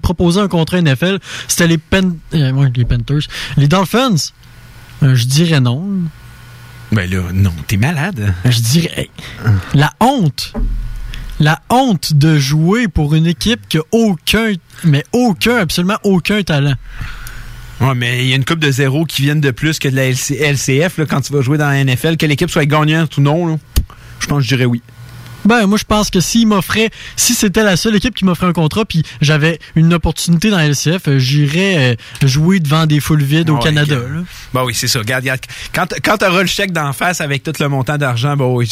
qui me un contrat NFL, c'était les, Pen euh, les Panthers. Les Dolphins, euh, je dirais non. Ben là, non, t'es malade. Je dirais. La honte. La honte de jouer pour une équipe qui a aucun, mais aucun, absolument aucun talent. Ouais, mais il y a une coupe de zéro qui viennent de plus que de la LCF là, quand tu vas jouer dans la NFL. Que l'équipe soit gagnante ou non, là, je pense que je dirais oui. Ben, moi, je pense que s'il m'offrait, si c'était la seule équipe qui m'offrait un contrat, puis j'avais une opportunité dans la LCF, euh, j'irais euh, jouer devant des foules vides au Ouais, Canada. là. Ben oui, c'est ça. Regarde, regarde. Quand, quand tu auras le chèque d'en face avec tout le montant d'argent, ben oui.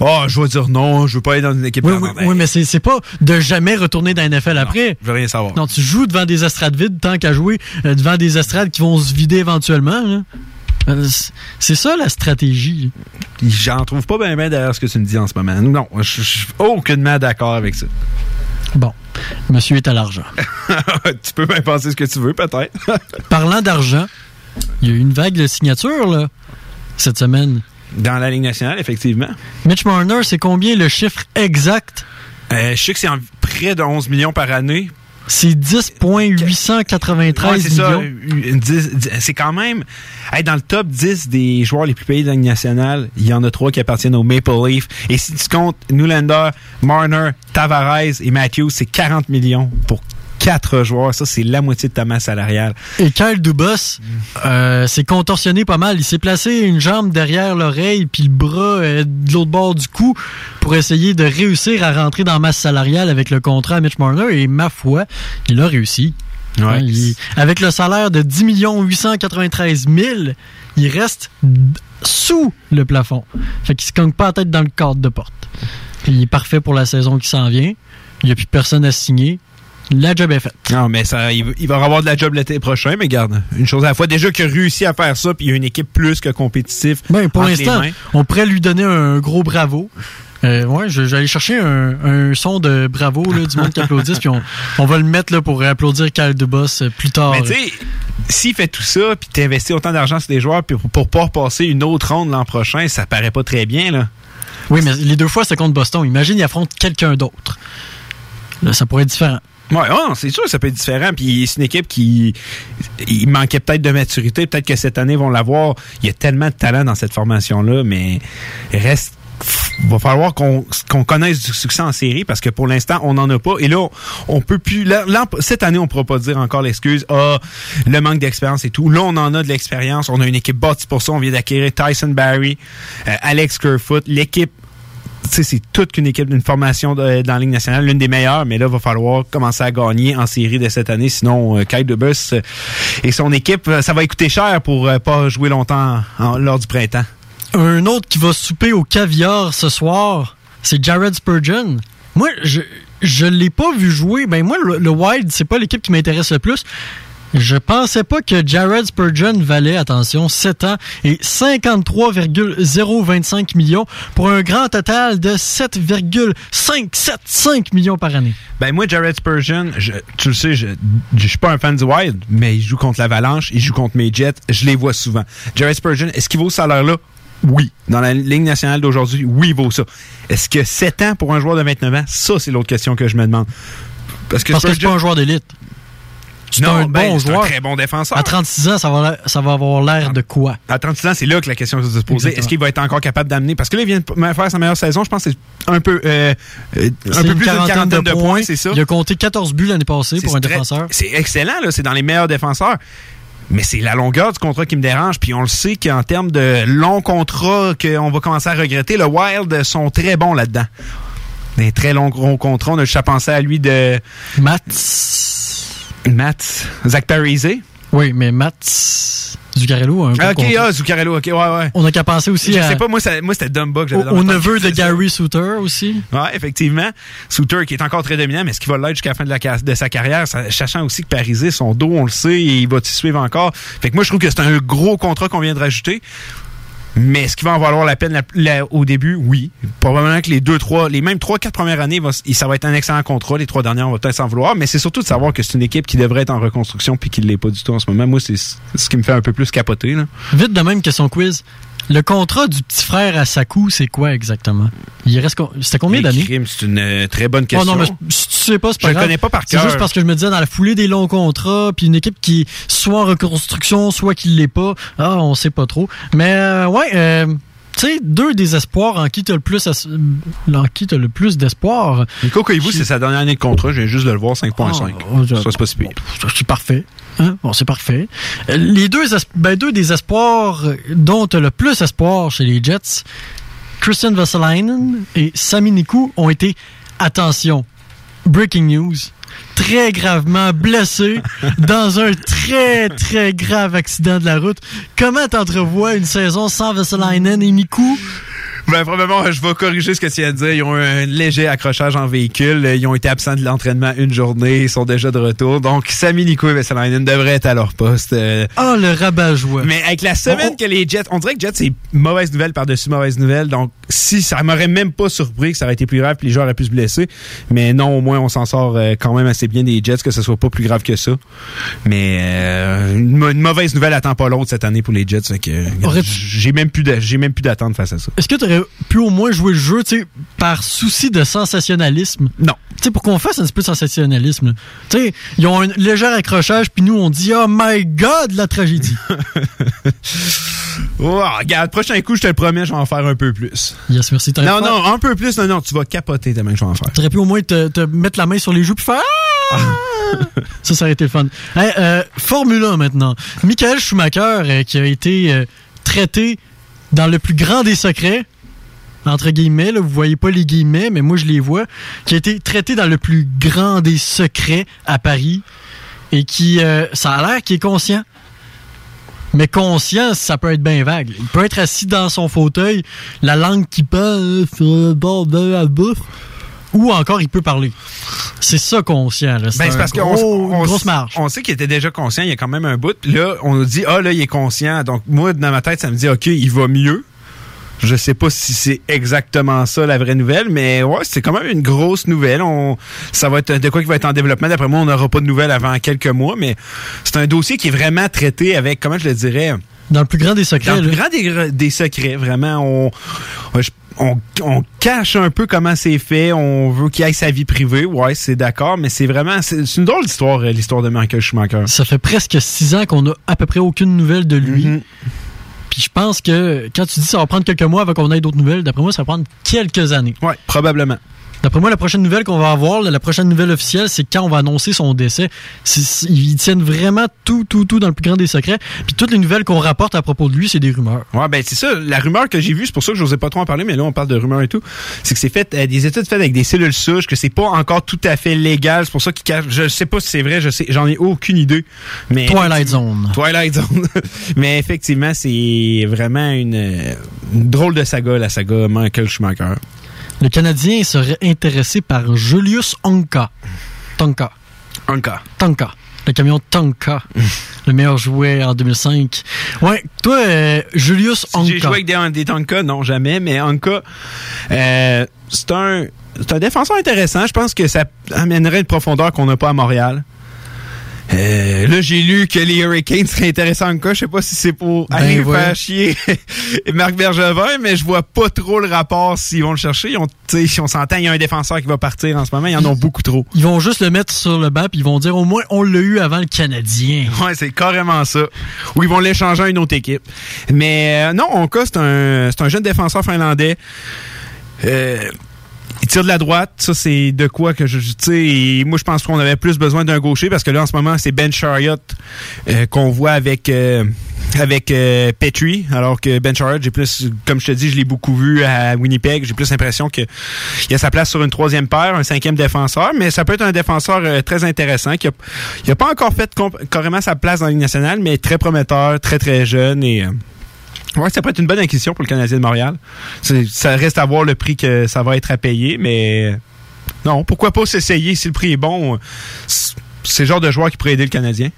Oh, je vais dire non, je veux pas être dans une équipe Oui, oui, oui, mais c'est pas de jamais retourner dans la NFL après. Je veux rien savoir. Non, tu joues devant des estrades vides tant qu'à jouer euh, devant des estrades qui vont se vider éventuellement. là. C'est- ça la stratégie. J'en trouve pas bien ben derrière ce que tu me dis en ce moment. Non, je suis aucunement d'accord avec ça. Bon, monsieur est à l'argent. tu peux bien penser ce que tu veux, peut-être. Parlant d'argent, il y a eu une vague de signatures là, cette semaine. Dans la Ligue nationale, effectivement. Mitch Marner, c'est combien le chiffre exact? Euh, je sais que c'est en près de 11 millions par année. C'est 10,893 Ouais, c'est C'est quand même. Hey, dans le top 10 des joueurs les plus payés de la Ligue nationale, il y en a trois qui appartiennent au Maple Leaf. Et si tu comptes Newlander, Marner, Tavares et Matthews, c'est 40 millions pour quatre joueurs. Ça, c'est la moitié de ta masse salariale. Et Kyle Dubas euh, s'est contorsionné pas mal. Il s'est placé une jambe derrière l'oreille puis le bras euh, de l'autre bord du cou pour essayer de réussir à rentrer dans la masse salariale avec le contrat à Mitch Marner. Et ma foi, il a réussi. Ouais. Hein, il- avec le salaire de 10 893 000, il reste sous le plafond. Fait qu'il se cogne pas la tête dans le cadre de porte. Puis il est parfait pour la saison qui s'en vient. Il n'y a plus personne à signer. La job est faite. Non, mais ça, il, il va avoir de la job l'été prochain, mais garde, une chose à la fois. Déjà qu'il a réussi à faire ça, puis il y a une équipe plus que compétitive. Ben, pour l'instant, on pourrait lui donner un gros bravo. Euh, ouais, j'allais chercher un, un son de bravo là, du monde qui applaudisse, puis on, on va le mettre là, pour applaudir Kyle Dubas euh, plus tard. Mais tu sais, s'il fait tout ça, puis t'investis autant d'argent sur des joueurs, puis pour, pour pas repasser une autre ronde l'an prochain, ça paraît pas très bien, là. Oui, mais les deux fois, c'est contre Boston. Imagine, il affronte quelqu'un d'autre. Là, ça pourrait être différent. Ouais, non, c'est sûr, ça peut être différent. Puis c'est une équipe qui il manquait peut-être de maturité. Peut-être que cette année, ils vont l'avoir. Il y a tellement de talent dans cette formation-là, mais il reste. va falloir qu'on connaisse du succès en série parce que pour l'instant, on n'en a pas. Et là, on, peut plus. cette année, on ne pourra pas dire encore l'excuse. Ah, le manque d'expérience et tout. Là, on en a de l'expérience. On a une équipe bâtie pour ça. On vient d'acquérir Tyson Barry, euh, Alex Kerfoot. L'équipe c'est toute qu'une équipe d'une formation dans la Ligue nationale, l'une des meilleures, mais là, il va falloir commencer à gagner en série de cette année. Sinon, euh, Kyle Dubus euh, et son équipe, euh, ça va coûter cher pour euh, pas jouer longtemps lors du printemps. Un autre qui va souper au caviar ce soir, c'est Jared Spurgeon. Moi, je je l'ai pas vu jouer. Ben moi, le, le Wild, c'est pas l'équipe qui m'intéresse le plus. Je pensais pas que Jared Spurgeon valait, attention, 7 ans et 53,025 millions pour un grand total de 7,575 millions par année. Ben moi, Jared Spurgeon, je- tu le sais, je, je suis pas un fan du Wild, mais il joue contre l'Avalanche, il joue contre mes Jets, je les vois souvent. Jared Spurgeon, est-ce qu'il vaut ce salaire-là? Oui. Dans la Ligue nationale d'aujourd'hui, oui, il vaut ça. Est-ce que 7 ans pour un joueur de 29 ans? Ça, c'est l'autre question que je me demande. Parce que Parce que c'est pas un joueur d'élite. C'est un ben, bon c'est un joueur. très bon défenseur. À 36 ans, ça va, ça va avoir l'air de quoi? À 36 ans, c'est là que la question va se poser. Est-ce qu'il va être encore capable d'amener? Parce que là, il vient de faire sa meilleure saison. Je pense que c'est un peu, euh, un peu plus d'une quarantaine de points, c'est ça? Il a compté 14 buts l'année passée pour un très- défenseur. C'est excellent, là. C'est dans les meilleurs défenseurs. Mais c'est la longueur du contrat qui me dérange. Puis on le sait qu'en termes de long contrat qu'on va commencer à regretter, le Wild sont très bons là-dedans. Des très longs gros contrats. On a juste à penser à lui de Matt. Matt, Zach Parise. Oui, mais Matt Zuccarello un gros Ah, ok, ah, Zuccarello, ok, ouais, ouais. On a qu'à penser aussi Je à- sais pas, moi, ça- moi c'était Dumba que au, j'avais neveu de. Gary Souter aussi. Ouais, effectivement. Souter qui est encore très dominant, mais est-ce qu'il va l'être jusqu'à la fin de, la, ca- de sa carrière, sa- sachant aussi que Parisé, son dos, on le sait, et il va t'y suivre encore. Fait que moi, je trouve que c'est un gros contrat qu'on vient de rajouter. Mais est-ce qu'il va en valoir la peine au début? Oui. Probablement que les deux, trois, les mêmes trois, quatre premières années, ça va être un excellent contrat. Les trois dernières, on va peut-être s'en vouloir. Mais c'est surtout de savoir que c'est une équipe qui devrait être en reconstruction puis qui ne l'est pas du tout en ce moment. Moi, c'est ce qui me fait un peu plus capoter. Vite de même que son quiz. Le contrat du petit frère à Sakou, c'est quoi exactement? Il reste C'était combien d'années? C'est une euh, très bonne question. Oh non, mais si tu sais pas, c'est pas Je le connais pas par C'est cœur. juste parce que je me disais, dans la foulée des longs contrats, puis une équipe qui est soit en reconstruction, soit qui l'est pas, ah, on sait pas trop. Mais euh, ouais, euh, tu sais, deux des espoirs en qui t'as le plus as- en qui t'as le plus d'espoir. Nico Koivu, c'est sa dernière année de contrat. Je viens juste de le voir, 5.5. Ah, ça, c'est pas si pire. C'est parfait. Hein? Bon, c'est parfait. Les deux, ben, deux des espoirs dont tu le plus espoir chez les Jets, Christian Vesalainen et Sami Nikou, ont été, attention, breaking news, très gravement blessés dans un très, très grave accident de la route. Comment t'entrevois une saison sans Vesalainen et Nikou? Ben, probablement, je vais corriger ce que tu viens de dire. Ils ont eu un léger accrochage en véhicule. Ils ont été absents de l'entraînement une journée. Ils sont déjà de retour. Donc, Sami Nico et Vesalainen devraient être à leur poste. Euh, Oh, le rabat-joie. Mais avec la semaine On- que les Jets, on dirait que Jets, c'est mauvaise nouvelle par-dessus mauvaise nouvelle. Donc, si ça m'aurait même pas surpris que ça aurait été plus grave, puis les joueurs auraient pu se blesser. Mais non, au moins, on s'en sort euh, quand même assez bien des Jets, que ce soit pas plus grave que ça. Mais euh, une, mauvaise nouvelle attend pas l'autre cette année pour les Jets. fait que, j'ai même plus j'ai même plus d'attente face à ça. Est-ce que tu aurais pu au moins jouer le jeu, tu sais, par souci de sensationnalisme? Non. Tu sais, pour qu'on fasse un petit peu de sensationnalisme. Tu sais, ils ont un léger accrochage, puis nous, on dit « Oh my God, la tragédie! Oh, regarde, prochain coup, je te le promets, je vais en faire un peu plus. » Yes, merci. Non, non, un peu plus, non, non, tu vas capoter demain que je vais en faire. T'aurais pu au moins te, te mettre la main sur les joues puis faire Ah! Ça, ça aurait été le fun. Hey, euh, Formule 1 maintenant. Michael Schumacher, euh, qui a été euh, traité dans le plus grand des secrets, entre guillemets, là, vous voyez pas les guillemets, mais moi je les vois, qui a été traité dans le plus grand des secrets à Paris et qui, euh, ça a l'air qu'il est conscient. Mais conscient, ça peut être bien vague. Il peut être assis dans son fauteuil, la langue qui parle sur le bord de la bouffe, ou encore il peut parler. C'est ça conscient. Ben, c'est un parce qu'on gros- on- une grosse marge. On sait qu'il était déjà conscient, il y a quand même un bout. Là, on nous dit, ah là, il est conscient. Donc, moi, dans ma tête, ça me dit, OK, il va mieux. Je sais pas si c'est exactement ça la vraie nouvelle, mais ouais, c'est quand même une grosse nouvelle. On, ça va être de quoi qui va être en développement. D'après moi, on n'aura pas de nouvelles avant quelques mois, mais c'est un dossier qui est vraiment traité avec, comment je le dirais, Dans le plus grand des secrets. dans le plus grand des, des secrets. Vraiment, on, on, on cache un peu comment c'est fait. On veut qu'il aille sa vie privée. Ouais, c'est d'accord, mais c'est vraiment, c'est une drôle d'histoire, euh, l'histoire de Michael Schumacher. Ça fait presque six ans qu'on a à peu près aucune nouvelle de lui. Mhm. Puis je pense que quand tu dis ça va prendre quelques mois avant qu'on ait d'autres nouvelles, d'après moi, ça va prendre quelques années. Ouais, probablement. D'après moi, la prochaine nouvelle qu'on va avoir, la prochaine nouvelle officielle, c'est quand on va annoncer son décès. Ils tiennent vraiment tout, tout, tout dans le plus grand des secrets. Puis toutes les nouvelles qu'on rapporte à propos de lui, c'est des rumeurs. Ouais, ben c'est ça. La rumeur que j'ai vue, c'est pour ça que j'osais pas trop en parler, mais là on parle de rumeurs et tout. C'est que c'est fait euh, des études faites avec des cellules souches, que c'est pas encore tout à fait légal. C'est pour ça qu'ils cachent. Je sais pas si c'est vrai. Je sais, j'en ai aucune idée. Mais Twilight Zone. Twilight Zone. mais effectivement, c'est vraiment une, une drôle de saga, la saga Michael Schumacher. Le Canadien serait intéressé par Julius Onka. Tonka. Encore. Tonka. Le camion Tonka. le meilleur jouet en 2005. Ouais, toi, euh, Julius Si J'ai Onka. joué avec des, des Tonka, non, jamais, mais Anka, euh, c'est un, c'est un défenseur intéressant. Je pense que ça amènerait une profondeur qu'on n'a pas à Montréal. Euh, là, j'ai lu que les Hurricanes seraient intéressants en cas. Je sais pas si c'est pour Ben aller ouais. faire chier Marc Bergevin, mais je vois pas trop le rapport s'ils vont le chercher. Ils ont, tu sais, si on s'entend, il y a un défenseur qui va partir en ce moment. Ils en ont beaucoup trop. Ils vont juste le mettre sur le banc puis ils vont dire au moins on l'a eu avant le Canadien. Ouais, c'est carrément ça. Ou ils vont l'échanger à une autre équipe. Mais euh, non, Onka, c'est un, c'est un jeune défenseur finlandais. Euh, il tire de la droite, ça c'est de quoi que je, sais, moi je pense qu'on avait plus besoin d'un gaucher parce que là en ce moment c'est Ben Chariot euh, qu'on voit avec euh, avec euh, Petrie, alors que Ben Chariot, j'ai plus, comme je te dis, je l'ai beaucoup vu à Winnipeg, j'ai plus l'impression que il a sa place sur une troisième paire, un cinquième défenseur, mais ça peut être un défenseur euh, très intéressant qui a, il a pas encore fait carrément sa place dans la Ligue nationale, mais très prometteur, très très jeune et Ouais, ça peut être une bonne acquisition pour le Canadien de Montréal. Ça reste à voir le prix que ça va être à payer, mais non, pourquoi pas s'essayer? Si le prix est bon. C'est le genre de joueur qui pourrait aider le Canadien.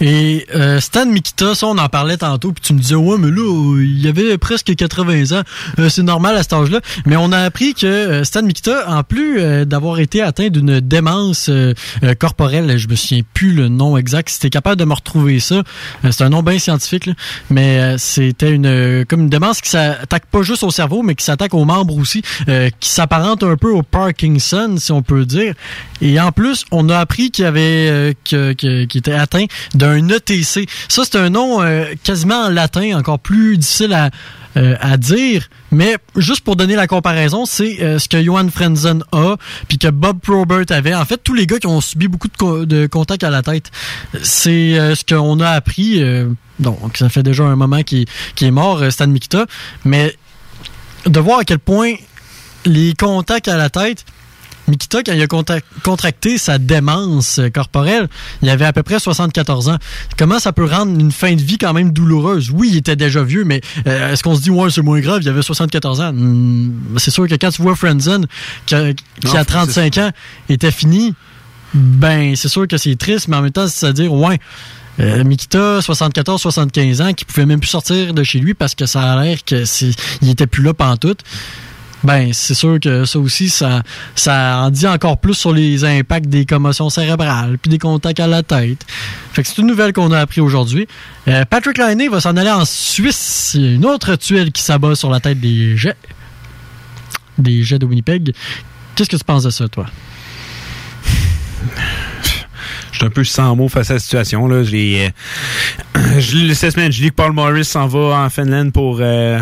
Et euh, Stan Mikita, ça on en parlait tantôt, puis tu me disais ouais mais là il avait presque 80 ans, euh, c'est normal à cet âge-là. Mais on a appris que euh, Stan Mikita, en plus d'avoir été atteint d'une démence corporelle, je me souviens plus le nom exact, si capable de me retrouver ça, c'est un nom bien scientifique, mais c'était une comme une démence qui s'attaque pas juste au cerveau, mais qui s'attaque aux membres aussi, qui s'apparente un peu au Parkinson si on peut dire. Et en plus, on a appris qu'il avait qu'il était atteint d'un un ETC. Ça, c'est un nom euh, quasiment en latin, encore plus difficile à, euh, à dire, mais juste pour donner la comparaison, c'est euh, ce que Johan Frenzen a, puis que Bob Probert avait. En fait, tous les gars qui ont subi beaucoup de, contacts à la tête, c'est ce qu'on a appris. donc, ça fait déjà un moment qu'il est mort, Stan Mikita, mais de voir à quel point les contacts à la tête Mikita, quand il a contracté sa démence corporelle, il avait à peu près 74 ans. Comment ça peut rendre une fin de vie quand même douloureuse? Oui, il était déjà vieux, mais euh, est-ce qu'on se dit, ouais, c'est moins grave, il avait 74 ans? Hmm, c'est sûr que quand tu vois Frenzen, qui a, 35 ans, était fini, ben, c'est sûr que c'est triste, mais en même temps, c'est-à-dire, ouais, euh, Mikita, 74-75 ans, qui pouvait même plus sortir de chez lui parce que ça a l'air qu'il était plus là pantoute. tout ben c'est sûr que ça aussi, ça, ça en dit encore plus sur les impacts des commotions cérébrales puis des contacts à la tête. Fait que c'est une nouvelle qu'on a appris aujourd'hui. Euh, Patrick Liney va s'en aller en Suisse. Une autre tuile qui s'abat sur la tête des jets. Des jets de Winnipeg. Qu'est-ce que tu penses de ça, toi? Je suis un peu sans mots face à la situation. Là. J'ai, euh, cette semaine, je dis que Paul Morris s'en va en Finlande pour... Euh,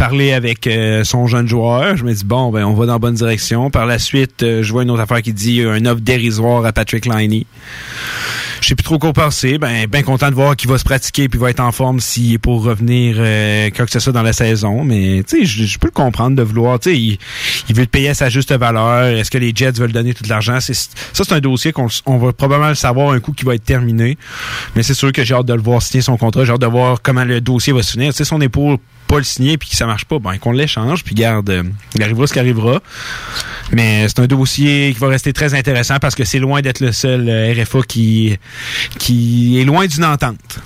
parler avec euh, son jeune joueur. Je me dis, bon, ben, on va dans la bonne direction. Par la suite, euh, je vois une autre affaire qui dit un offre dérisoire à Patrick Liney. Je sais plus trop quoi penser. Ben, bien content de voir qu'il va se pratiquer puis va être en forme s'il est pour revenir euh, que ce soit dans la saison. Mais tu sais, je, peux le comprendre de vouloir. Tu sais, il, veut te payer à sa juste valeur. Est-ce que les Jets veulent donner tout l'argent? Ça, c'est un dossier qu'on on va probablement le savoir un coup qui va être terminé. Mais c'est sûr que j'ai hâte de le voir signer son contrat. J'ai hâte de voir comment le dossier va se finir. Tu sais, son épaule pas le signer puis que ça marche pas, ben qu'on l'échange puis garde, euh, il arrivera ce qui arrivera. Mais c'est un dossier qui va rester très intéressant parce que c'est loin d'être le seul euh, RFA qui qui est loin d'une entente.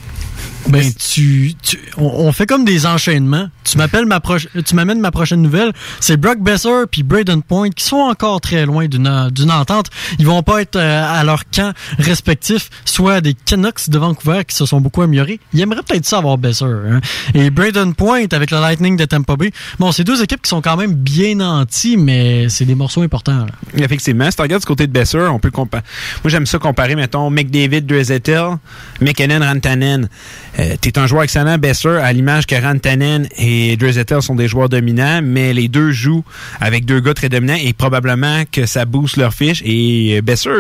Ben, tu, tu on, fait comme des enchaînements. Tu m'appelles ma tu m'amènes ma prochaine nouvelle. C'est Brock Besser puis Braden Point qui sont encore très loin d'une d'une entente. Ils vont pas être euh, à leur camp respectif, soit des Canucks de Vancouver qui se sont beaucoup améliorés. Ils aimeraient peut-être ça avoir Besser. Hein. Et Braden Point avec le Lightning de Tampa Bay. Bon, c'est deux équipes qui sont quand même bien nantis, mais c'est des morceaux importants. Là. Effectivement, si tu regardes du côté de Besser, on peut comparer. Moi, j'aime ça comparer, mettons, McDavid, Dreisaitl, McKinnon, Rantanen. Euh, tu es un joueur excellent, Besser, à l'image que Rantanen et Dreisaitl sont des joueurs dominants, mais les deux jouent avec deux gars très dominants et probablement que ça booste leur fiche. Et euh, Besser,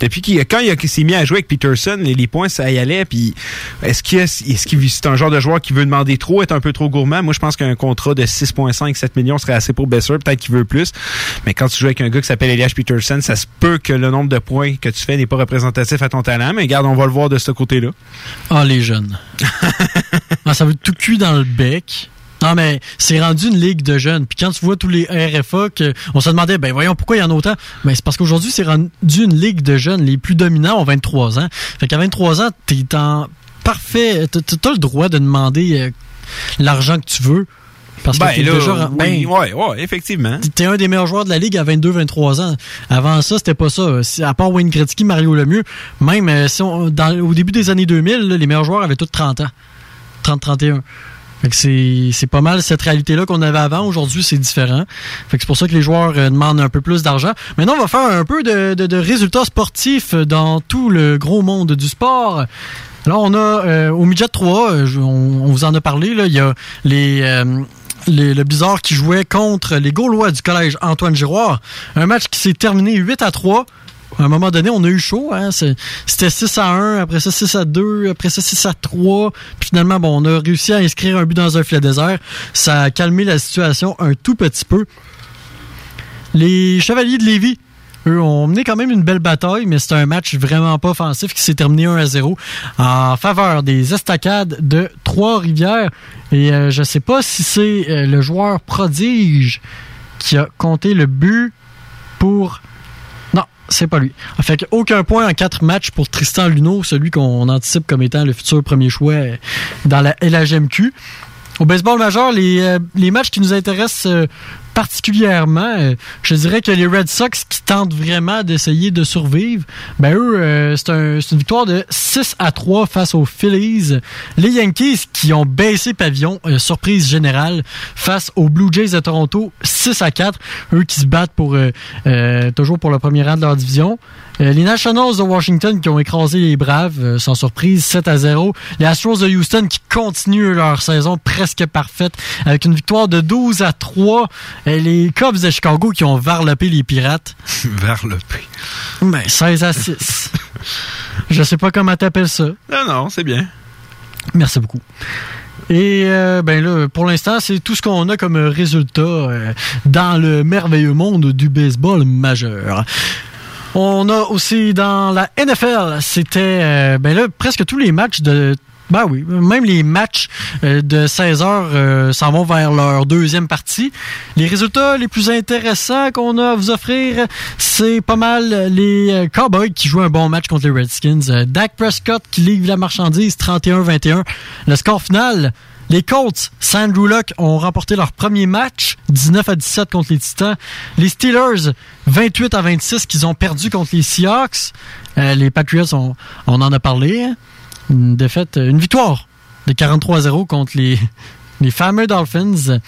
depuis qu'il quand il s'est mis à jouer avec Peterson, les, points ça y allait. Puis est-ce qu'il est-ce c'est un genre de joueur qui veut demander trop, être un peu trop gourmand? Moi, je pense qu'un contrat de 6,5 7 millions serait assez pour Besser. Peut-être qu'il veut plus, mais quand tu joues avec un gars qui s'appelle Elias Peterson, ça se peut que le nombre de points que tu fais n'est pas représentatif à ton talent. Mais regarde, on va le voir de ce côté-là. Ah, les jeunes. Ah, ça veut tout cuit dans le bec. Non, mais c'est rendu une ligue de jeunes. Puis quand tu vois tous les RFA, que, on se demandait, ben voyons, pourquoi il y en a autant? Ben, c'est parce qu'aujourd'hui, c'est rendu une ligue de jeunes. Les plus dominants ont 23 ans. Fait qu'à 23 ans, t'es en parfait. T'as le droit de demander euh, l'argent que tu veux. Parce que ben, t'es déjà. Ben, ouais, ouais, effectivement. T'es un des meilleurs joueurs de la ligue à 22-23 ans. Avant ça, c'était pas ça. À part Wayne Gretzky, Mario Lemieux, même euh, si dans, au début des années 2000, les meilleurs joueurs avaient tous 30 ans. 30-31. c'est pas mal cette réalité-là qu'on avait avant. Aujourd'hui, c'est différent. Fait que c'est pour ça que les joueurs euh, demandent un peu plus d'argent. Maintenant, on va faire un peu de, résultats sportifs dans tout le gros monde du sport. Alors, on a euh, au midget 3, on, vous en a parlé, là, il y a les le Bizarre qui jouait contre les Gaulois du collège Antoine Giroir. Un match qui s'est terminé 8 à 3. À un moment donné, on a eu chaud. Hein? C'était 6 à 1, après ça 6 à 2, après ça 6 à 3. Puis finalement, bon, on a réussi à inscrire un but dans un filet désert. Ça a calmé la situation un tout petit peu. Les Chevaliers de Lévis eux ont mené quand même une belle bataille, mais c'est un match vraiment pas offensif qui s'est terminé 1 à 0 en faveur des estacades de Trois-Rivières. Et euh, je sais pas si c'est euh, le joueur prodige qui a compté le but pour. Non, c'est pas lui. Fait aucun point en quatre matchs pour Tristan Luneau, celui qu'on anticipe comme étant le futur premier choix dans la LHMQ. Au baseball majeur, les, euh, les matchs qui nous intéressent euh, particulièrement, euh, je dirais que les Red Sox qui tentent vraiment d'essayer de survivre, ben eux, c'est une victoire de 6 à 3 face aux Phillies. Les Yankees qui ont baissé pavillon, surprise générale, face aux Blue Jays de Toronto, 6 à 4. Eux qui se battent pour toujours pour le premier rang de leur division. Euh, les Nationals de Washington qui ont écrasé les Braves, euh, sans surprise, 7 à 0. Les Astros de Houston qui continuent leur saison presque parfaite avec une victoire de 12 à 3. Et les Cubs de Chicago qui ont varlopé les Pirates. varlopé. Ben, 16 à 6. Je sais pas comment t'appelles ça. Non, non, c'est bien. Merci beaucoup. Et euh, ben là, pour l'instant, c'est tout ce qu'on a comme résultat dans le merveilleux monde du baseball majeur. On a aussi dans la NFL, c'était euh, ben là presque tous les matchs de ben oui, même les matchs euh, de 16 heures euh, s'en vont vers leur deuxième partie. Les résultats les plus intéressants qu'on a à vous offrir, c'est pas mal les Cowboys qui jouent un bon match contre les Redskins. Dak Prescott qui livre la marchandise 31-21. Le score final, les Colts, Sandrew Luck ont remporté leur premier match, 19 à 17 contre les Titans. Les Steelers, 28 à 26 qu'ils ont perdu contre les Seahawks. Euh, les Patriots, on, en a parlé. Hein. Une défaite, une victoire de 43-0 contre les, les fameux Dolphins.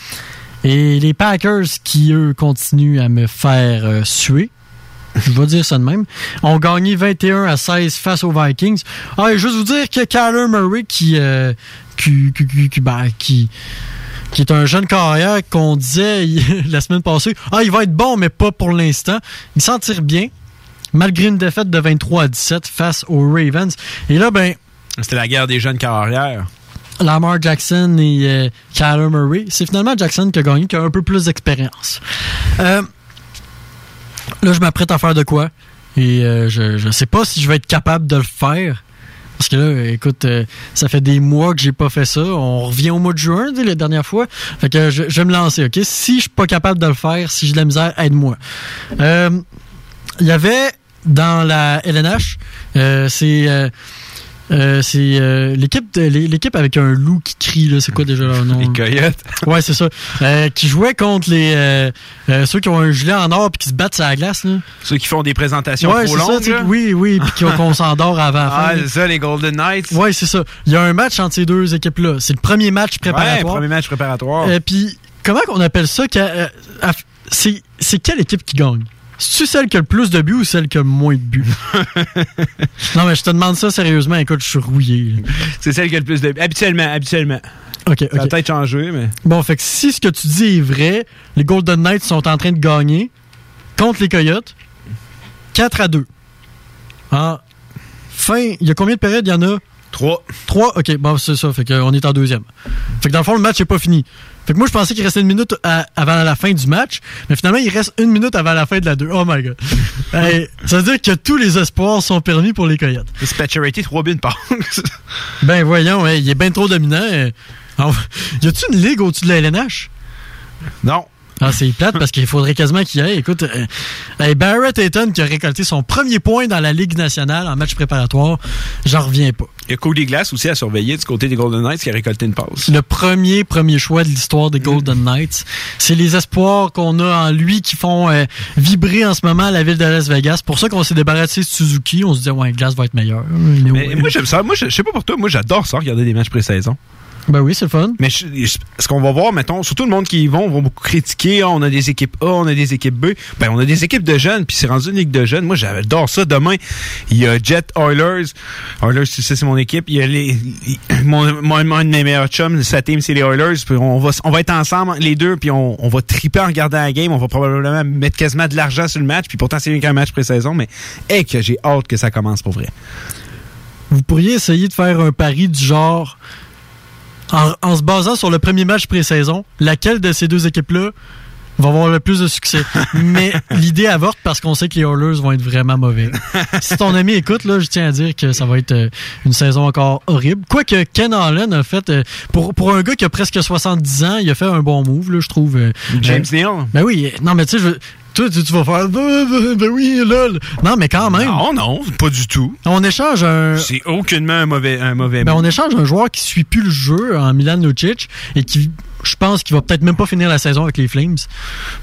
Et les Packers qui, eux, continuent à me faire euh, suer. Je vais dire ça de même. Ont gagné 21 à 16 face aux Vikings. Ah, et juste vous dire que Kyler Murray qui, euh, qui, ben, qui, qui, est un jeune carrière qu'on disait la semaine passée, ah, il va être bon, mais pas pour l'instant. Il s'en tire bien, malgré une défaite de 23 à 17 face aux Ravens. Et là, ben. C'était la guerre des jeunes carrières. Lamar Jackson et euh, Kyler Murray. C'est finalement Jackson qui a gagné, qui a un peu plus d'expérience. Euh, là, je m'apprête à faire de quoi? Et euh, je ne sais pas si je vais être capable de le faire. Parce que là, écoute, euh, ça fait des mois que j'ai pas fait ça. On revient au mois de juin, la dernière fois. Fait que je, vais me lancer, OK? Si je suis pas capable de le faire, si j'ai de la misère, aide-moi. Euh, il y avait dans la LNH, c'est euh, c'est euh, l'équipe l'équipe avec un loup qui crie là, c'est quoi déjà leur nom? Les coyotes. Ouais, c'est ça. Euh, qui jouait contre les ceux qui ont un gilet en or puis qui se battent sur la glace là. Ceux qui font des présentations trop longues. Ça, oui, oui, puis qu'on s'endort avant. Ah, c'est ça les Golden Knights. Ouais, c'est ça. Il y a un match entre ces deux équipes là. C'est le premier match préparatoire. Ouais, premier match préparatoire. Et puis comment qu'on appelle ça c'est quelle équipe qui gagne? C'est-tu celle qui a le plus de buts ou celle qui a le moins de buts? non, mais je te demande ça sérieusement. Écoute, je suis rouillé. C'est celle qui a le plus de buts. Habituellement, habituellement. OK, Ça a peut-être changé, mais... Bon, fait que si ce que tu dis est vrai, les Golden Knights sont en train de gagner contre les Coyotes 4 à 2. Ah, fin, il y a combien de périodes? Il y en a? Trois. Trois? OK, bon, c'est ça. Fait qu'on est en deuxième. Fait que dans le fond, le match n'est pas fini. Fait que moi, je pensais qu'il restait une minute avant la fin du match, mais finalement, il reste une minute avant la fin de la 2. Oh my god. ça veut dire que tous les espoirs sont permis pour les Coyotes. Spatcherity, 3 buts par Ben voyons, il est bien trop dominant. Y a-tu une ligue au-dessus de la LNH? Non. Ah, c'est plate parce qu'il faudrait quasiment qu'il y ait. Écoute, euh, Barrett Hayton qui a récolté son premier point dans la Ligue nationale en match préparatoire, j'en reviens pas. Il y a Cody Glass aussi à surveiller du côté des Golden Knights qui a récolté une passe. Le premier premier choix de l'histoire des Golden Knights. C'est les espoirs qu'on a en lui qui font euh, vibrer en ce moment la ville de Las Vegas. Pour ça qu'on s'est débarrassé de Suzuki. On se dit, ouais, Glass va être meilleur. Mais, moi, j'aime ça. Moi, je sais pas pour toi, moi, j'adore ça, regarder des matchs pré-saison. Ben oui, c'est fun. Mais ce qu'on va voir, mettons, surtout le monde qui y vont, vont beaucoup critiquer. Ah, on a des équipes A, on a des équipes B. Ben, on a des équipes de jeunes, puis c'est rendu une ligue de jeunes. Moi, j'adore ça. Demain, il y a Jet Oilers. Oilers, tu sais, c'est mon équipe. Il y a les, mon, un de mes meilleurs chums, sa team, c'est les Oilers. Puis on va, on va être ensemble, les deux, puis on, on va triper en regardant la game. On va probablement mettre quasiment de l'argent sur le match. Puis pourtant, c'est qu'un match pré-saison. Mais, hey, que j'ai hâte que ça commence pour vrai. Vous pourriez essayer de faire un pari du genre en, se basant sur le premier match pré-saison, laquelle de ces deux équipes-là va avoir le plus de succès? Mais l'idée avorte parce qu'on sait que les Oilers vont être vraiment mauvais. si ton ami écoute, là, je tiens à dire que ça va être euh, une saison encore horrible. Quoique Ken Allen a fait, euh, pour, pour un gars qui a presque 70 ans, il a fait un bon move, là, je trouve. Euh, James Neal. Ben oui, non, mais tu sais, toi, tu, tu vas faire. Ben, ben, ben oui, lol. Non, mais quand même. Non, non, pas du tout. On échange un. C'est aucunement un mauvais, un mauvais Ben, on échange un joueur qui suit plus le jeu en Milan Lucic et qui, je pense qu'il va peut-être même pas finir la saison avec les Flames.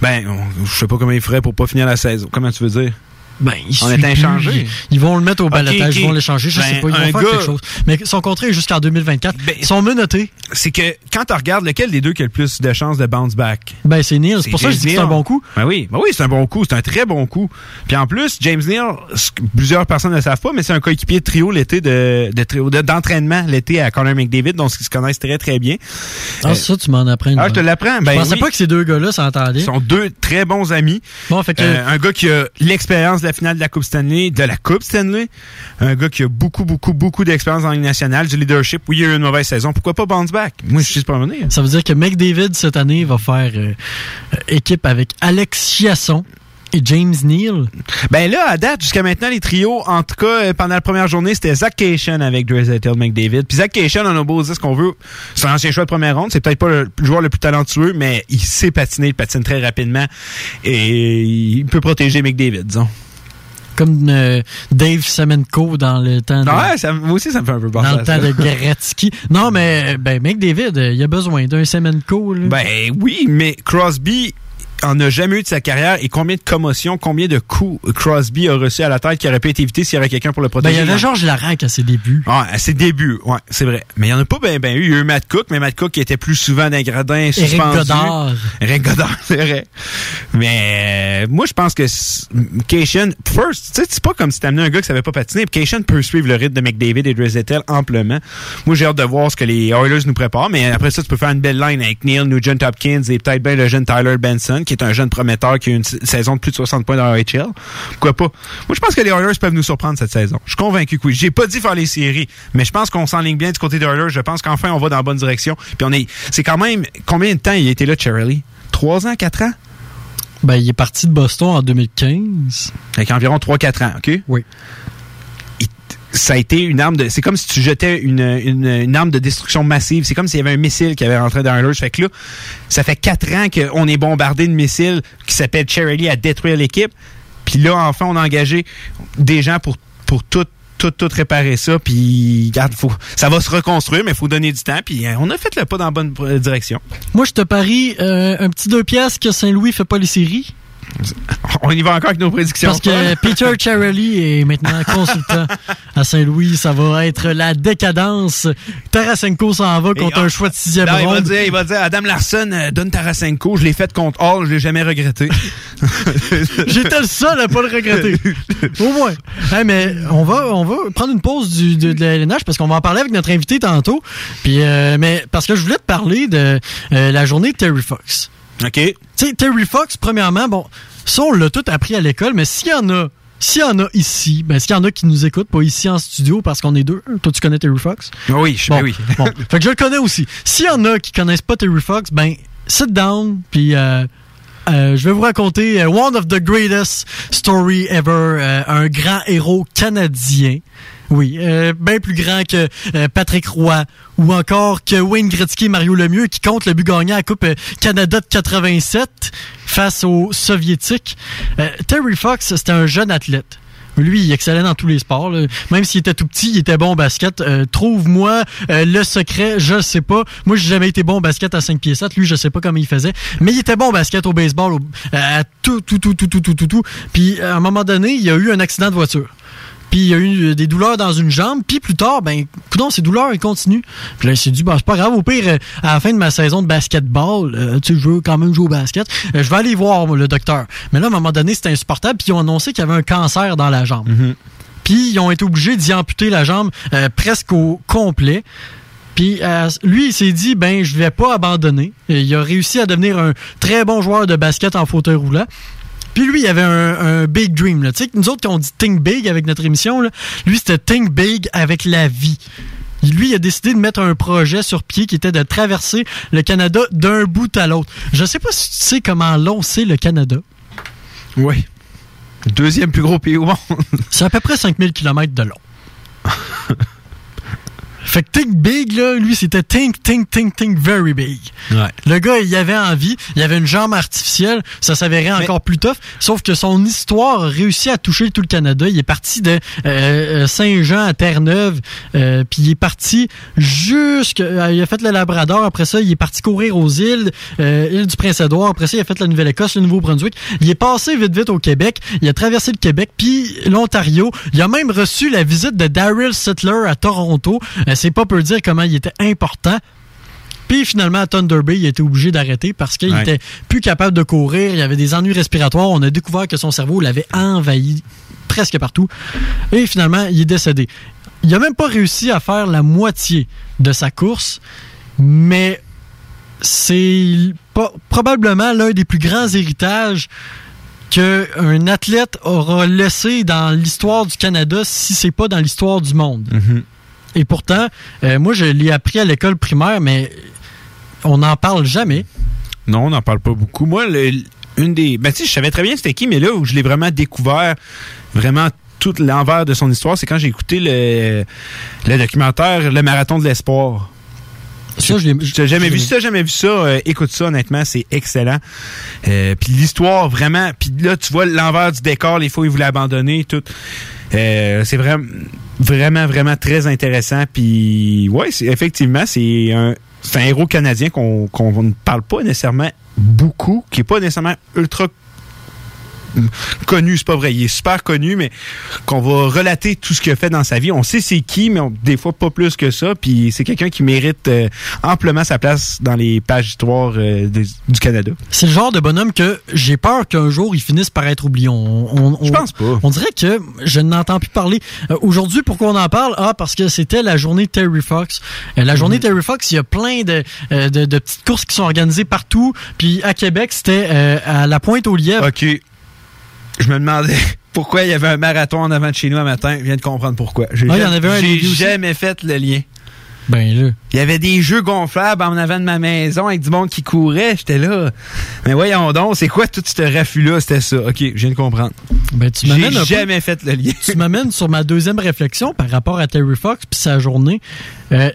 Ben, je sais pas comment il ferait pour pas finir la saison. Comment tu veux dire? Ben, il On est plus. inchangé. Ils, ils vont le mettre au balotage, ok. ils vont l'échanger, je Ben, sais pas, ils vont un faire gars- quelque chose. Mais son contrat est jusqu'en 2024. Ben, Ils sont menottés. C'est que quand tu regardes lequel des deux qui a le plus de chances de bounce back? Ben, c'est Neil. C'est pour ça que je dis que c'est un Neal. bon coup. Ben oui, ben oui, c'est un bon coup, c'est un très bon coup. Puis en plus, James Neal, plusieurs personnes ne le savent pas, mais c'est un coéquipier de trio l'été de, de trio- de- d'entraînement l'été à Connor McDavid, donc ils se connaissent très très bien. Ah, Euh, ça, tu m'en apprends. une Ah, je te l'apprends. Je Ben pensais oui. pas que ces deux gars-là s'entendaient. Ils sont deux très bons amis. Bon, fait que. Euh, un gars qui a l'expérience de la finale de la Coupe Stanley, de la Coupe Stanley. Un gars qui a beaucoup, beaucoup, beaucoup d'expérience en Ligue nationale, du leadership. Oui, il y a eu une mauvaise saison. Pourquoi pas bounce back? Moi, je suis pas revenu. Ça veut dire que McDavid, cette année, va faire euh, équipe avec Alex Chiasson et James Neal. Ben là, à date, jusqu'à maintenant, les trios, en tout cas, euh, pendant la première journée, c'était Zach Cation avec Dreisaitl McDavid. Puis Zach Cation, on a beau dire ce qu'on veut, c'est un ancien choix de première ronde. C'est peut-être pas le joueur le plus talentueux, mais il sait patiner, il patine très rapidement. Et il peut protéger McDavid, disons. Comme euh, Dave Semenko dans le temps de, Ouais, ça, moi aussi, ça me fait un peu penser dans le ça. temps de Gretzky. Non, mais ben McDavid, euh, il a besoin d'un Semenko. Là. Ben oui, mais Crosby en a jamais eu de sa carrière et combien de commotions, combien de coups Crosby a reçu à la tête qui aurait pu être évité s'il y avait quelqu'un pour le Ben, il protéger. y avait Georges Larac à ses débuts. Ouais, à ses débuts, ouais, c'est vrai. Mais il y en a pas ben, ben eu. Il y a eu Matt Cook, mais Matt Cook qui était plus souvent dans les gradins Eric suspendu. Godard. Eric Godard, c'est vrai. Mais euh, moi, je pense que Cation, first, tu sais, c'est pas comme si t'amenais un gars qui savait pas patiner. Cation peut suivre le rythme de McDavid et Dreisaitl amplement. Moi, j'ai hâte de voir ce que les Oilers nous préparent. Mais après ça, tu peux faire une belle line avec Neil Nugent Hopkins et peut-être bien le jeune Tyler Benson, qui est un jeune prometteur qui a une saison de plus de 60 points dans la HL. Pourquoi pas? Moi, je pense que les Oilers peuvent nous surprendre cette saison. Je suis convaincu que oui. J'ai pas dit faire les séries, mais je pense qu'on s'enligne bien du côté des Oilers. Je pense qu'enfin, on va dans la bonne direction. Puis on est, c'est quand même, combien de temps il a été là, Cherrelly? Trois ans, quatre ans? Ben, il est parti de Boston en 2015. Avec environ 3-4 ans, OK? Oui. Ça a été une arme de. C'est comme si tu jetais une, une, une arme de destruction massive. C'est comme s'il y avait un missile qui avait rentré dans un Fait que là, ça fait 4 ans qu'on est bombardé de missiles qui s'appelle Charity à détruire l'équipe. Puis là, enfin, on a engagé des gens pour, pour tout tout, tout réparer ça, puis regarde, faut, ça va se reconstruire, mais il faut donner du temps, puis on a fait le pas dans la bonne direction. Moi, je te parie euh, un petit deux piastres que Saint-Louis fait pas les séries. On y va encore avec nos prédictions. Parce que Peter Charelli est maintenant consultant à Saint-Louis. Ça va être la décadence. Tarasenko s'en va contre un ah, choix de sixième Non, il va ronde. dire, il va dire, Adam Larson euh, donne Tarasenko, je l'ai fait contre Hall, je l'ai jamais regretté. J'étais le seul à pas le regretter. Au moins. Hey, mais on va, on va prendre une pause du, de, de la LNH parce qu'on va en parler avec notre invité tantôt. Puis, euh, mais parce que je voulais te parler de euh, la journée de Terry Fox. OK. Tu sais, Terry Fox, premièrement, bon, ça, on l'a tout appris à l'école, mais s'il y en a, s'il y en a ici, ben, s'il y en a qui nous écoutent, pas ici en studio, parce qu'on est deux. Toi, tu connais Terry Fox? Oui, je Bon, oui. bon. Fait que je le connais aussi. S'il y en a qui connaissent pas Terry Fox, ben, sit down, puis euh, euh, je vais vous raconter euh, one of the greatest story ever, un grand héros canadien. Oui, bien plus grand que Patrick Roy ou encore que Wayne Gretzky et Mario Lemieux qui comptent le but gagnant à la Coupe euh, Canada de 87 face aux Soviétiques. Euh, Terry Fox, c'était un jeune athlète. Lui, il excellait dans tous les sports. Même s'il était tout petit, il était bon au basket. Euh, Trouve-moi le secret, je le sais pas. Moi, j'ai jamais été bon au basket à 5 pieds 7. Lui, je sais pas comment il faisait. Mais il était bon au basket, au baseball, à tout, tout, tout, tout, tout, tout, tout, tout. Puis, à un moment donné, il y a eu un accident de voiture. Puis il y a eu euh, des douleurs dans une jambe. Puis plus tard, ben, coudonc, ces douleurs, elles continuent. Puis là, il s'est dit, ben, c'est pas grave. Au pire, euh, à la fin de ma saison de basketball, euh, tu sais, je veux quand même jouer au basket. euh, je vais aller voir moi, le docteur. Mais là, à un moment donné, c'était insupportable. Puis ils ont annoncé qu'il y avait un cancer dans la jambe. Puis ils ont été obligés d'y amputer la jambe euh, presque au complet. Puis euh, lui, il s'est dit, ben, je vais pas abandonner. Et il a réussi à devenir un très bon joueur de basket en fauteuil roulant. Puis lui, il avait un, un big dream. là. Tu sais, nous autres qui on dit think big avec notre émission, là, lui, c'était think big avec la vie. Lui, il a décidé de mettre un projet sur pied qui était de traverser le Canada d'un bout à l'autre. Je sais pas si tu sais comment long c'est le Canada. Oui. Deuxième plus gros pays au monde. C'est à peu près 5000 km de long. Fait que think big, là, lui, c'était think, think, think, think very big. Ouais. Le gars, il avait envie, il avait une jambe artificielle, ça s'avérait encore plus tough, sauf que son histoire a réussi à toucher tout le Canada. Il est parti de euh, euh, Saint-Jean à Terre-Neuve, euh, puis il est parti jusque... euh, il a fait le Labrador, après ça, il est parti courir aux îles, île du Prince-Édouard, après ça, il a fait la Nouvelle-Écosse, le Nouveau-Brunswick. Il est passé vite, vite au Québec, il a traversé le Québec, puis l'Ontario. Il a même reçu la visite de Daryl Sittler à Toronto. Euh, C'est pas peu dire comment il était important. Puis finalement, à Thunder Bay, il a été obligé d'arrêter parce qu'il Ouais. était plus capable de courir. Il avait des ennuis respiratoires. On a découvert que son cerveau l'avait envahi presque partout. Et finalement, il est décédé. Il a même pas réussi à faire la moitié de sa course, mais c'est probablement l'un des plus grands héritages qu'un athlète aura laissé dans l'histoire du Canada si c'est pas dans l'histoire du monde. Mhm. Et pourtant, euh, moi, je l'ai appris à l'école primaire, mais on n'en parle jamais. Non, on n'en parle pas beaucoup. Moi, le- une des. Ben, tu sais, je savais très bien c'était qui, mais là où je l'ai vraiment découvert, vraiment tout l'envers de son histoire, c'est quand j'ai écouté le, le documentaire Le Marathon de l'Espoir. Ça, je t'ai jamais vu ça, jamais vu ça? Euh, écoute ça, honnêtement, c'est excellent. Euh, puis l'histoire, vraiment. Puis là, tu vois l'envers du décor, les fois où il voulait abandonner, tout. Euh, c'est vraiment, vraiment, vraiment très intéressant. Puis ouais, c'est- effectivement, c'est un, un héros canadien qu'on qu'on ne parle pas nécessairement beaucoup, qui est pas nécessairement ultra connu, c'est pas vrai, il est super connu, mais qu'on va relater tout ce qu'il a fait dans sa vie. On sait c'est qui, mais on- des fois pas plus que ça. Puis c'est quelqu'un qui mérite euh, amplement sa place dans les pages d'histoire euh, du Canada. C'est le genre de bonhomme que j'ai peur qu'un jour il finisse par être oublié. On, on- Je pense pas. On dirait que je n'entends plus parler. Euh, Aujourd'hui, pourquoi on en parle? Ah, parce que c'était la journée Terry Fox. La journée Terry Fox, il y a plein de, de, de petites courses qui sont organisées partout. Puis à Québec, c'était à la pointe aux lièvres. OK. Je me demandais pourquoi il y avait un marathon en avant de chez nous un matin. Je viens de comprendre pourquoi. J'ai Ah, jamais- fait le lien. Ben là. Il y avait des jeux gonflables en avant de ma maison avec du monde qui courait. J'étais là. Mais voyons donc, c'est quoi tout ce raffut-là? C'était ça. OK, je viens de comprendre. Ben, tu J'ai peu- jamais fait le lien. tu m'amènes sur ma deuxième réflexion par rapport à Terry Fox puis sa journée. Euh,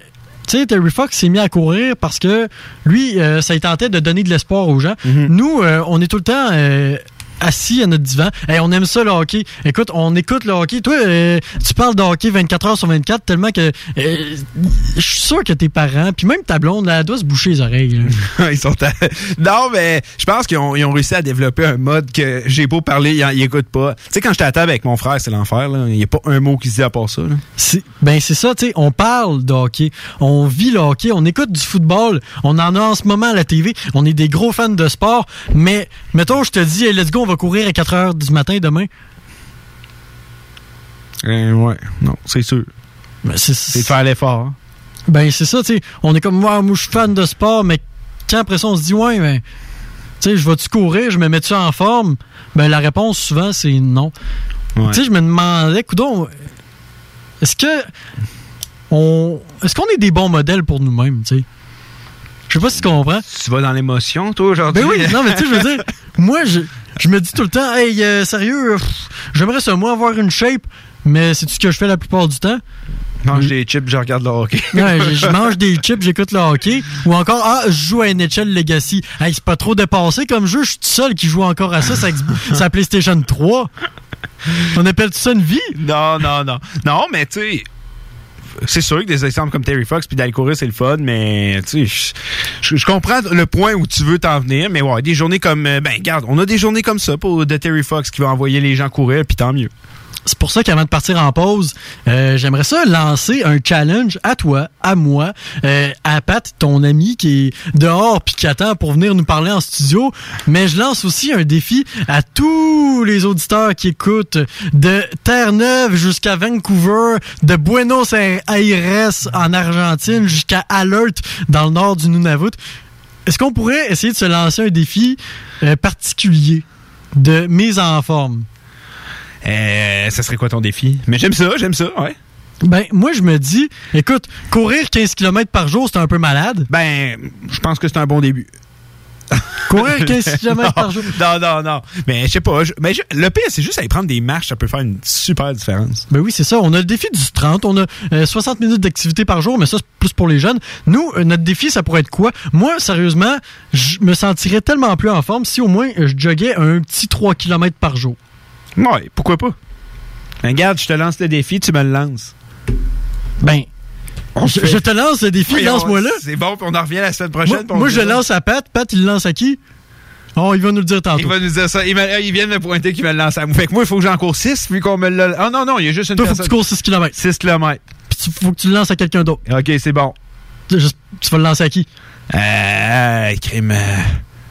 tu sais, Terry Fox s'est mis à courir parce que lui, euh, ça il tentait de donner de l'espoir aux gens. Mhm. Nous, euh, on est tout le temps assis à notre divan. Hey, on aime ça le hockey. Écoute, on écoute le hockey. Toi, euh, tu parles de hockey 24 heures sur 24 tellement que euh, je suis sûr que tes parents, puis même ta blonde, là, elle doit se boucher les oreilles. ils sont à- Non, mais je pense qu'ils ont, réussi à développer un mode que j'ai beau parler, ils, ils écoutent pas. Tu sais, quand j'étais à table avec mon frère, c'est l'enfer. Il n'y a pas un mot qui se dit à part ça. là. Ben c'est ça, tu sais, on parle de hockey, on vit le hockey, on écoute du football, on en a en ce moment à la TV, on est des gros fans de sport, mais mettons, je te dis, hey, let's go, on va courir à 4 heures du matin demain? Euh, ouais, non, c'est sûr. Ben c'est faire l'effort. hein. ben, c'est ça, tu sais, on est comme moi, moi je suis fan de sport, mais quand après ça on se dit ouais, ben tu sais, je vais-tu courir, je me mets-tu en forme? Ben la réponse souvent c'est non. Ouais. Tu sais, je me demandais, coudon, est-ce que on est-ce qu'on est des bons modèles pour nous-mêmes, tu sais? Je sais pas si tu comprends. Tu vas dans l'émotion, toi, aujourd'hui? Ben oui, non, mais tu sais, je veux dire, moi, je, je me dis tout le temps, hey, euh, sérieux, euh, j'aimerais moi, avoir une shape, mais c'est ce que je fais la plupart du temps. mange des chips, je regarde le hockey. Ouais, je, je mange des chips, j'écoute le hockey, ou encore, ah, je joue à NHL Legacy. Hey, c'est pas trop dépassé comme jeu, je suis tout seul qui joue encore à ça, ça, ça PlayStation 3. On appelle ça une vie? non, non, non. Non, mais tu sais, c'est sûr que des exemples comme Terry Fox puis d'aller courir, c'est le fun, mais tu sais, je comprends le point où tu veux t'en venir, mais ouais, des journées comme, euh, ben, regarde, on a des journées comme ça pour de Terry Fox qui va envoyer les gens courir, puis tant mieux. C'est pour ça qu'avant de partir en pause, euh, j'aimerais ça lancer un challenge à toi, à moi, euh, à Pat, ton ami qui est dehors puis qui attend pour venir nous parler en studio. Mais je lance aussi un défi à tous les auditeurs qui écoutent de Terre-Neuve jusqu'à Vancouver, de Buenos Aires en Argentine jusqu'à Alert dans le nord du Nunavut. Est-ce qu'on pourrait essayer de se lancer un défi euh, particulier de mise en forme? Euh, ça serait quoi ton défi? Mais j'aime ça, j'aime ça, ouais. Ben, moi, je me dis, écoute, courir 15 km par jour, c'est un peu malade. Ben, je pense que c'est un bon début. Courir 15 km par jour. Non, non, non. Mais je sais pas. mais le pire, c'est juste aller prendre des marches, ça peut faire une super différence. Ben oui, c'est ça. On a le défi du 30. On a 60 euh, minutes d'activité par jour, mais ça, c'est plus pour les jeunes. Nous, euh, notre défi, ça pourrait être quoi? Moi, sérieusement, je me sentirais tellement plus en forme si au moins je joguais un petit 3 km par jour. Ouais, pourquoi pas? Regarde, je te lance le défi, tu me le lances. Ben, je, te lance le défi, lance-moi là. C'est bon, puis on en revient la semaine prochaine. Moi, je lance à Pat. Pat, il lance à qui? Oh, il va nous le dire tantôt. Il va nous dire ça. Il, vient de me pointer qu'il va le lancer à moi. Fait que moi, il faut que j'en cours 6, puis qu'on me le... Ah non, non, il y a juste une Toi, personne. faut que tu cours 6 km. 6 km. Puis il faut que tu le lances à quelqu'un d'autre. OK, c'est bon. Tu, vas le lancer à qui? Euh, crime...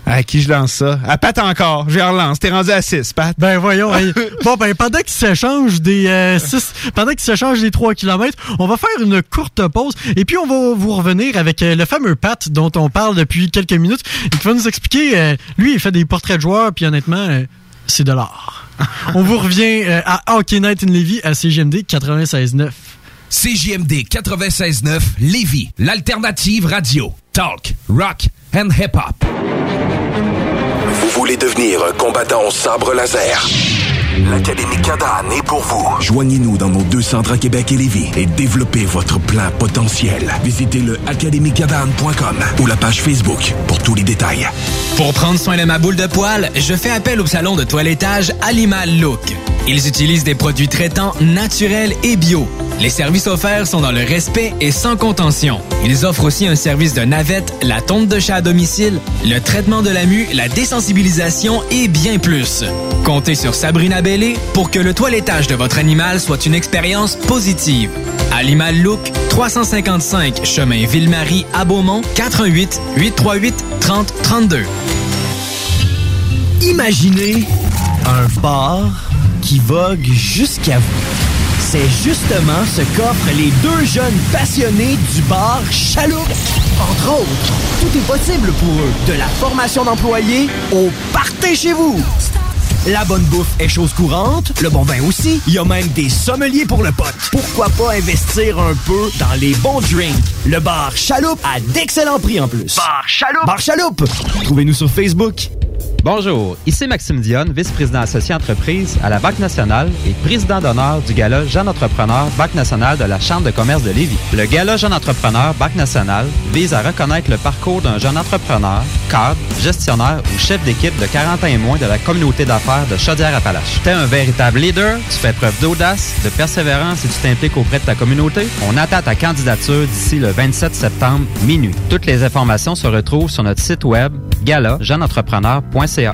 À qui je lance ça? À Pat encore. Je relance. T'es rendu à 6, Pat. Ben voyons. bon, ben pendant qu'ils s'échangent des euh, 6, pendant qu'ils s'échangent des 3 km, on va faire une courte pause et puis on va vous revenir avec euh, le fameux Pat dont on parle depuis quelques minutes et qui va nous expliquer. Euh, lui, il fait des portraits de joueurs puis honnêtement, euh, c'est de l'art. on vous revient à Hockey Night in Levy à CGMD 96.9. CJMD 96.9 Lévis, l'alternative radio. Talk, rock and hip-hop. Vous voulez devenir un combattant au sabre laser? L'Académie Cadan est pour vous. Joignez-nous dans nos deux centres à Québec et Lévis et développez votre plein potentiel. Visitez le academycadan.com ou la page Facebook pour tous les détails. Pour prendre soin de ma boule de poil, je fais appel au salon de toilettage Animal Look. Ils utilisent des produits traitants naturels et bio. Les services offerts sont dans le respect et sans contention. Ils offrent aussi un service de navette, la tonte de chat à domicile, le traitement de la mue, la désensibilisation et bien plus. Comptez sur Sabrina Pour que le toilettage de votre animal soit une expérience positive. Animal Look, 355 chemin Ville-Marie à Beaumont, 88 838 30 32. Imaginez un bar qui vogue jusqu'à vous. C'est justement ce qu'offrent les deux jeunes passionnés du bar Chaloupe. Entre autres, tout est possible pour eux, de la formation d'employés au partez chez vous. La bonne bouffe est chose courante, le bon vin aussi. Il y a même des sommeliers pour le pote. Pourquoi pas investir un peu dans les bons drinks? Le bar Chaloupe a d'excellents prix en plus. Bar Chaloupe! Bar Chaloupe! Trouvez-nous sur Facebook. Bonjour, ici Maxime Dionne, vice-président associé entreprise à la Banque nationale et président d'honneur du Gala Jeune Entrepreneur Banque nationale de la Chambre de commerce de Lévis. Le Gala Jeune Entrepreneur Banque nationale vise à reconnaître le parcours d'un jeune entrepreneur, cadre, gestionnaire ou chef d'équipe de 40 ans et moins de la communauté d'affaires de Chaudière-Appalaches. T'es un véritable leader, tu fais preuve d'audace, de persévérance et tu t'impliques auprès de ta communauté. On attend ta candidature d'ici le 27 septembre minuit. Toutes les informations se retrouvent sur notre site web gala-jeune-entrepreneur.ca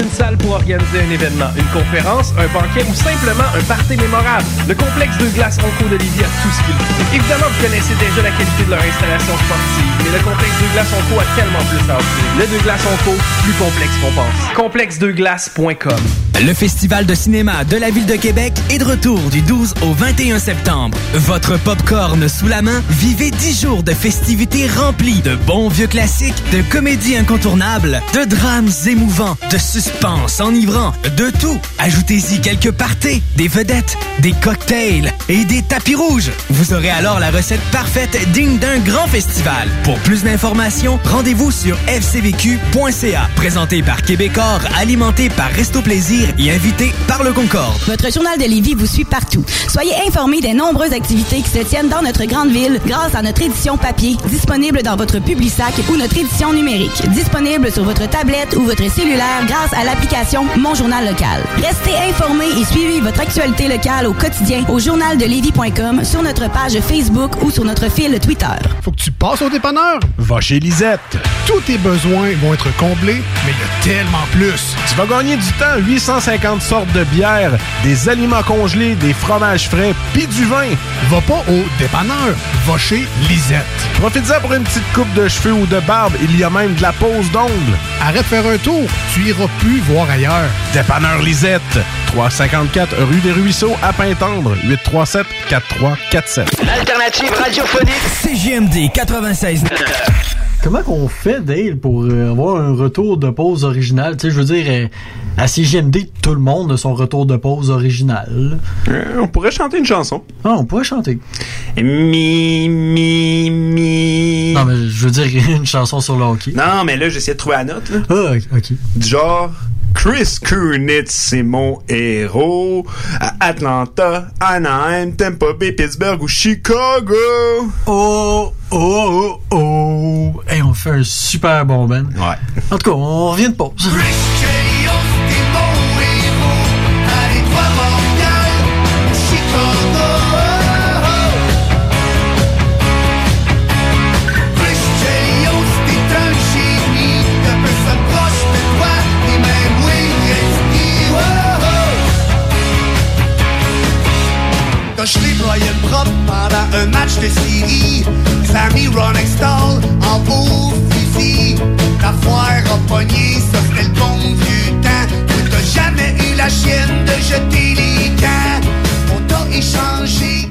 d'une salle pour organiser un événement, une conférence, un banquet ou simplement un party mémorable. Le complexe de glace Onco d'Olivier a tout ce qu'il faut. Évidemment, vous connaissez déjà la qualité de leur installation sportive, mais le complexe de glace Onco a tellement plus à offrir. Le de glace Onco, plus complexe qu'on pense. Complexedeglace.com Le Festival de cinéma de la Ville de Québec est de retour du 12 au 21 septembre. Votre popcorn sous la main, vivez 10 jours de festivités remplies de bons vieux classiques, de comédies incontournables, de drames émouvants de suspense enivrant, de tout. Ajoutez-y quelques parties, des vedettes, des cocktails et des tapis rouges. Vous aurez alors la recette parfaite digne d'un grand festival. Pour plus d'informations, rendez-vous sur fcvq.ca. Présenté par Québecor, alimenté par Resto Plaisir et invité par le Concorde. Votre journal de Lévis vous suit partout. Soyez informés des nombreuses activités qui se tiennent dans notre grande ville grâce à notre édition papier, disponible dans votre Publisac ou notre édition numérique, disponible sur votre tablette ou votre cellulaire cellulaire à l'application Mon Journal Local. Restez informés et suivez votre actualité locale au quotidien au journaldelevis.com, sur notre page Facebook ou sur notre fil Twitter. Faut que tu passes au dépanneur. Va chez Lisette. Tous tes besoins vont être comblés, mais il y a tellement plus. Tu vas gagner du temps, 850 sortes de bières, des aliments congelés, des fromages frais, puis du vin. Va pas au dépanneur, va chez Lisette. Profite-en pour une petite coupe de cheveux ou de barbe, il y a même de la pose d'ongles. Arrête de faire un tour, tu iras plus voir ailleurs. Dépanneur Lisette, 354 rue des Ruisseaux à Pintendre, 837 4347. L'alternative radiophonique CGMD 96. Comment qu'on fait, Dale, pour euh, avoir un retour de pause original? Tu sais, je veux dire, euh, à CGMD, tout le monde a son retour de pause original. Euh, on pourrait chanter une chanson. Ah, on pourrait chanter. Mi, mi, mi. Non, mais je veux dire, une chanson sur le hockey. Non, mais là, j'essaie de trouver la note. Là. Ah, ok. Du genre, Chris Kunitz, c'est mon héros. À Atlanta, Anaheim, Tampa Bay, Pittsburgh ou Chicago. Oh, oh, oh, oh. Hey, on fait un super bon ben. Ouais. En tout cas, on revient de pause. Un match de série, Sammy Ron Extall en beau fusil. La foire a pogné, ça c'était le bon vieux temps. Toi t'as jamais eu la chienne de jeter les camps. On t'a échangé.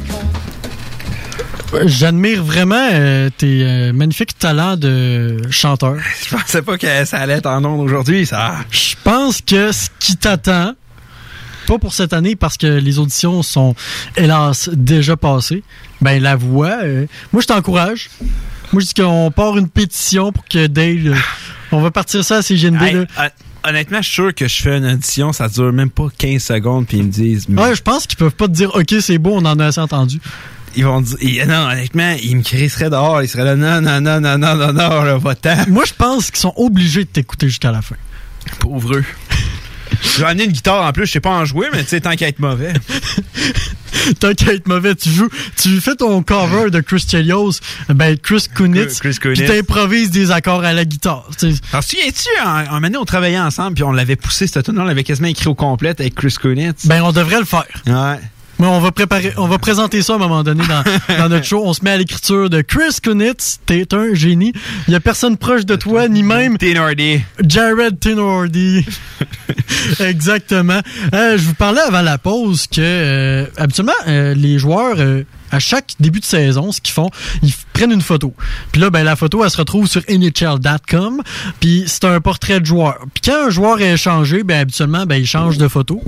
J'admire vraiment euh, tes euh, magnifiques talents de chanteur. Je pensais pas que ça allait être en ondes aujourd'hui, ça. Je pense que ce qui t'attend, pas pour cette année parce que les auditions sont, hélas, déjà passées, ben la voix, euh, moi je t'encourage. Moi je dis qu'on part une pétition pour que Dale, euh, on va partir ça à CGND. Hey, là. honnêtement, je suis sûr que je fais une audition, ça dure même pas 15 secondes, puis ils me disent. mais- Ouais, je pense qu'ils peuvent pas te dire OK, c'est beau, on en a assez entendu. Ils vont dire. ils- non, honnêtement, ils me crieraient dehors, ils seraient là, non, non, non, non, non, non, non, là, va-t'en. Moi je pense qu'ils sont obligés de t'écouter jusqu'à la fin. Pauvre eux. J'ai amené une guitare en plus, je sais pas en jouer, mais tu sais, tant qu'à être mauvais. Tant qu'à être mauvais, tu joues, tu fais ton cover de Chris Chelios, ben Chris Kunitz, Chris Kunitz. puis t'improvises des accords à la guitare. tu. Alors, souviens-tu, en, en année, on travaillait ensemble, puis on l'avait poussé, cette tune on l'avait quasiment écrit au complet avec Chris Kunitz? Ben on devrait le faire. Ouais. Mais on va préparer, on va présenter ça à un moment donné dans, dans notre show. On se met à l'écriture de Chris Kunitz. T'es un génie. Il y a personne proche de toi, ni même Tenordi. Jared Tenordi. Exactement. Euh, je vous parlais avant la pause que euh, habituellement euh, les joueurs à chaque début de saison, ce qu'ils font, ils prennent une photo. Puis là, ben la photo, elle se retrouve sur NHL.com. Puis c'est un portrait de joueur. Puis quand un joueur est échangé, ben habituellement, ben il change de photo,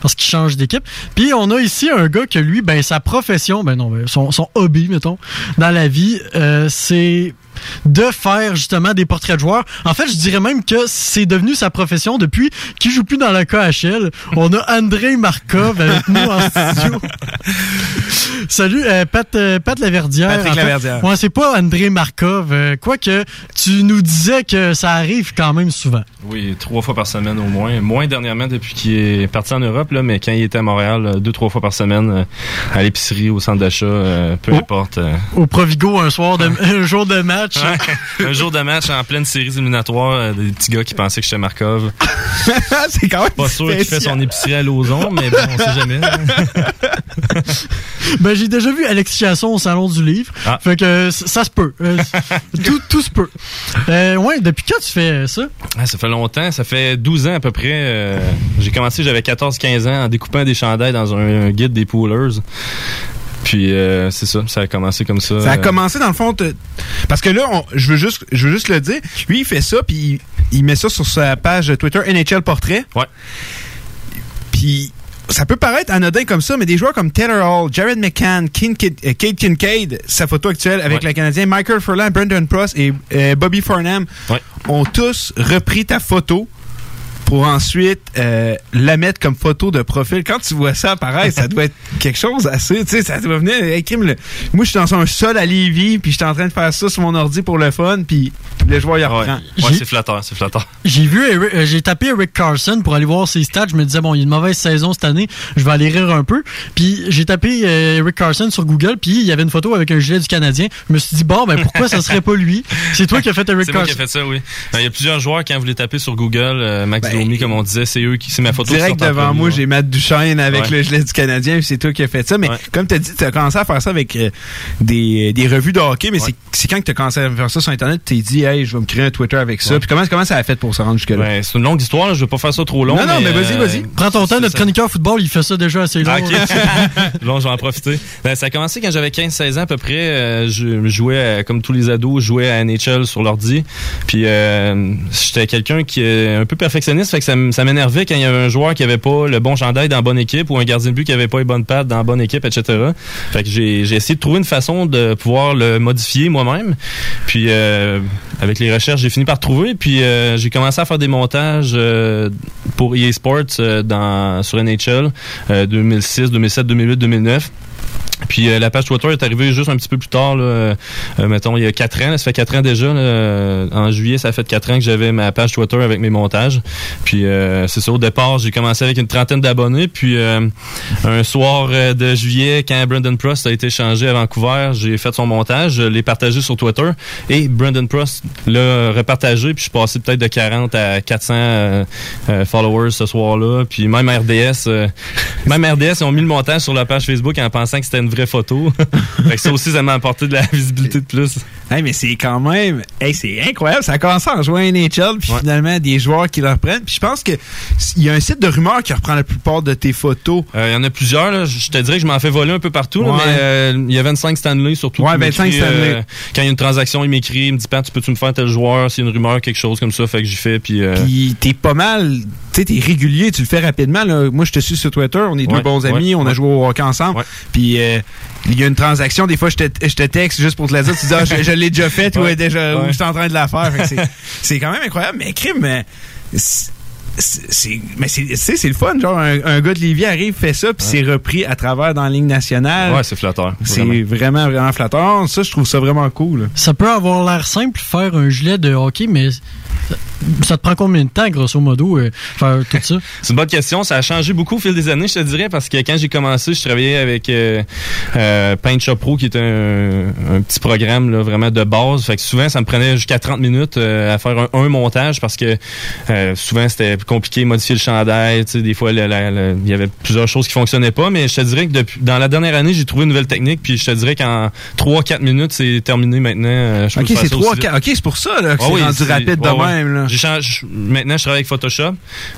parce qu'il change d'équipe. Puis on a ici un gars que lui, ben sa profession, ben non, ben, son, son hobby, mettons, dans la vie, euh, c'est de faire justement des portraits de joueurs. En fait, je dirais même que c'est devenu sa profession depuis qu'il joue plus dans la KHL. On a André Markov avec nous en studio. Salut, euh, Pat, euh, Pat Laverdière. Patrick En fait, Laverdière. Ouais, c'est pas André Markov. euh, Quoique, tu nous disais que ça arrive quand même souvent. Oui, trois fois par semaine au moins. Moins dernièrement depuis qu'il est parti en Europe, là, mais quand il était à Montréal, euh, deux, trois fois par semaine, à l'épicerie, au centre d'achat, euh, peu importe. euh. Au Provigo, un soir de, un jour de match. Ouais. Un jour de match en pleine série éliminatoire, euh, des petits gars qui pensaient que j'étais Markov. c'est quand même Pas sûr qu'il fait son épicerie à Lauson, mais bon, on sait jamais. Ben, j'ai déjà vu Alex Chasson au Salon du Livre. Ah. Fait que euh, ça se peut. Euh, tout, tout se peut. Euh, ouais, depuis quand tu fais ça? Ah, ça fait longtemps, ça fait 12 ans à peu près. j'ai commencé, j'avais 14-15 ans en découpant des chandails dans un, un guide des poolers. Puis euh, c'est ça, ça a commencé comme ça. Ça a euh, commencé dans le fond te- parce que là on- je veux juste je veux juste le dire, lui il fait ça puis il, il met ça sur sa page Twitter NHL portrait. Ouais. Puis ça peut paraître anodin comme ça, mais des joueurs comme Taylor Hall, Jared McCann, Kincaid, euh, Kate Kincaid, sa photo actuelle avec Ouais. le Canadien, Michael Furlan, Brendan Pross et euh, Bobby Farnham Ouais. ont tous repris ta photo pour ensuite euh, la mettre comme photo de profil. Quand tu vois ça apparaître, ça doit être quelque chose assez, tu sais, ça doit venir. hey, crime, moi, je suis dans un sol à Lévis, puis je suis en train de faire ça sur mon ordi pour le fun, puis le joueur y reprend. Ouais, c'est flatteur, c'est flatteur. J'ai vu, Eric- euh, j'ai tapé Eric Carson pour aller voir ses stats. Je me disais, bon, il y a une mauvaise saison cette année. Je vais aller rire un peu. Puis j'ai tapé euh, Eric Carson sur Google. Puis il y avait une photo avec un gilet du Canadien. Je me suis dit, bon, ben pourquoi ça serait pas lui? C'est toi qui as fait Eric C'est moi Carson. qui ai fait ça, oui. Ben, Il y a plusieurs joueurs, quand vous les tapez sur Google, euh, Max Comme on disait, c'est eux qui, c'est ma photo. Direct devant premier, moi, j'ai Matt Duchesne avec Ouais. le gilet du Canadien, puis c'est toi qui as fait ça. Mais comme tu as dit, tu as commencé à faire ça avec euh, des, des revues de hockey, mais c'est- c'est quand que tu as commencé à faire ça sur Internet, tu t'es dit, hey, je vais me créer un Twitter avec ça. Puis comment, comment ça a fait pour se rendre jusque-là? Ben, c'est une longue histoire, là, je vais pas faire ça trop long. Non, non, mais vas-y, euh, vas-y. Prends ton temps, notre chroniqueur football, il fait ça déjà assez long. Ah, ok. bon, je vais en profiter. Ben, ça a commencé quand j'avais 15-16 ans à peu près. Euh, je jouais, comme tous les ados, je jouais à NHL sur l'ordi. Puis euh, j'étais quelqu'un qui est un peu perfectionniste, fait que ça, m'énervait quand il y avait un joueur qui avait pas le bon chandail dans la bonne équipe ou un gardien de but qui avait pas les bonnes pattes dans la bonne équipe, etc. Fait que j'ai essayé de trouver une façon de pouvoir le modifier moi-même. Puis euh, avec les recherches, j'ai fini par trouver. Puis euh, j'ai commencé à faire des montages euh, pour EA Sports dans sur NHL euh, 2006, 2007, 2008, 2009. Puis euh, la page Twitter est arrivée juste un petit peu plus tard, là, euh, mettons il y a quatre ans. là, ça fait quatre ans déjà. euh, en juillet, ça fait quatre ans que j'avais ma page Twitter avec mes montages. Puis euh, c'est ça, au départ, j'ai commencé avec une trentaine d'abonnés. Puis euh, un soir euh, de juillet, quand Brandon Prost a été changé à Vancouver, j'ai fait son montage, je l'ai partagé sur Twitter. Et Brandon Prost l'a repartagé. Puis je suis passé peut-être de 40 à 400 euh, euh, followers ce soir-là. Puis même RDS, même RDS, ils ont mis le montage sur la page Facebook en pensant que c'était une vraie photo. fait que ça aussi, ça m'a apporté de la visibilité de plus. Hey, mais c'est quand même, hey, c'est incroyable. Ça a commencé en jouant à NHL, puis finalement des joueurs qui le reprennent. Puis je pense que il y a un site de rumeurs qui reprend la plupart de tes photos. Euh, Il y en a plusieurs. Là. Je te dirais que je m'en fais voler un peu partout. là, mais euh, il y a 25 Stanley surtout. Ouais, qui 25 m'écrit, Stanley. euh, quand il y a une transaction, il m'écrit, il me dit Pat, tu peux-tu me faire tel joueur? C'est une rumeur, quelque chose comme ça. Fait que j'y fais. Puis, Puis t'es pas mal, tu sais, t'es régulier, tu le fais rapidement. Là. Moi, je te suis sur Twitter, on est deux Ouais, bons amis, on a joué au hockey ensemble. Puis euh, il y a une transaction, des fois, je te, je te texte juste pour te la dire. Tu dis, ah, je, je l'ai déjà faite ou Ouais, déjà, ou je suis en train de la faire. C'est- quand même incroyable. Mais crime, mais c'est- c'est mais c'est tu sais, c'est le fun genre un, un gars de Lévis arrive fait ça puis c'est repris à travers dans la ligne nationale ouais, c'est flatteur. c'est vraiment. vraiment vraiment flatteur ça je trouve ça vraiment cool Ça peut avoir l'air simple faire un gilet de hockey, mais ça, te prend combien de temps, grosso modo, euh, faire tout ça? C'est une bonne question. Ça a changé beaucoup au fil des années, je te dirais, parce que quand j'ai commencé, je travaillais avec euh, euh, Paint Shop Pro, qui est un, un petit programme là, vraiment de base. Fait que souvent, ça me prenait jusqu'à 30 minutes à faire un, un montage parce que souvent, c'était compliqué, modifier le chandail. Des fois, il y avait plusieurs choses qui fonctionnaient pas. Mais je te dirais que depuis, dans la dernière année, j'ai trouvé une nouvelle technique. Puis je te dirais qu'en 3-4 minutes, c'est terminé maintenant. Je ok c'est ça trois aussi vite. quatre- ok c'est pour ça là, que Ah c'est oui, rendu rapide de ouais. même là. Maintenant, je travaille avec Photoshop,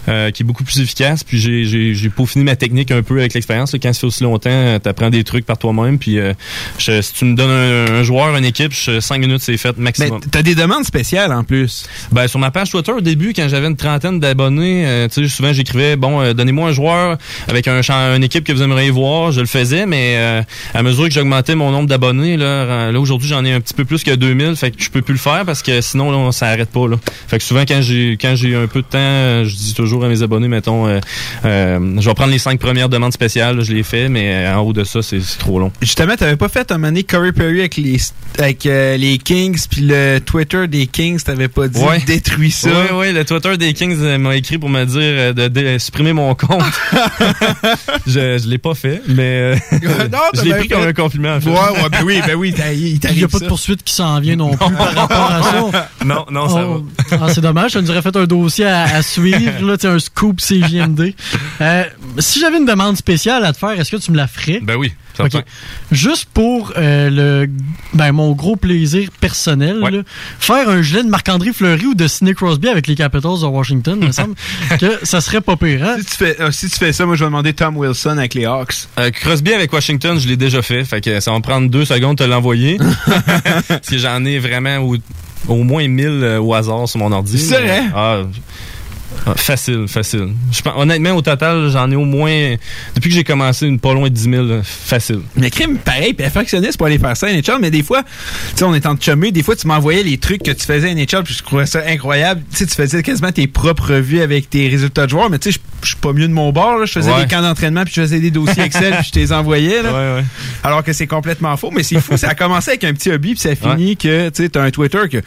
euh, qui est beaucoup plus efficace. Puis j'ai- peaufiné ma technique un peu avec l'expérience. Quand ça fait aussi longtemps, tu apprends des trucs par toi-même. Puis euh, je- si tu me donnes un, un joueur, une équipe, 5 minutes, c'est fait mais maximum. t'as des demandes spéciales en plus Ben, sur ma page Twitter, au début, quand j'avais une trentaine d'abonnés, euh, tu sais, souvent j'écrivais, bon, euh, donnez-moi un joueur avec un une équipe que vous aimeriez voir. Je le faisais, mais euh, à mesure que j'augmentais mon nombre d'abonnés, là, aujourd'hui, j'en ai un petit peu plus que 2000, fait que je peux plus le faire parce que sinon, là, ça arrête pas. Là. Fait que souvent, quand j'ai quand j'ai un peu de temps, euh, je dis toujours à mes abonnés, mettons, euh, euh, je vais prendre les cinq premières demandes spéciales, je les fais, mais en haut de ça, c'est trop long. justement t'avais pas fait un moment donné Corey Perry avec les avec euh, les Kings puis le Twitter des Kings t'avais pas dit Ouais. détruis ça? Oui, oui, le Twitter des Kings m'a écrit pour me dire de, de supprimer mon compte. je je l'ai pas fait, mais euh, Non, je l'ai pris fait. comme un compliment. en fait. ouais ouais ben oui ben oui il n'y a pas de poursuite qui s'en vient non plus par rapport à ça. Non, non, ça Oh, ah, c'est dommage, ça nous aurait fait un dossier à, à suivre, là, un scoop CGMD. Euh, si j'avais une demande spéciale à te faire, est-ce que tu me la ferais? Ben oui. Juste pour euh, le ben, mon gros plaisir personnel, Ouais. là, faire un gilet de Marc-André Fleury ou de Sidney Crosby avec les Capitals de Washington, il me semble que ça serait pas pire. hein? si tu fais euh, si tu fais ça moi je vais demander Tom Wilson avec les Hawks Euh, Crosby avec Washington, je l'ai déjà fait. Fait que ça va me prendre deux secondes de te l'envoyer. Que j'en ai vraiment au, au moins 1000 euh, au hasard sur mon ordi. C'est vrai? Ah, facile, facile. Je honnêtement, au total, j'en ai au moins, depuis que j'ai commencé, une pas loin de 10 000, là, facile. Mais crime, pareil, perfectionniste pour aller faire ça à NHL, mais des fois, tu sais, on est en chumé, des fois, tu m'envoyais les trucs que tu faisais à NHL, puis je trouvais ça incroyable. Tu sais, tu faisais quasiment tes propres revues avec tes résultats de joueurs, mais tu sais, je je suis pas mieux de mon bord, là. Je faisais Ouais. des camps d'entraînement, puis je faisais des dossiers Excel, puis je te les envoyais, là. Ouais, ouais. Alors que c'est complètement faux, mais c'est fou. Ça a commencé avec un petit hobby, puis ça a fini que, tu sais, t'as un Twitter que,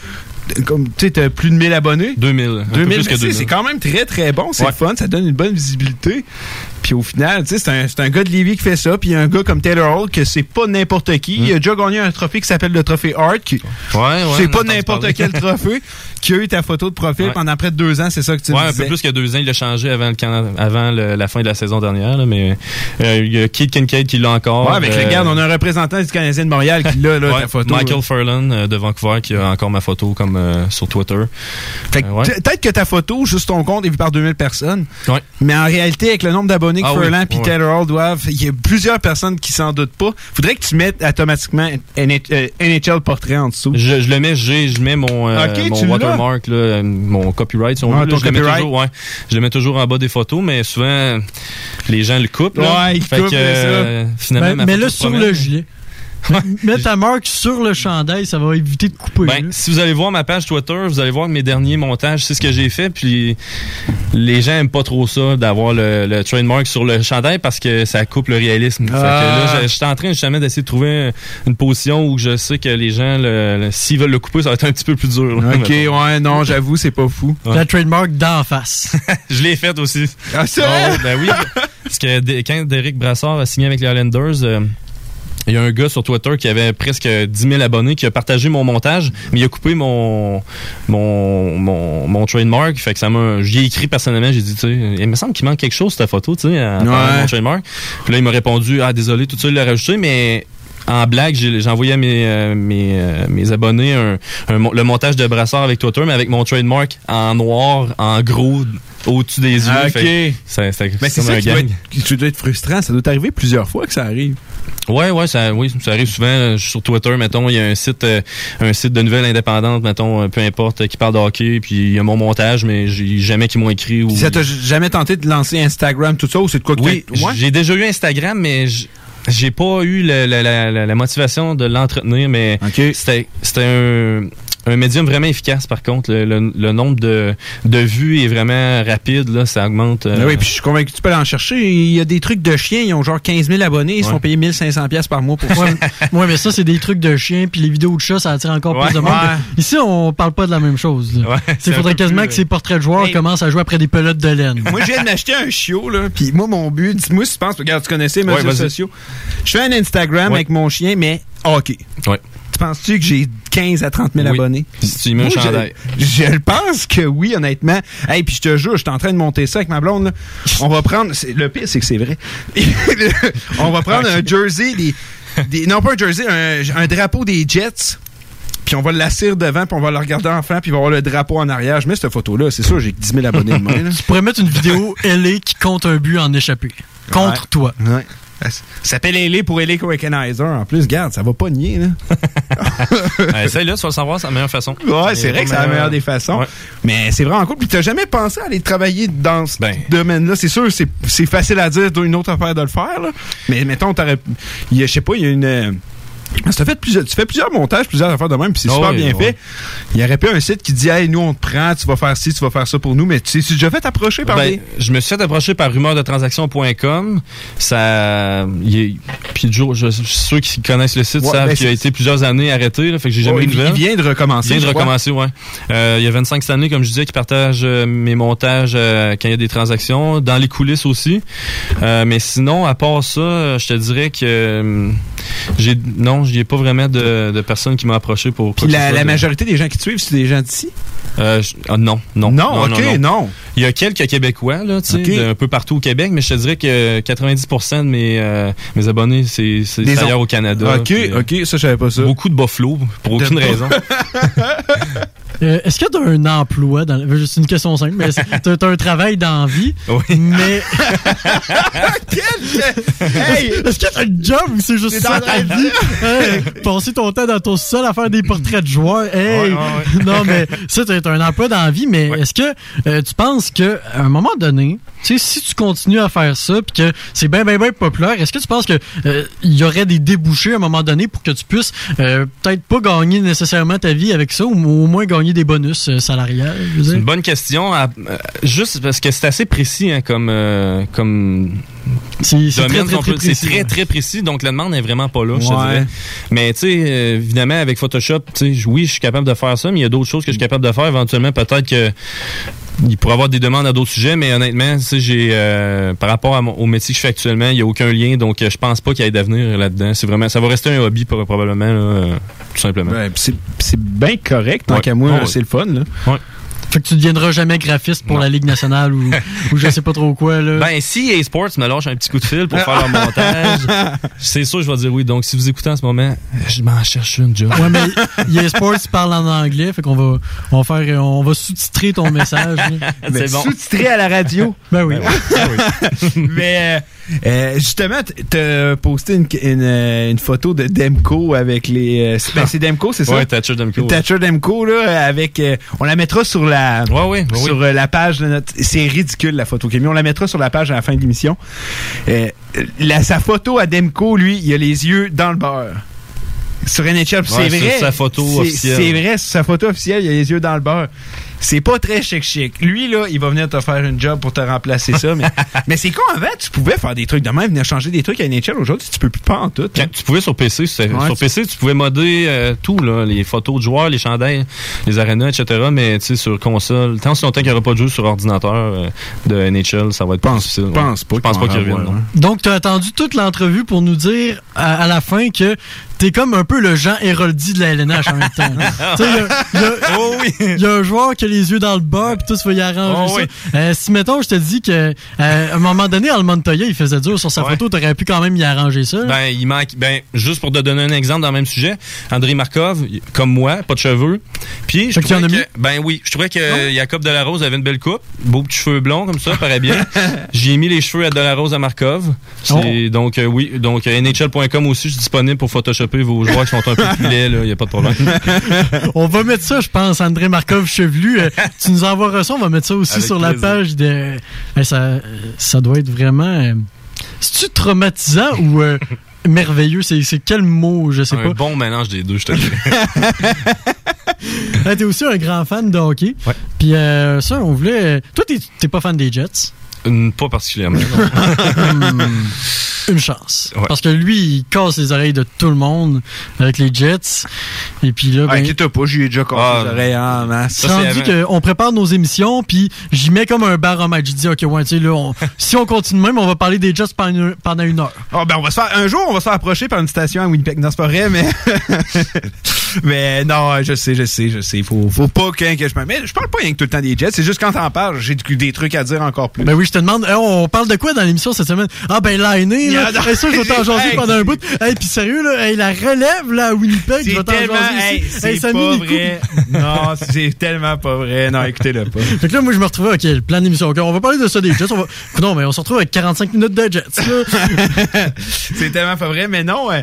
comme, tu sais, plus de 1000 abonnés? 2000. un peu 2000, plus mais que tu sais, 2000. c'est quand même très très bon, c'est Ouais. fun, ça donne une bonne visibilité. Puis au final, tu sais, c'est un, c'est un gars de Lévis qui fait ça, puis il y a un gars comme Taylor Hall que c'est pas n'importe qui. Il a déjà gagné un trophée qui s'appelle le trophée Art, qui Ouais, ouais, c'est on a pas n'importe parler. quel trophée, qui a eu ta photo de profil Ouais. pendant près de deux ans, c'est ça que tu Ouais, me un disais? peu plus que deux ans. Il l'a changé avant, le, avant le- la fin de la saison dernière. là, mais euh, il y a Keith Kincaid qui l'a encore. Ouais, avec euh, le garde, on a un représentant du Canadien de Montréal qui l'a, là, ouais, ta photo. Michael. Furlan euh, de Vancouver qui a encore ma photo comme euh, sur Twitter. Fait que Euh, ouais. t- Peut-être que ta photo, juste ton compte, est vu par 2000 personnes. Ouais. Mais en réalité, avec le nombre d'abonnés Ah Furlan. Taylor Hall doivent, il y a plusieurs personnes qui s'en doutent pas. Faudrait que tu mettes automatiquement NH- euh, NHL portrait en dessous. Je, je le mets, j'ai- je mets mon, euh, mon watermark, là, euh, mon copyright, si on Ah, veut. là, ton je, le mets toujours, ouais, je le mets toujours en bas des photos, mais souvent, les gens le coupent. là. Ouais, ils coupent, que, euh, finalement, Ben, ma Mets-le photo se sur promène. le gilet. Mets ta marque sur le chandail, ça va éviter de couper. Ben, si vous allez voir ma page Twitter, vous allez voir mes derniers montages, c'est ce que j'ai fait. Puis les gens aiment pas trop ça d'avoir le, le trademark sur le chandail parce que ça coupe le réalisme. Fait que Ah. là, j'étais en train justement d'essayer de trouver une position où je sais que les gens, s'ils veulent le couper, ça va être un petit peu plus dur. là, Ok, mettons. ouais, non, j'avoue, c'est pas fou. Ouais. La trademark d'en face. je l'ai fait aussi. Ah? Ah ouais, ben oui. Parce que quand Derek Brassard a signé avec les Islanders, euh, il y a un gars sur Twitter qui avait presque 10 000 abonnés qui a partagé mon montage, mais il a coupé mon mon, mon, mon trademark. Fait que ça m'a. J'y ai écrit personnellement, j'ai dit, tu sais, il me semble qu'il manque quelque chose ta photo, tu sais, Ouais. mon trademark. Puis là, il m'a répondu, ah désolé, tout ça, il l'a rajouté, mais en blague, j'ai envoyé à mes, euh, mes, euh, mes abonnés un, un mon- le montage de brassard avec Twitter, mais avec mon trademark en noir, en gros, au-dessus des yeux. Ah, Fait ok. ça- ça- Mais c'est ça un qui doit, être, qui doit être frustrant. Ça doit t'arriver plusieurs fois que ça arrive. Ouais, ouais, ça, oui, ça arrive souvent euh, sur Twitter, mettons, il y a un site, euh, un site de nouvelles indépendantes, mettons, euh, peu importe, qui parle de hockey, puis il y a mon montage, mais j'ai jamais qu'ils m'ont écrit ou. Ça t'a jamais tenté de lancer Instagram, tout ça, ou c'est de quoi que Oui, ouais? j'ai déjà eu Instagram, mais j'ai pas eu la, la- la- la motivation de l'entretenir, mais c'était c'était un, un médium vraiment efficace par contre. Le, le- le nombre de, de vues est vraiment rapide, là, ça augmente. euh, Ben oui, puis je suis convaincu que tu peux aller en chercher. Il y a des trucs de chiens, ils ont genre 15 000 abonnés, ils se Ouais. font payer 1500 pièces par mois pour ça. Ouais, mais ça, c'est des trucs de chien, puis les vidéos de chats, ça attire encore Ouais. plus de monde. Ouais. Ici, on parle pas de la même chose. Il faudrait quasiment que ces portraits de joueurs commencent à jouer après des pelotes de laine. Moi, je viens de m'acheter un chiot, là. Puis moi, mon but, dis-moi si tu penses, regarde, tu connaissais médias vas-y. sociaux. Je fais un Instagram Ouais. avec mon chien, mais hockey. Ouais. Tu penses-tu que j'ai 15 à 30 000 Oui. abonnés? Si tu y mets un Moi, je- chandail. Je, le pense que oui, honnêtement. Hey, puis je te jure, je suis en train de monter ça avec ma blonde. là. On va prendre. Le pire, c'est que c'est vrai. on va prendre un jersey, des, des- non pas un jersey, un, un drapeau des Jets. Puis on va le lasser devant, puis on va le regarder en flanc, puis il va avoir le drapeau en arrière. Je mets cette photo-là, c'est sûr, j'ai 10 000 abonnés de main. là. Tu pourrais mettre une vidéo LA qui compte un but en échappé. Contre Ouais. toi. Ouais. Ça s'appelle Ellie pour Ellie Recognizer. En plus, garde, ça va pas nier, là. essaye là, tu vas le savoir, c'est la meilleure façon. Ouais, c'est vrai que c'est la meilleure des façons. Ouais. Mais c'est vraiment cool. Puis t'as jamais pensé à aller travailler dans ce Ben. domaine-là? C'est sûr, c'est, facile à dire, t'as une autre affaire de le faire, là. Mais mettons, t'aurais. il y a- Je sais pas, il y a une. Fait plusieurs, tu fais plusieurs montages, plusieurs affaires de même, puis c'est Ah super oui, bien fait. Il y aurait pas un site qui dit, hey, nous, on te prend, tu vas faire ci, tu vas faire ça pour nous, mais tu sais, tu déjà fait approcher par Ben, des. Je me suis fait approcher par rumeurdetransaction.com. Ça, puis ceux qui connaissent le site Ouais, savent ben, qu'il a été plusieurs années arrêté, là, fait que j'ai jamais Ouais, eu de il, vient de recommencer. Il vient de recommencer, ouais. Euh, il y a 25 cette année, comme je disais, qui partagent euh, mes montages euh, quand il y a des transactions, dans les coulisses aussi. Euh, mais sinon, à part ça, je te dirais que j'ai non, j'y ai pas vraiment de, de personnes qui m'ont approché pour. Puis la, la de- majorité des gens qui te suivent, c'est des gens d'ici? Euh, je- ah, non, non, Non, ok, non. Il y a quelques Québécois là, tu sais, d'un peu partout au Québec, mais je te dirais que 90% de mes euh, mes abonnés c'est c'est Des ailleurs on- au Canada. Ok, euh, ok, ça, je savais pas ça. Beaucoup de Buffalo pour De aucune raison. euh, est-ce que tu as un emploi dans C'est une question simple, mais tu as, un travail d'envie. Oui. Mais. Hey! Est-ce que tu as un job ou c'est juste ça dans ta la- vie? Hey, passer ton temps dans ton sol à faire des portraits de joueurs. Hey! Ouais, ouais, ouais. Non, mais ça, tu as un emploi d'envie, mais est-ce que euh, tu penses qu'à un moment donné, tu sais, si tu continues à faire ça, puis que c'est bien, bien, bien populaire, est-ce que tu penses que euh, il y aurait des débouchés à un moment donné pour que tu puisses euh, peut-être pas gagner nécessairement ta vie avec ça, ou au moins gagner des bonus euh, salariales? C'est une bonne question. à- euh, juste parce que c'est assez précis hein, comme, euh, comme C'est très, très, C'est précis. très, très précis. Donc, la demande n'est vraiment pas là, je te Ouais. dirais. Mais, tu sais, évidemment, avec Photoshop, tu sais, oui, je suis capable de faire ça, mais il y a d'autres choses que je suis capable de faire. Éventuellement, peut-être que il pourrait y avoir des demandes à d'autres sujets, mais honnêtement, j'ai euh, par rapport à mon- au métier que je fais actuellement, il n'y a aucun lien, donc euh, je pense pas qu'il y ait d'avenir là-dedans. C'est vraiment, ça va rester un hobby pro- probablement, là, euh, tout simplement. Ouais, c'est bien correct, tant Ouais. qu'à moi, ouais. c'est le fun. Là. Fait que tu deviendras jamais graphiste pour Non. la Ligue nationale ou, ou je sais pas trop quoi, là. Ben, si EA Sports me lâche un petit coup de fil pour faire leur montage, c'est sûr, je vais dire oui. Donc, si vous écoutez en ce moment, je m'en cherche une job. Ouais, mais EA Sports parle en anglais, fait qu'on va, on va faire, on va sous-titrer ton message. Ben, C'est bon. Sous-titré à la radio. Ben oui. Mais euh, euh, justement, t'as posté une, une, euh, une photo de Demco avec les. euh, c'est- ben, c'est Demco, c'est ça? Ouais, Thatcher ouais. Thatcher Demco, là, avec. euh, on la mettra sur la. Ouais, ouais, ouais, sur euh, la page de notre. C'est ridicule la photo mis. On la mettra sur la page à la fin de l'émission. Euh, la, sa photo à Demco, lui, il a les yeux dans le beurre. Sur NHL, Ouais, c'est vrai. sa photo officielle. C'est vrai, sur sa photo officielle, il a les yeux dans le beurre. C'est pas très chic-chic. Lui, là, il va venir te faire une job pour te remplacer ça. Mais, mais c'est con, avant, tu pouvais faire des trucs de même, venir changer des trucs à NHL. Aujourd'hui, tu peux plus pas en tout. hein. Tu pouvais sur PC, Ouais, sur tu- PC, tu pouvais modder euh, tout, là, les photos de joueurs, les chandails, les arénas, etc. Mais tu sais, sur console, tant si longtemps qu'il n'y aura pas de jeu sur ordinateur euh, de NHL, ça va être Pense- difficile. ouais. pense pas Je pense pas qu'il revienne. hein. Donc, tu as attendu toute l'entrevue pour nous dire à, à la fin que t'es comme un peu le Jean Héroldi de la LNH en même temps. Il y a- il y a- Oh oui! Il y a un joueur qui a les yeux dans le beurre, puis tout, tu vas y arranger Oh ça. oui. Euh, si, mettons, je te dis que euh, à un moment donné, Al Montoya, il faisait dur sur sa Ouais. photo, t'aurais pu quand même y arranger ça. Ben, il manque. Ben, juste pour te donner un exemple dans le même sujet, André Markov, comme moi, pas de cheveux. Puis, je trouvais que, ben oui, je trouvais que Jacob Delarose avait une belle coupe, beaux petits cheveux blonds comme ça, paraît bien. J'ai mis les cheveux à Delarose à Markov. C'est donc euh, oui, donc euh, NHL.com aussi, je suis disponible pour vos joueurs qui sont un peu plus laids là, y a pas de problème. On va mettre ça, je pense, André Markov chevelu. Euh, tu nous envoies ça, on va mettre ça aussi Avec sur la page de. Eh, ça, ça doit être vraiment. euh, C'est-tu traumatisant ou euh, merveilleux? C'est c'est quel mot, je sais un pas. bon mélange des deux, je te dis. Ah, T'es aussi un grand fan de hockey. Ouais. Puis euh, ça, on voulait. euh, Toi, t'es- t'es pas fan des Jets? Pas particulièrement. Hmm, Une chance. Ouais. Parce que lui, il casse les oreilles de tout le monde avec les Jets. Et puis là, Ah, ben, inquiète pas, j'y ai déjà cassé Ah, les oreilles en masse. rendu avant. qu'on prépare nos émissions, puis j'y mets comme un baromètre. Je dis, OK, ouais, tu sais, là, on- si on continue même, on va parler des Jets pendant une, pendant une heure. Ah, ben, on va se faire, un jour, on va se faire approcher par une station à Winnipeg. Non, c'est pas vrai, mais. mais non, je sais, je sais, je sais. Faut, faut pas qu'un que je me. Mais je parle pas rien que tout le temps des Jets. C'est juste quand t'en parles, j'ai des trucs à dire encore plus. Ben oui, je te demande, on parle de quoi dans l'émission cette semaine? Ah, ben, l'année, là. Yeah. Hey, ça, je vais t'en jaser pendant un bout. Hey, puis sérieux, là, hey, la relève, là, à Winnipeg, je vais t'en jaser ici. c'est Hey, pas vrai. non, c'est tellement pas vrai. Non, écoutez-le pas. Fait que là, moi, je me retrouvais, OK, le plan d'émission. OK, on va parler de ça des Jets. On va... Non, mais on se retrouve avec 45 minutes de Jets. c'est tellement pas vrai. Mais non, euh,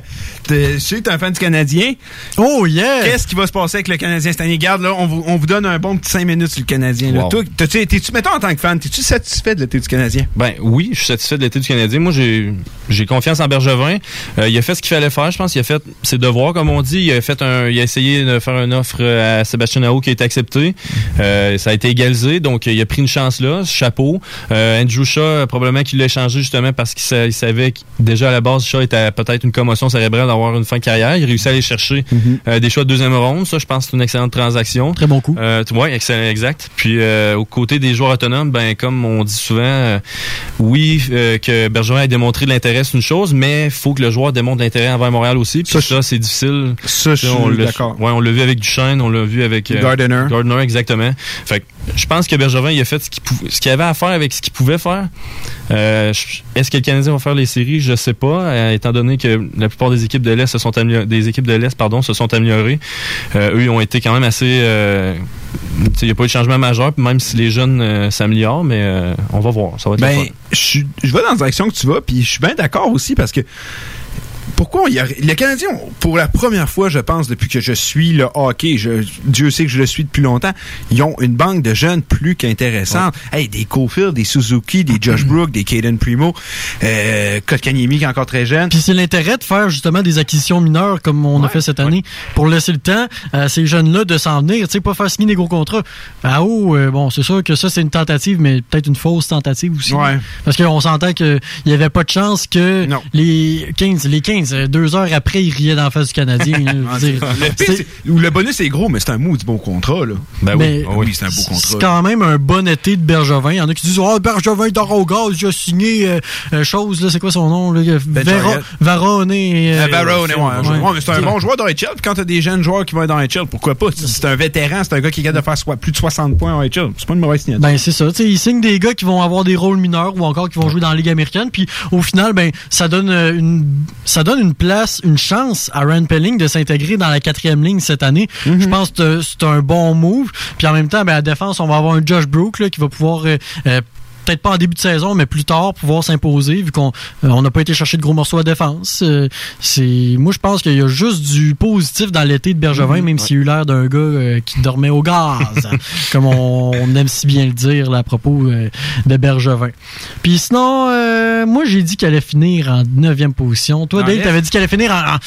je sais que t'es un fan du Canadien. oh, yeah! Qu'est-ce qui va se passer avec le Canadien cette année? Garde, là, on vous, on vous donne un bon petit 5 minutes sur le Canadien. Là. Wow. Toi, t'as-tu- t'es-tu, mettons, en tant que fan, t'es-tu satisfait de l'été du Canadien? Ben oui, je suis satisfait de l'été du Canadien. Moi, j'ai j'ai confiance en Bergevin. Euh, il a fait ce qu'il fallait faire, je pense. Il a fait ses devoirs, comme on dit. Il a fait un, il a essayé de faire une offre à Sébastien Aho qui a été acceptée. Euh, ça a été égalisé, donc il a pris une chance là. Chapeau. Euh, Andrew Shaw, probablement qu'il l'a échangé justement parce qu'il sa- il savait que déjà à la base, Shaw était peut-être une commotion cérébrale d'avoir une fin de carrière. Il a réussi à aller chercher euh, des choix de deuxième ronde. Ça, je pense que c'est une excellente transaction. Très bon coup. Euh, ouais, excellent, exact. Puis euh, au côté des joueurs autonomes, ben comme on dit souvent, euh, oui, euh, que Bergeron ait démontré de l'intérêt, c'est une chose, mais faut que le joueur démontre l'intérêt envers Montréal aussi. Puis Ça, ça, c'est difficile. Ça, je on suis d'accord. Ouais, on l'a vu avec Duchesne, on l'a vu avec Gardiner. Gardner, exactement. Fait que je pense que Bergevin il a fait ce qu'il ce qu'il avait à faire avec ce qu'il pouvait faire. Euh, Est-ce que le Canadien va faire les séries? Je sais pas, euh, étant donné que la plupart des équipes de l'est se sont des équipes de l'est pardon se sont améliorées. Euh, eux ils ont été quand même assez. il n'y a pas eu de changement majeur, même si les jeunes s'améliorent, mais on va voir. Ça va être Ben, je vais dans la direction que tu vas, puis je suis bien d'accord aussi parce que pourquoi il y a, les Canadiens, pour la première fois, je pense, depuis que je suis le hockey, je, Dieu sait que je le suis depuis longtemps, ils ont une banque de jeunes plus qu'intéressante. Hey, des Cofield, des Suzuki, des Josh Brook, des Caden Primo, euh, Kotkaniemi qui est encore très jeune. Puis c'est l'intérêt de faire justement des acquisitions mineures comme on a fait cette année pour laisser le temps à ces jeunes-là de s'en venir, tu sais, pas faire signer des gros contrats. Ah oh, euh, bon, c'est sûr que ça c'est une tentative, mais peut-être une fausse tentative aussi. Parce qu'on s'entend qu'il n'y avait pas de chance que les 15, les 15, euh, deux heures après, ils riaient d'en face du Canadien. là. Dire, le, pire, c'est- c'est- ou le bonus est gros, mais c'est un mot du bon contrat, là. Ben Mais oui, c'est un beau C'est contrat. quand même un bon été de Bergevin. Il y en a qui disent Oh, Bergevin dort au gaz, il a signé euh, euh, chose, là, c'est quoi son nom? Là? Vera, Jarrett. Varone. euh, Barone, ouais, ouais. ouais, mais c'est un bon joueur dans HL. Quand t'as des jeunes joueurs qui vont être dans HL, pourquoi pas? Si C'est un vétéran, c'est un gars qui est capable de faire soit- plus de 60 points en HL. C'est pas une mauvaise signature. Ben c'est ça, tu sais, ils signent des gars qui vont avoir des rôles mineurs ou encore qui vont jouer dans la Ligue américaine, puis au final, ben ça donne euh, une ça donne une place, une chance à Rand Pelling de s'intégrer dans la quatrième ligne cette année. Je pense que c'est un bon move. Puis en même temps, ben à la défense, on va avoir un Josh Brook là, qui va pouvoir euh, euh, Peut-être pas en début de saison, mais plus tard, pouvoir s'imposer, vu qu'on euh, on n'a pas été chercher de gros morceaux à défense. Euh, c'est Moi, je pense qu'il y a juste du positif dans l'été de Bergevin, même s'il a eu l'air d'un gars euh, qui dormait au gaz, comme on, on aime si bien le dire là, à propos de Bergevin. Puis sinon, euh, moi, j'ai dit qu'elle allait finir en 9e position. Toi, Dave, t'avais dit qu'elle allait finir en, en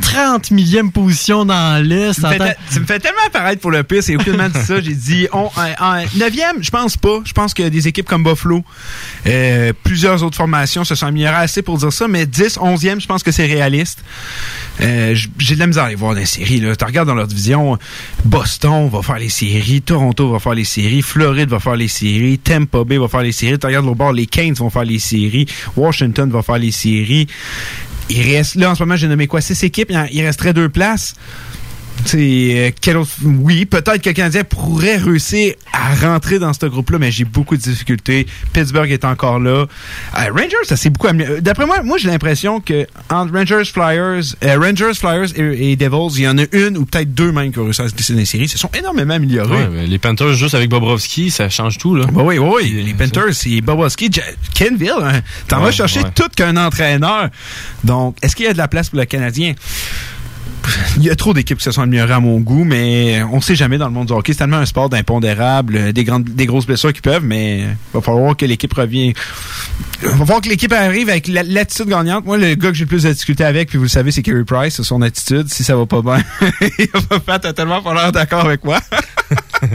30 millième position dans l'Est. Tu me, fais tant- te- tu me fais tellement paraître pour le pire, c'est aucunement dit ça. J'ai dit on, en, en 9e, je pense pas. Je pense que des équipes comme Buffalo, euh, plusieurs autres formations se sont améliorées assez pour dire ça, mais 10, 11e, je pense que c'est réaliste. Euh, J'ai de la misère à les voir dans les séries. Tu regardes dans leur division, Boston va faire les séries, Toronto va faire les séries, Floride va faire les séries, Tampa Bay va faire les séries. Tu regardes au bord, les Canes vont faire les séries, Washington va faire les séries. Il reste, là, en ce moment, j'ai nommé quoi? Six équipes, il resterait deux places. C'est euh, quel autre oui peut-être que le Canadien pourrait réussir à rentrer dans ce groupe-là mais j'ai beaucoup de difficultés Pittsburgh est encore là Euh, Rangers ça s'est beaucoup amélioré. d'après moi moi j'ai l'impression que entre Rangers Flyers euh, Rangers Flyers et, et Devils il y en a une ou peut-être deux même qui ont réussi à se glisser dans les séries se sont énormément améliorés Ouais, mais les Panthers juste avec Bobrovski, ça change tout là. bah oui, oui, oui. Les Panthers, c'est Boboski, Ja- Kenville. Hein. T'en vas chercher ouais. tout qu'un entraîneur. Donc, est-ce qu'il y a de la place pour le Canadien? Il y a trop d'équipes qui se sont améliorées à mon goût, mais on sait jamais dans le monde du hockey. C'est tellement un sport d'impondérable, euh, des grandes, des grosses blessures qui peuvent, mais il va falloir que l'équipe revienne. Il va falloir que l'équipe arrive avec la- l'attitude gagnante. Moi, le gars que j'ai le plus de difficulté avec, puis vous le savez, c'est Carey Price, c'est son attitude. Si ça va pas bien, il va pas totalement pas l'air d'accord avec moi.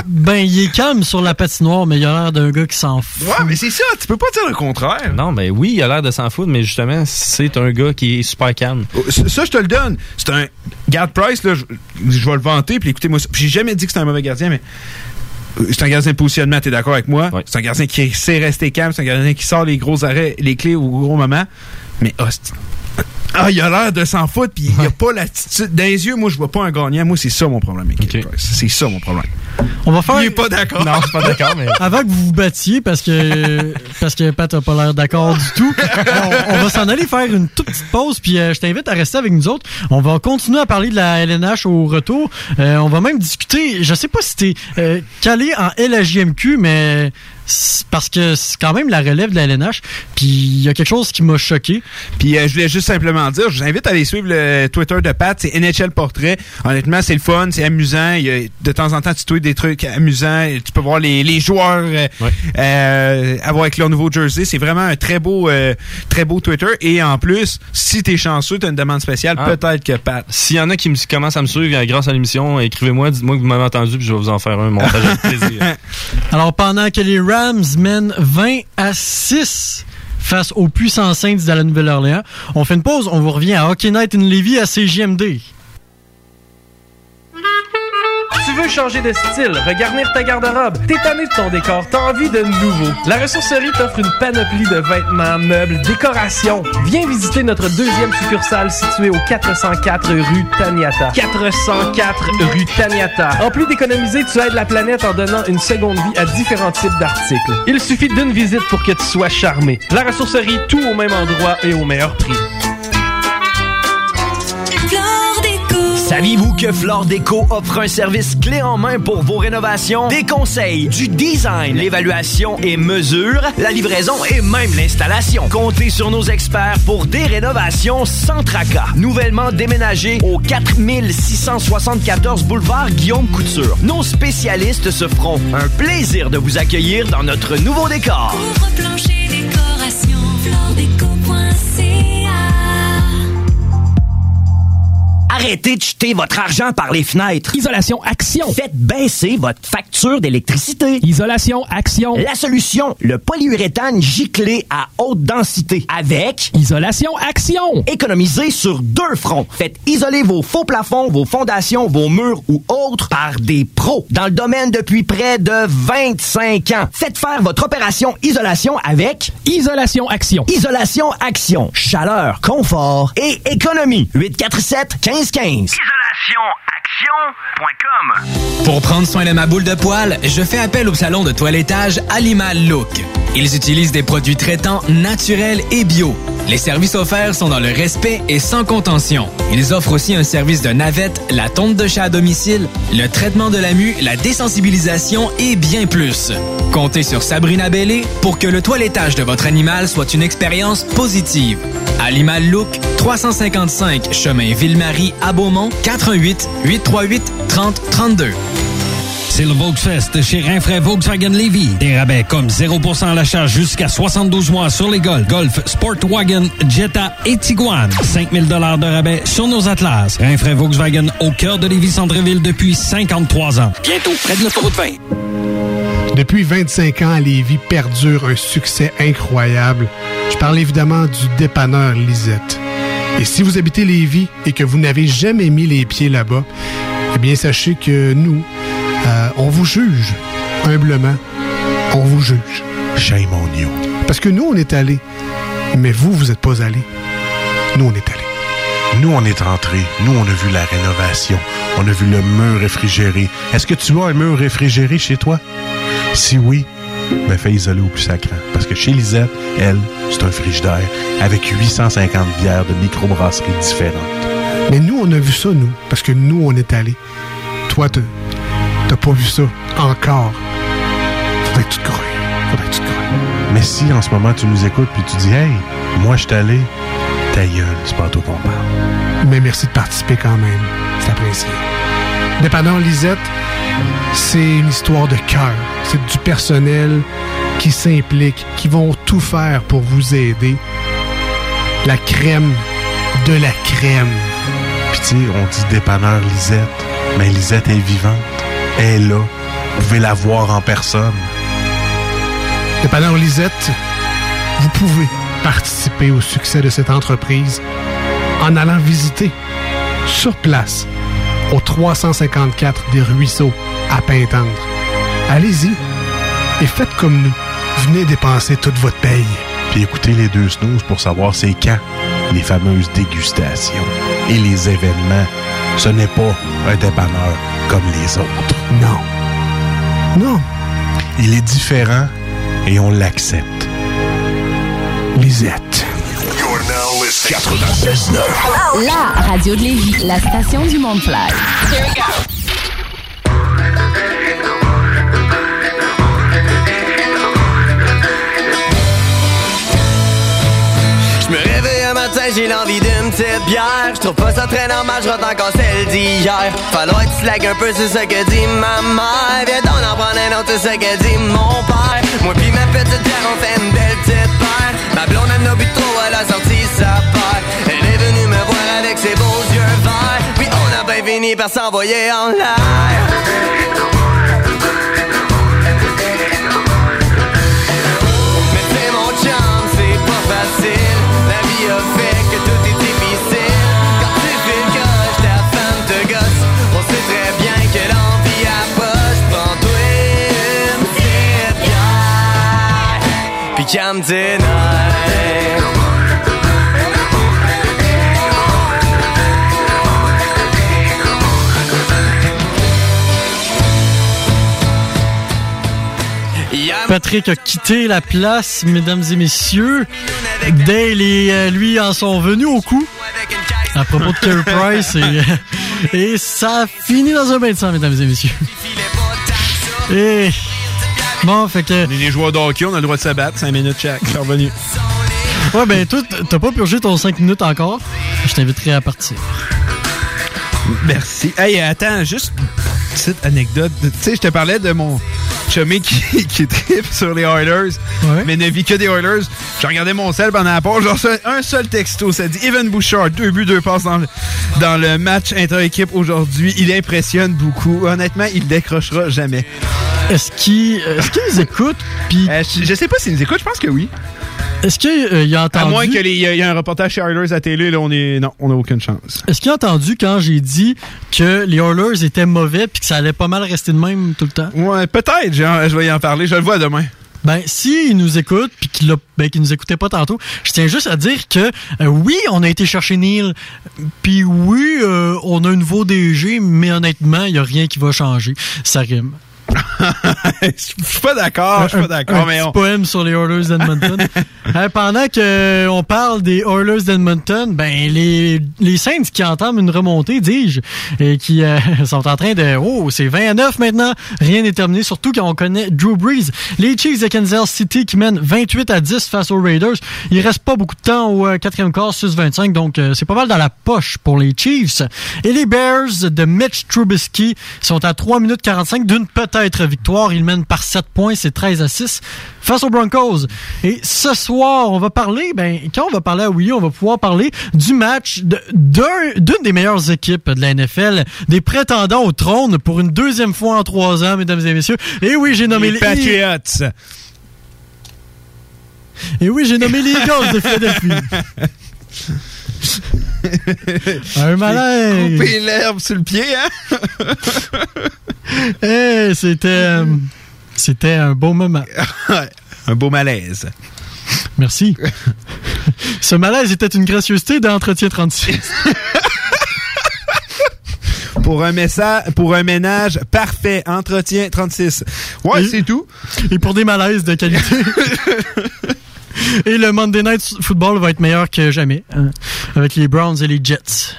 Ben, il est calme sur la patinoire, mais il a l'air d'un gars qui s'en fout. Ouais, mais c'est ça, tu peux pas dire le contraire. Non, mais oui, il a l'air de s'en foutre, mais justement, c'est un gars qui est super calme. Ça, je te le donne. C'est un. Garde Price, là, je, je vais le vanter, puis écoutez-moi ça. J'ai jamais dit que c'est un mauvais gardien, mais. euh, C'est un gardien de positionnement, t'es d'accord avec moi? C'est un gardien qui sait rester calme, c'est un gardien qui sort les gros arrêts, les clés au gros moment. Mais, c'est- ah, il a l'air de s'en foutre, puis il a pas l'attitude. Dans les yeux, moi, je vois pas un gagnant. Moi, c'est ça mon problème avec Price. C'est ça mon problème. On va faire. Il est pas d'accord. Non, je suis pas d'accord, mais. Avant que vous vous battiez, parce que parce que Pat a pas l'air d'accord du tout, on, on va s'en aller faire une toute petite pause, puis euh, je t'invite à rester avec nous autres. On va continuer à parler de la LNH au retour. Euh, on va même discuter, je sais pas si t'es euh, calé en LHJMQ, mais parce que c'est quand même la relève de la LNH, puis il y a quelque chose qui m'a choqué. Puis euh, je voulais juste simplement dire, je vous invite à aller suivre le Twitter de Pat, c'est NHL Portrait. Honnêtement, c'est le fun, c'est amusant. Il y a, de temps en temps, tu tweets des trucs amusants. Tu peux voir les, les joueurs euh, euh, avoir avec leur nouveau jersey. C'est vraiment un très beau, euh, très beau Twitter. Et en plus, si t'es chanceux, t'as une demande spéciale, Ah. peut-être que Pat. S'il y en a qui me- commencent à me suivre grâce à l'émission, écrivez-moi, dites-moi que vous m'avez entendu, puis je vais vous en faire un montage avec plaisir. Alors, pendant que les Rams mènent 20 à 6 face aux puissants Saints de la Nouvelle-Orléans, on fait une pause, on vous revient à Hockey Night in Levy à CJMD. Veux changer de style, regarnir ta garde-robe, t'es tanné de ton décor, t'as envie de nouveau. La ressourcerie t'offre une panoplie de vêtements, meubles, décorations. Viens visiter notre deuxième succursale située au 404 rue Taniata. 404 rue Taniata. En plus d'économiser, tu aides la planète en donnant une seconde vie à différents types d'articles. Il suffit d'une visite pour que tu sois charmé. La ressourcerie, tout au même endroit et au meilleur prix. Saviez-vous que Flore Déco offre un service clé en main pour vos rénovations? Des conseils, du design, l'évaluation et mesure, la livraison et même l'installation. Comptez sur nos experts pour des rénovations sans tracas. Nouvellement déménagé au 4674 boulevard Guillaume Couture. Nos spécialistes se feront un plaisir de vous accueillir dans notre nouveau décor. Arrêtez de jeter votre argent par les fenêtres. Isolation Action. Faites baisser votre facture d'électricité. Isolation Action. La solution, le polyuréthane giclé à haute densité avec Isolation Action. Économisez sur deux fronts. Faites isoler vos faux plafonds, vos fondations, vos murs ou autres par des pros dans le domaine depuis près de 25 ans. Faites faire votre opération isolation avec Isolation Action. Isolation Action. Chaleur, confort et économie. 847 1515. IsolationAction.com Pour prendre soin de ma boule de poil, je fais appel au salon de toilettage Animal Look. Ils utilisent des produits traitants naturels et bio. Les services offerts sont dans le respect et sans contention. Ils offrent aussi un service de navette, la tonte de chat à domicile, le traitement de la mue, la désensibilisation et bien plus. Comptez sur Sabrina Bellé pour que le toilettage de votre animal soit une expérience positive. Animal Look, 355 chemin Ville-Marie à Beaumont, 88 838 30 32. C'est le Volksfest chez Rinfraie Volkswagen Levy. Des rabais comme 0% à l'achat jusqu'à 72 mois sur les Golf, Golf, Sportwagen, Jetta et Tiguan. 5000 dollars de rabais sur nos Atlas. Rinfraie Volkswagen au cœur de Lévis Centreville depuis 53 ans. Bientôt près de l'autoroute 20. Depuis 25 ans, Lévis perdure un succès incroyable. Je parle évidemment du dépanneur Lisette. Et si vous habitez Lévis et que vous n'avez jamais mis les pieds là-bas, eh bien sachez que nous, euh, on vous juge humblement. On vous juge. Shame on you. Parce que nous, on est allés. Mais vous, vous n'êtes pas allés. Nous, on est allés. Nous, on est rentrés. Nous, on a vu la rénovation. On a vu le mur réfrigéré. Est-ce que tu as un mur réfrigéré chez toi? Si oui, ben fais isoler au plus sacrant. Parce que chez Lisette, elle, c'est un frigidaire avec 850 bières de microbrasseries différentes. Mais nous, on a vu ça, nous. Parce que nous, on est allés. Toi, t'as pas vu ça encore. Faudrait que tu te grouilles. Faudrait que tu te. Mais si en ce moment tu nous écoutes puis tu dis Hey, moi je suis allé, ta gueule, c'est pas à toi qu'on parle. Mais merci de participer quand même. C'est apprécié. Dépendant Lisette, c'est une histoire de cœur. C'est du personnel qui s'implique, qui vont tout faire pour vous aider. La crème de la crème. Puis tu sais, on dit dépanneur Lisette, mais Lisette est vivante. Est là. Vous pouvez la voir en personne. Dépanneur Lisette, vous pouvez participer au succès de cette entreprise en allant visiter sur place au 354 des Ruisseaux à Pintendre. Allez-y et faites comme nous. Venez dépenser toute votre paye. Puis écoutez les deux snooze pour savoir c'est quand les fameuses dégustations et les événements. Ce n'est pas un dépanneur comme les autres. Non. Non. Il est différent et on l'accepte. Lisette. 96.9. La radio de Lévis, la station du monde j'ai l'envie d'une petite bière. Je trouve pas ça très normal, je rentre encore celle d'hier. Falloir que tu slack un peu, c'est ce que dit ma mère. Viens donc en prendre un autre, c'est ce que dit mon père. Moi pis ma petite bière, on fait une belle petite paire. Ma blonde, elle n'a bu trop, elle a sorti sa paire. Elle est venue me voir avec ses beaux yeux verts. Puis on a bien fini par s'envoyer en l'air. Patrick a quitté la place, mesdames et messieurs. Dale et euh, lui en sont venus au coup. À propos de Carey Price. Et, et ça finit dans un bain de sang, mesdames et messieurs. Et. Bon, fait que. On est des joueurs de hockey, on a le droit de se battre, 5 minutes chaque. Je suis revenu. Ouais, ben, toi, t'as pas purgé ton 5 minutes encore? Je t'inviterai à partir. Merci. Hey, attends, juste une petite anecdote. Tu sais, je te parlais de mon chumé qui, qui tripe sur les Oilers, mais ne vit que des Oilers. J'ai regardé mon sel pendant la pause, j'ai reçu un seul texto. Ça dit Evan Bouchard, deux buts, deux passes dans le, dans le match inter-équipe aujourd'hui. Il impressionne beaucoup. Honnêtement, il décrochera jamais. Est-ce qu'il est qu'ils écoutent? Puis... Euh, je, sais pas s'ils nous écoutent, je pense que oui. Est-ce qu'il a entendu. À moins qu'il y, ait un reportage chez Oilers à télé, là, on est. Non, on n'a aucune chance. Est-ce qu'il a entendu quand j'ai dit que les Oilers étaient mauvais puis que ça allait pas mal rester de même tout le temps? Ouais, peut-être. Je vais y en parler. Je le vois demain. Ben, s'il nous écoute puis qu'il ben, nous écoutait pas tantôt, je tiens juste à dire que euh, oui, on a été chercher Neil, puis oui, euh, on a un nouveau DG, mais honnêtement, il y a rien qui va changer. Ça rime. Je suis pas d'accord, je suis pas d'accord, un mais on. poème sur les Oilers d'Edmonton. Euh, pendant que euh, on parle des Oilers d'Edmonton, ben les, les Saints qui entament une remontée, dis-je, et qui euh, sont en train de oh c'est 20 à 9 maintenant, rien n'est terminé, surtout quand on connaît Drew Brees. Les Chiefs de Kansas City qui mènent 28 à 10 face aux Raiders. Il reste pas beaucoup de temps au euh, quatrième quart 6-25, donc euh, c'est pas mal dans la poche pour les Chiefs. Et les Bears de Mitch Trubisky sont à 3 minutes 45 d'une peut-être victoire. Ils mènent par 7 points, c'est 13 à 6 face aux Broncos. Et ce soir, on va parler, ben, quand on va parler à Willy, on va pouvoir parler du match de- d'une des meilleures équipes de la NFL, des prétendants au trône pour une deuxième fois en trois ans, mesdames et messieurs. Et oui, j'ai nommé Les Patriots. Et oui, j'ai nommé les Eagles de Philadelphie. Un malaise. Couper l'herbe sur le pied, hein? Eh, c'était, euh, c'était un beau moment. un beau malaise. Merci. Ce malaise était une gracieuseté d'entretien 36. Pour un message, pour un ménage parfait, entretien 36. Ouais, c'est tout. Et pour des malaises de qualité. Et le Monday Night Football va être meilleur que jamais, hein, avec les Browns et les Jets.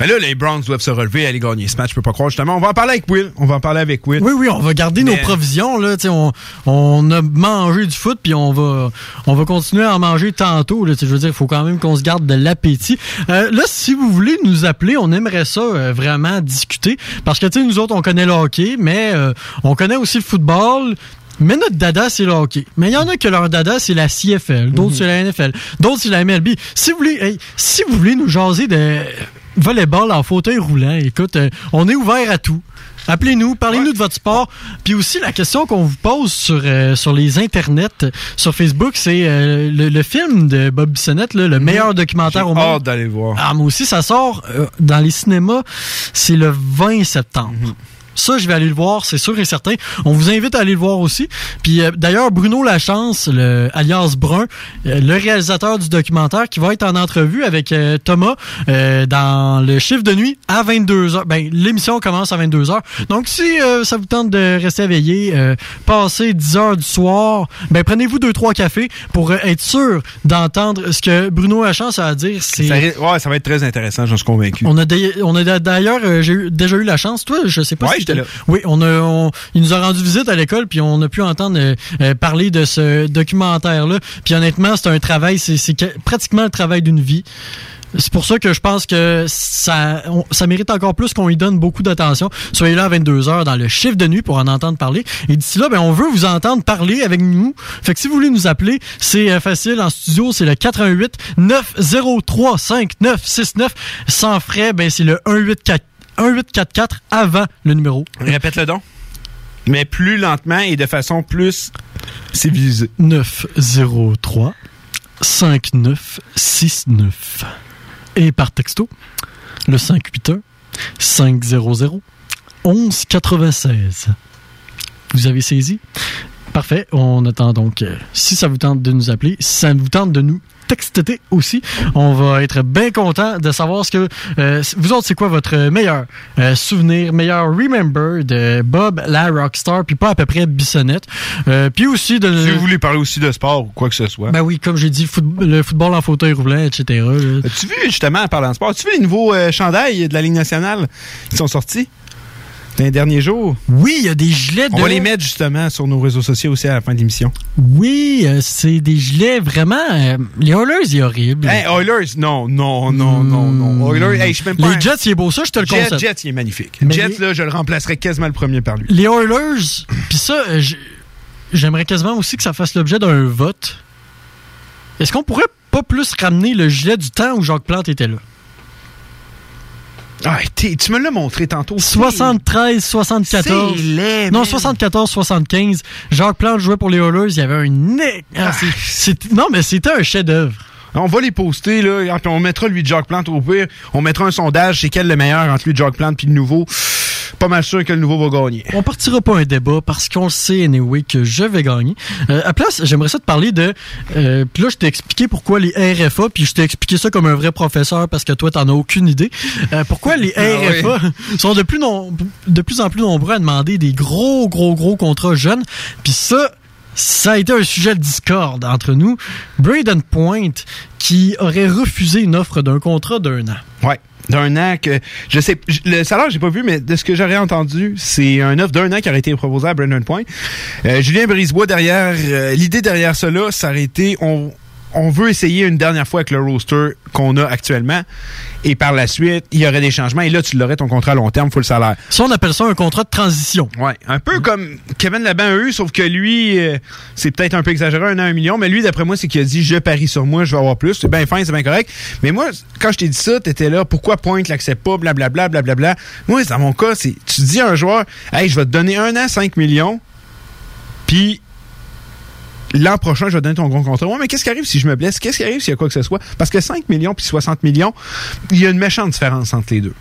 Mais là, les Browns doivent se relever et aller gagner ce match. Je peux pas croire, justement. On va en parler avec Will. On va en parler avec Will. Oui, oui, on va garder nos provisions. Là, on, on a mangé du foot, puis on va, on va continuer à en manger tantôt. Là, je veux dire, il faut quand même qu'on se garde de l'appétit. Euh, là, si vous voulez nous appeler, on aimerait ça euh, vraiment discuter. Parce que tu sais, nous autres, on connaît le hockey, mais euh, on connaît aussi le football. Mais notre dada, c'est le hockey. Mais il y en a que leur dada, c'est la CFL. D'autres, c'est la NFL. D'autres, c'est la MLB. Si vous voulez, hey, si vous voulez nous jaser de volleyball en fauteuil roulant, écoute, euh, on est ouvert à tout. Appelez-nous, parlez-nous de votre sport. Puis aussi, la question qu'on vous pose sur, euh, sur les internets, sur Facebook, c'est euh, le, le film de Bob Bissonnette, là, le meilleur documentaire au J'ai monde. hâte d'aller le voir. Ah, moi aussi, ça sort dans les cinémas. C'est le 20 septembre. Mhm. Ça, je vais aller le voir, c'est sûr et certain. On vous invite à aller le voir aussi. Puis euh, d'ailleurs, Bruno Lachance, le, alias Brun, euh, le réalisateur du documentaire, qui va être en entrevue avec euh, Thomas euh, dans le chiffre de nuit à 22h. Ben, l'émission commence à 22h. Donc, si euh, ça vous tente de rester éveillé, euh, passer 10 heures du soir, ben prenez-vous deux trois cafés pour être sûr d'entendre ce que Bruno Lachance a à dire. C'est Ça, ouais, ça va être très intéressant, j'en suis convaincu. on a, dé- on a d'ailleurs j'ai eu- déjà eu la chance. Toi, je sais pas Ouais, si Oui, on a, on- il nous a rendu visite à l'école, puis on a pu entendre euh, euh, parler de ce documentaire-là. Puis honnêtement, c'est un travail, c'est c'est que- pratiquement le travail d'une vie. C'est pour ça que je pense que ça, on- ça mérite encore plus qu'on y donne beaucoup d'attention. Soyez là à 22h dans le chiffre de nuit pour en entendre parler. Et d'ici là, ben, on veut vous entendre parler avec nous. Fait que si vous voulez nous appeler, c'est euh, facile en studio, c'est le 88 903 5969. Sans frais, ben, c'est le 184 1844 avant le numéro. Répète-le donc. Mais plus lentement et de façon plus civilisée. 903 5969. Et par texto, le 581 500 1196. Vous avez saisi? Parfait. On attend donc, euh, si ça vous tente de nous appeler, si ça vous tente de nous texter aussi, on va être bien content de savoir ce que euh, vous autres, c'est quoi votre meilleur euh, souvenir, meilleur remember de Bob la Rockstar, puis pas à peu près Bissonnette. Euh, puis aussi de... Si vous voulez parler aussi de sport ou quoi que ce soit. Ben oui, comme j'ai dit, foot- le football en fauteuil roulant, etc. As-tu vu, justement, en parlant de sport, as-tu vu les nouveaux chandails de la Ligue nationale qui sont sortis? Dans les derniers jours? Oui, il y a des gilets On de- va les mettre, justement, sur nos réseaux sociaux aussi à la fin de l'émission. Oui, euh, c'est des gilets vraiment... euh, les Oilers, il est horrible. Hey, Oilers, non, non, non, non, non. Oilers, hey, je suis même pas Les Jets, il est beau, ça, je te le Jet, concède. Jet, il est magnifique. Mais Jet, les- là, je le remplacerais quasiment le premier par lui. Les Oilers, puis ça, euh, j- j'aimerais quasiment aussi que ça fasse l'objet d'un vote. Est-ce qu'on pourrait pas plus ramener le gilet du temps où Jacques Plante était là? Ah, tu me l'as montré tantôt. 73, 74. C'est laid, non, man. 74, 75. Jacques Plante jouait pour les Oilers. Il y avait un. Ah, c'est- c'est- non, mais c'était un chef-d'œuvre. On va les poster, là, puis on mettra lui de Jacques Plante au pire. On mettra un sondage, c'est quel le meilleur entre lui de Jacques Plante puis le nouveau. Pas mal sûr que le nouveau va gagner. On partira pas un débat parce qu'on le sait, anyway, que je vais gagner. Euh, à place, j'aimerais ça te parler de... Euh, puis là, je t'ai expliqué pourquoi les RFA, puis je t'ai expliqué ça comme un vrai professeur parce que toi, t'en as aucune idée. Euh, pourquoi les Ah RFA sont de plus, de plus en plus nombreux à demander des gros, gros, gros contrats jeunes. Puis ça... Ça a été un sujet de discorde entre nous. Braden Point, qui aurait refusé une offre d'un contrat d'un an. Ouais. D'un an que. Je sais. Le salaire, j'ai pas vu, mais de ce que j'aurais entendu, c'est un offre d'un an qui aurait été proposé à Brandon Point. Euh, Julien Brisebois, derrière. euh, L'idée derrière cela, ça aurait été. On, on veut essayer une dernière fois avec le roster qu'on a actuellement. Et par la suite, il y aurait des changements. Et là, tu l'aurais ton contrat à long terme, full salaire. Ça, on appelle ça un contrat de transition. Ouais. Un peu comme Kevin Laban a eu, sauf que lui, euh, c'est peut-être un peu exagéré, un an, un million, mais lui, d'après moi, c'est qu'il a dit je parie sur moi, je vais avoir plus. C'est bien fin, c'est bien correct. Mais moi, quand je t'ai dit ça, t'étais là, pourquoi Pointe l'accepte pas, blablabla, blablabla. Moi, dans mon cas, c'est tu dis à un joueur, hey, je vais te donner un an, 5 millions, puis l'an prochain, je vais donner ton gros contrat. Ouais, mais qu'est-ce qui arrive si je me blesse? Qu'est-ce qui arrive s'il y a quoi que ce soit? Parce que 5 millions puis 60 millions, il y a une méchante différence entre les deux.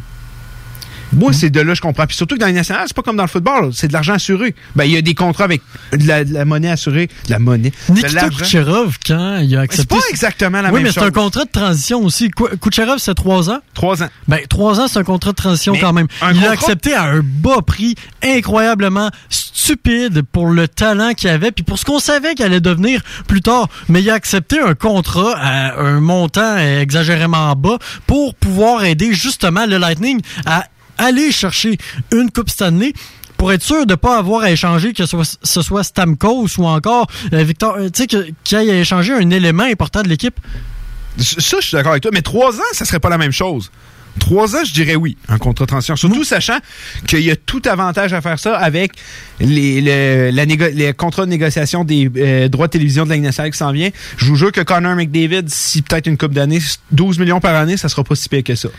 Moi, c'est de là que je comprends. Puis surtout que dans les nationales, c'est pas comme dans le football, c'est de l'argent assuré. Ben, il y a des contrats avec de la, de la monnaie assurée. De la monnaie. Nikita. Kucherov, quand il a accepté... C'est pas exactement la oui, même mais c'est chose. un contrat de transition aussi. Ku- Kucherov, c'est trois ans? Trois ans. Ben, trois ans, c'est un contrat de transition Mais quand même. Il contrat- a accepté à un bas prix, incroyablement stupide pour le talent qu'il avait, puis pour ce qu'on savait qu'il allait devenir plus tard. Mais il a accepté un contrat à un montant exagérément bas pour pouvoir aider justement le Lightning à aller chercher une Coupe Stanley pour être sûr de pas avoir à échanger que ce soit, Stamkos ou encore euh, Victor, euh, tu sais, qu'il aille à échanger un élément important de l'équipe. Ça, je suis d'accord avec toi. Mais trois ans, ça serait pas la même chose. Trois ans, je dirais oui, un contrat de transition. Surtout sachant qu'il y a tout avantage à faire ça avec les, le- la négo- les contrats de négociation des euh, droits de télévision de la nationale qui s'en vient. Je vous jure que Connor McDavid, si peut-être une coupe d'année, 12 millions par année, ça sera pas si pire que ça.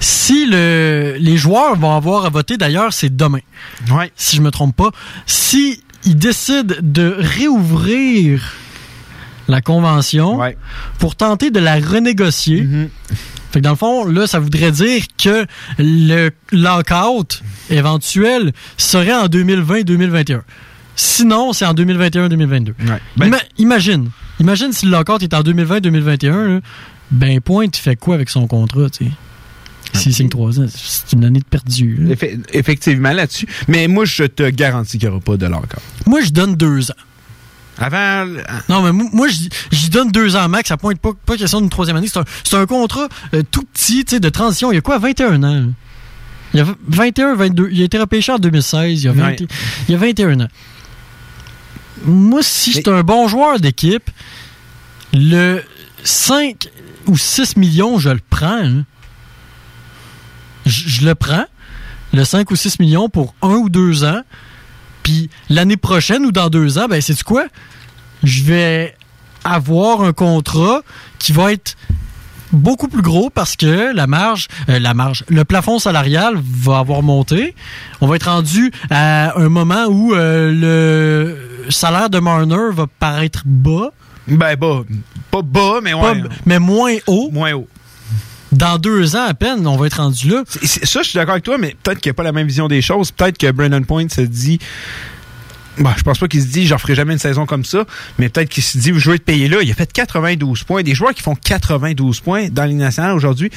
Si le, les joueurs vont avoir à voter, d'ailleurs, c'est demain. Ouais. Si je me trompe pas. Si ils décident de réouvrir la convention pour tenter de la renégocier. Fait que dans le fond, là, ça voudrait dire que le lockout éventuel serait en 2020-2021. Sinon, c'est en 2021-2022. Ima- imagine. Imagine si le lockout est en 2020-2021. là. Ben, Point, il fait quoi avec son contrat, tu sais? S'il signe trois ans, c'est une année de perdu. là. Effectivement, là-dessus. Mais moi, je te garantis qu'il n'y aura pas de l'accord. Moi, je donne deux ans. Avant. Non, mais mo- moi, j'y donne deux ans max. Ça pointe pas, pas question d'une troisième année. C'est un, c'est un contrat euh, tout petit, tu sais, de transition. Il y a quoi, 21 ans? Il y a 21, 22. Il a été repêché en 2016. Il y a, 20 Ouais. il y a 21 ans. Moi, si j'étais un bon joueur d'équipe, le 5 ou 6 millions, je le prends. hein. Je je le prends. Le 5 ou 6 millions pour un ou deux ans. Puis l'année prochaine ou dans deux ans, ben c'est quoi? Je vais avoir un contrat qui va être beaucoup plus gros parce que la marge, euh, la marge, le plafond salarial va avoir monté. On va être rendu à un moment où euh, le salaire de Marner va paraître bas. Ben bas, pas bas, mais ouais. mais moins haut. Moins haut. Dans deux ans à peine, on va être rendu là. Ça, je suis d'accord avec toi, mais peut-être qu'il n'y a pas la même vision des choses. Peut-être que Brandon Point se dit Bah, je pense pas qu'il se dit, j'en ferai jamais une saison comme ça, mais peut-être qu'il se dit, je vais te payer là. Il a fait 92 points. Des joueurs qui font 92 points dans la Ligue nationale aujourd'hui,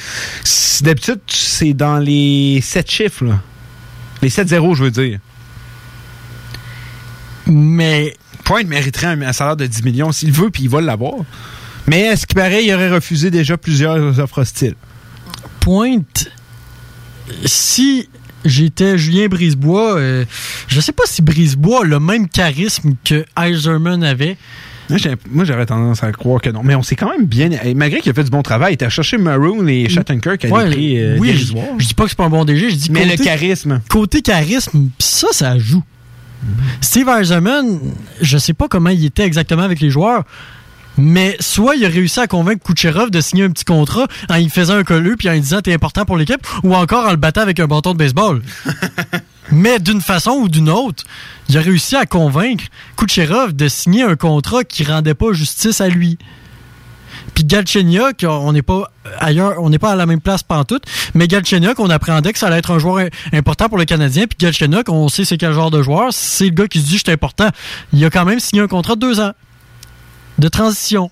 d'habitude, c'est dans les 7 chiffres, là. Les 7-0, je veux dire. Mais. Point mériterait un, un salaire de 10 millions s'il veut, puis il va l'avoir. Mais est-ce qu'il paraît, il aurait refusé déjà plusieurs offres hostiles? Pointe, si j'étais Julien Brisebois, euh, je sais pas si Brisebois a le même charisme que Eiserman avait. Moi, j'aurais tendance à croire que non. Mais on s'est quand même bien. Malgré qu'il a fait du bon travail, il était cherché Maroon et Shattenkirk à Ouais, prix euh, oui, je, je dis pas que c'est pas un bon DG, je dis Mais côté- le charisme. Côté charisme, ça, ça joue. Steve Eiserman, je sais pas comment il était exactement avec les joueurs, mais soit il a réussi à convaincre Kucherov de signer un petit contrat en y faisant un colleux puis en lui disant t'es important pour l'équipe, ou encore en le battant avec un bâton de baseball. mais d'une façon ou d'une autre, il a réussi à convaincre Kucherov de signer un contrat qui rendait pas justice à lui. Puis Galchenyuk, on n'est pas ailleurs, on n'est pas à la même place pantoute, mais Galchenyuk, on appréhendait que ça allait être un joueur im- important pour le Canadien, puis Galchenyuk, on sait c'est quel genre de joueur, c'est le gars qui se dit je suis important. Il a quand même signé un contrat de deux ans de transition.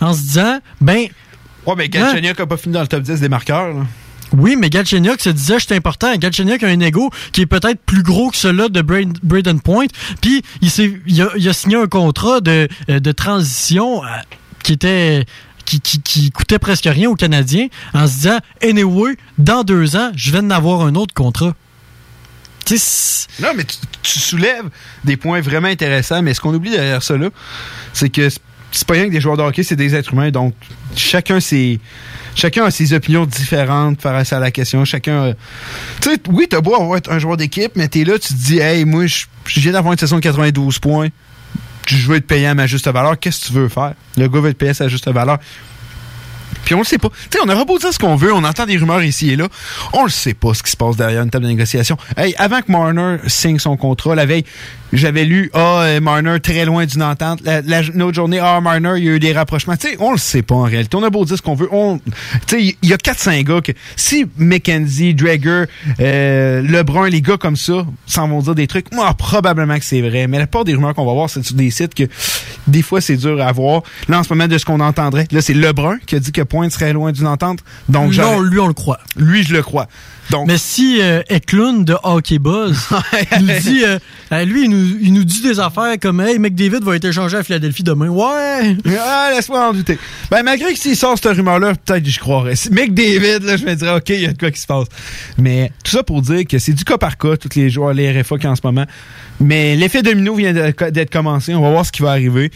En se disant, ben... Ouais, mais Galchenyuk n'a pas fini dans le top 10 des marqueurs. là. Oui, mais Galchenyuk se disait je suis important. Galchenyuk a un ego qui est peut-être plus gros que celui de Braden Point. Puis il, il a, il a signé un contrat de, euh, de transition euh, qui était qui, qui, qui coûtait presque rien aux Canadiens en se disant anyway dans deux ans je vais en avoir un autre contrat. Non, mais tu, soulèves des points vraiment intéressants, mais ce qu'on oublie derrière ça, c'est que c'est- pas rien que des joueurs de hockey, c'est des êtres humains, donc chacun ses, chacun a ses opinions différentes face à la question. Chacun, a- tu sais, oui, t'as beau avoir un joueur d'équipe, mais t'es là, tu te dis, hey, moi, je je viens d'avoir une session de 92 points, je veux être payé à ma juste valeur, qu'est-ce que tu veux faire? Le gars veut être payé à sa juste valeur. Puis on le sait pas. Tu sais, on aura beau dire ce qu'on veut, on entend des rumeurs ici et là. On le sait pas ce qui se passe derrière une table de négociation. Hey, avant que Marner signe son contrat, la veille, j'avais lu, ah, euh, Marner très loin d'une entente. La, la- journée, ah, Marner, il y a eu des rapprochements. Tu sais, on le sait pas en réalité. On a beau dire ce qu'on veut. On, tu sais, il y a 4-5 gars que, si McKenzie, Drager, euh, Lebrun, les gars comme ça, s'en vont dire des trucs, moi, probablement que c'est vrai. Mais la part des rumeurs qu'on va voir, c'est sur des sites que, des fois, c'est dur à voir. Là, en ce moment, de ce qu'on entendrait, là, c'est Lebrun qui a dit que Pointe serait loin d'une entente. Donc, non, lui on le croit. lui, je le crois. Donc, Mais si euh, Eklund de Hockey Buzz nous dit, euh, euh, lui, il nous, il nous dit des affaires comme Hey, McDavid va être échangé à Philadelphie demain. Ouais! Ah, laisse-moi en douter. Ben, malgré que s'il sort cette rumeur-là, peut-être que je croirais. Si McDavid, là, je me dirais, OK, il y a de quoi qui se passe. Mais tout ça pour dire que c'est du cas par cas, tous les joueurs, les RFA qui en ce moment. Mais l'effet domino vient d'être commencé. On va voir ce qui va arriver.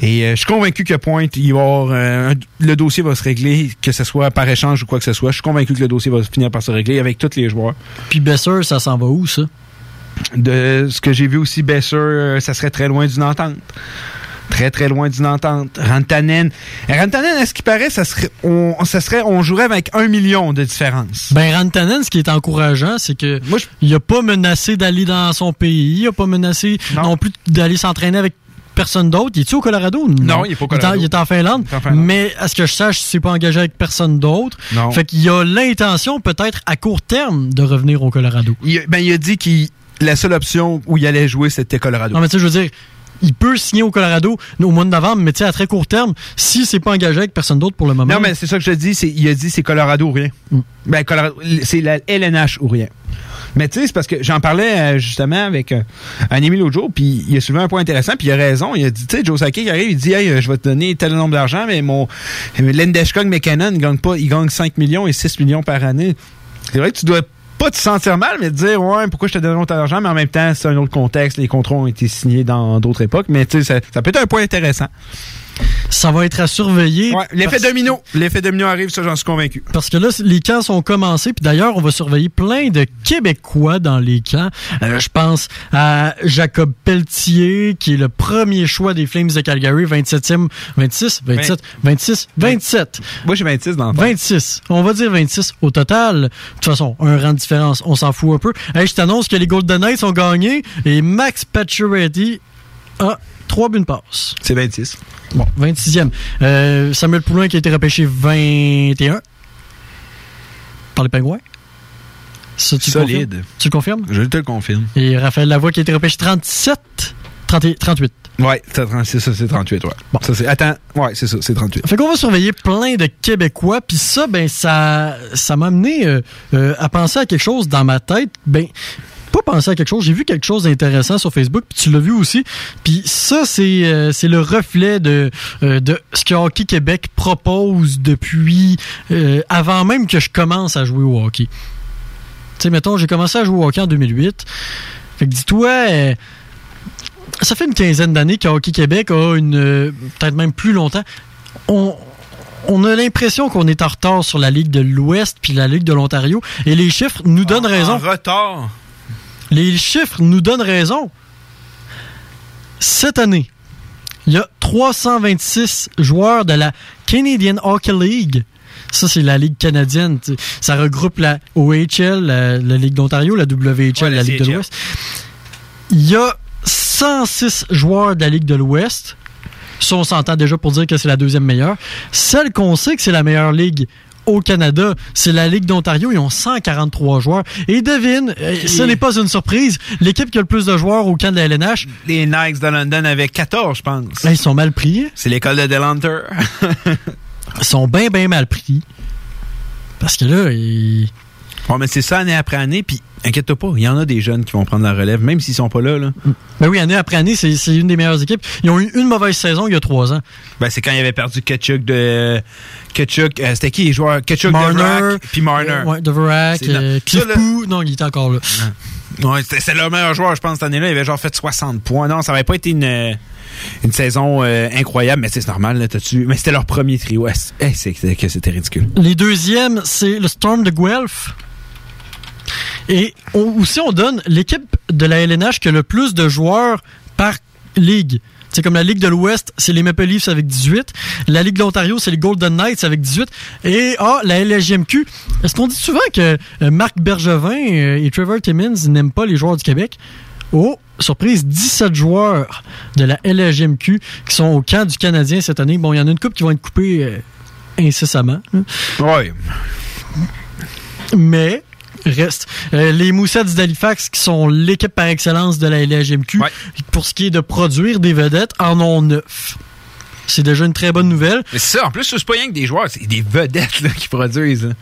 Et euh, je suis convaincu que Pointe, il va y avoir, un- le dossier va se régler, que ce soit par échange ou quoi que ce soit. Je suis convaincu que le dossier va finir par se régler avec tous les joueurs. Puis Besser, ça s'en va où, ça? De ce que j'ai vu aussi, Besser, euh, ça serait très loin d'une entente. Très, très loin d'une entente. Rantanen. Rantanen, à ce qui paraît, ça serait, on, ça serait, on jouerait avec un million de différence. Ben, Rantanen, ce qui est encourageant, c'est que il a pas menacé d'aller dans son pays, il a pas menacé non, plus d'aller s'entraîner avec personne d'autre? Il est-tu au Colorado? Non, il est pas au en- Colorado. Il est en, Finlande. Il est en Finlande. Mais à ce que je sache, il s'est pas engagé avec personne d'autre. Fait qu'il a l'intention, peut-être à court terme, de revenir au Colorado. Il, a- ben, il a dit que la seule option où il allait jouer, c'était Colorado. Non, mais tu sais, je veux dire, il peut signer au Colorado au mois de novembre, mais tu sais, à très court terme, si c'est pas engagé avec personne d'autre pour le moment. Non, mais c'est ça que je te dis. c'est- Il a dit c'est Colorado ou rien. Ben, Colorado, c'est la LNH ou rien. Mais tu sais, c'est parce que j'en parlais euh, justement avec euh, un ami l'autre jour, puis il a soulevé un point intéressant, puis il a raison. Il a dit, tu sais, Joe Sakic arrive, il dit, hey, euh, je vais te donner tel nombre d'argent, mais mon Lendeshkog McKinnon, il gagne pas, il gagne 5 millions et 6 millions par année. C'est vrai que tu dois pas te sentir mal, mais te dire, ouais, pourquoi je te donne autant d'argent, mais en même temps, c'est un autre contexte, les contrats ont été signés dans d'autres époques, mais tu sais, ça peut être un point intéressant. Ça va être à surveiller. Ouais, l'effet parce- domino. L'effet domino arrive, ça, j'en suis convaincu. Parce que là, les camps sont commencés. Puis d'ailleurs, on va surveiller plein de Québécois dans les camps. Euh, je pense à Jacob Pelletier, qui est le premier choix des Flames de Calgary, 27e, 26, 27, 26, 27. Moi, j'ai 26 dans le 26. On va dire 26 au total. De toute façon, un rang de différence, on s'en fout un peu. Hey, je t'annonce que les Golden Knights ont gagné et Max Pacioretty a 3 buts de passe. C'est 26. Bon, 26e. Euh, Samuel Poulin qui a été repêché 21 par les Pingouins. Ça, tu Solide. Tu le confirmes? Je te le confirme. Et Raphaël Lavoie qui a été repêché 37, 30 et- 38. Ouais, c'est 36, ça c'est 38, ouais. Ça, c'est, attends, ouais, c'est ça, c'est 38. Fait qu'on va surveiller plein de Québécois, puis ça, ben, ça, ça m'a amené euh, euh, à penser à quelque chose dans ma tête. Ben, penser à quelque chose, j'ai vu quelque chose d'intéressant sur Facebook, puis tu l'as vu aussi. Puis ça, c'est euh, c'est le reflet de, euh, de ce que Hockey Québec propose depuis euh, avant même que je commence à jouer au hockey. Tu sais, mettons, j'ai commencé à jouer au hockey en 2008. Fait que dis-toi, ça fait une quinzaine d'années que Hockey Québec a une. euh, peut-être même plus longtemps. On, on a l'impression qu'on est en retard sur la Ligue de l'Ouest puis la Ligue de l'Ontario. Et les chiffres nous donnent raison. En retard. Les chiffres nous donnent raison. Cette année, il y a 326 joueurs de la Canadian Hockey League. Ça, c'est la Ligue canadienne. Ça regroupe la OHL, la, la Ligue d'Ontario, la WHL, la, Ligue de l'Ouest. Il y a 106 joueurs de la Ligue de l'Ouest. Ça, on s'entend déjà pour dire que c'est la deuxième meilleure. Celle qu'on sait que c'est la meilleure ligue au Canada, c'est la Ligue d'Ontario. Ils ont 143 joueurs. Et devine, euh, ce n'est pas une surprise, l'équipe qui a le plus de joueurs au camp de la LNH, Les Knights de London avaient 14, je pense. ben, ils sont mal pris. C'est l'école de Delanter. Ils sont bien, bien mal pris. Parce que là, ils... Bon, mais c'est ça année après année, puis inquiète-toi pas, il y en a des jeunes qui vont prendre la relève, même s'ils sont pas là. là. Ben oui, année après année, c'est une des meilleures équipes. Ils ont eu une mauvaise saison il y a trois ans. Ben, c'est quand il avait perdu Ketchuk de. Ketchuk, euh, c'était qui les joueurs? Ketchuk, Marner, puis Marner. euh, ouais, dans- euh, non, il était encore là. Ouais, c'était c'est leur meilleur joueur, je pense, cette année-là. Il avait genre fait 60 points. Non, ça avait pas été une, euh, une saison euh, incroyable, mais tu c'est normal, là, t'as-tu. Mais c'était leur premier trio. C'était ridicule? Les deuxièmes, c'est le Storm de Guelph. Et on- aussi, on donne l'équipe de la LNH qui a le plus de joueurs par ligue. C'est comme la Ligue de l'Ouest, c'est les Maple Leafs avec 18. La Ligue de l'Ontario, c'est les Golden Knights avec 18. Et ah, la LHJMQ. Est-ce qu'on dit souvent que euh, Marc Bergevin euh, et Trevor Timmins n'aiment pas les joueurs du Québec? Oh, surprise, 17 joueurs de la LHJMQ qui sont au camp du Canadien cette année. Bon, il y en a une coupe qui vont être coupées euh, incessamment. Ouais. Mais reste euh, les Moussettes d'Halifax qui sont l'équipe par excellence de la LHMQ pour ce qui est de produire des vedettes en ont neuf. C'est déjà une très bonne nouvelle. Mais c'est ça, en plus, c'est pas rien que des joueurs, c'est des vedettes là, qui produisent. là.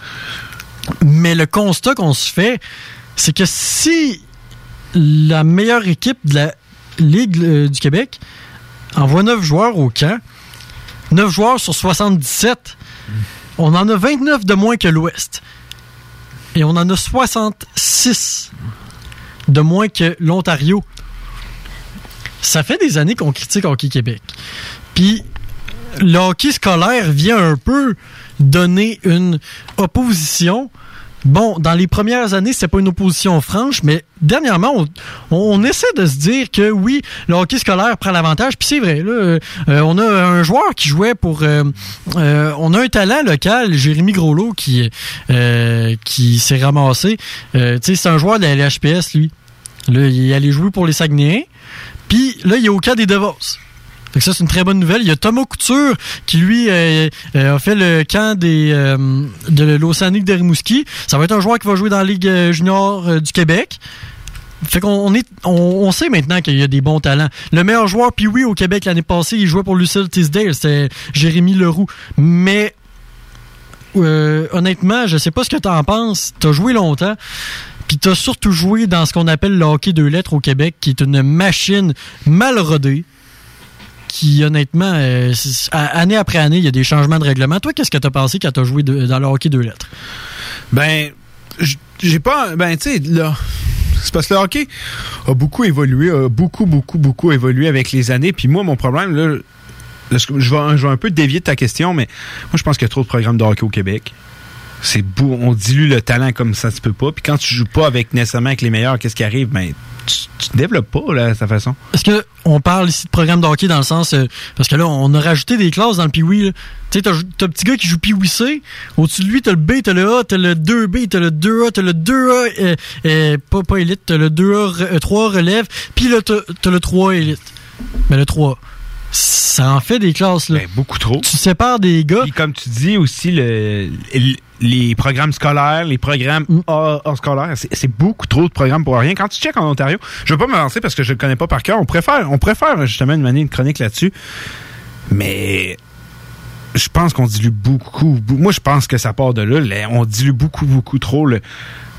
Mais le constat qu'on se fait, c'est que si la meilleure équipe de la Ligue euh, du Québec envoie 9 joueurs au camp, 9 joueurs sur 77, on en a 29 de moins que l'Ouest. Et on en a 66 de moins que l'Ontario. Ça fait des années qu'on critique Hockey Québec. Puis le hockey scolaire vient un peu donner une opposition. Bon, dans les premières années, c'était pas une opposition franche, mais dernièrement, on, essaie de se dire que oui, le hockey scolaire prend l'avantage. Puis c'est vrai, là, euh, on a un joueur qui jouait pour... euh, euh, on a un talent local, Jérémy Groslot, qui, qui s'est ramassé. Tu sais, c'est un joueur de la LHPS, lui. Là, il est allé jouer pour les Saguenayens. Puis là, il est au cas des Devos. Fait que ça, c'est une très bonne nouvelle. Il y a Thomas Couture qui, lui, euh, a fait le camp des, euh, de l'Océanique de Rimouski. Ça va être un joueur qui va jouer dans la Ligue euh, junior du Québec. Fait qu'on on sait maintenant qu'il y a des bons talents. Le meilleur joueur, puis oui, au Québec l'année passée, il jouait pour Lucille Tisdale, c'était Jérémy Leroux. Mais honnêtement, je sais pas ce que t'en penses. T'as joué longtemps. Puis t'as surtout joué dans ce qu'on appelle le hockey deux lettres au Québec, qui est une machine mal rodée. Qui, honnêtement, euh, année après année, il y a des changements de règlement. Toi, qu'est-ce que t'as pensé quand t'as joué de- dans le hockey deux lettres? Ben, j'ai pas. Ben, tu sais, là. C'est parce que le hockey a beaucoup évolué, a beaucoup, beaucoup, beaucoup évolué avec les années. Puis moi, mon problème, là, je, vais, un peu dévier de ta question, mais moi, je pense qu'il y a trop de programmes de hockey au Québec. C'est beau, on dilue le talent comme ça se peut pas. Puis quand tu joues pas avec nécessairement avec les meilleurs, qu'est-ce qui arrive? Ben, tu, tu te développes pas, là, de cette façon. Est-ce que on parle ici de programme de hockey dans le sens euh, parce que là on a rajouté des classes dans le Pee-Wee. là. Tu sais t'as t'as un petit gars qui joue Pee-Wee C, au-dessus de lui t'as le B, t'as le A, t'as le 2B, t'as le 2A, t'as le 2A euh, euh, pas pas élite, t'as le 2A re- euh, 3 relève, puis là t'as le 3 élite. Mais le 3 ça en fait des classes là. beaucoup trop. Tu sépares des gars. Puis comme tu dis aussi, le, le- les programmes scolaires, les programmes hors, hors scolaires. C'est beaucoup trop de programmes pour rien. Quand tu checkes en Ontario, je veux pas me lancer parce que je le connais pas par cœur. On préfère, on préfère justement une manière chronique là-dessus. Mais je pense qu'on dilue beaucoup. Moi, je pense que ça part de là. On dilue beaucoup, beaucoup trop le,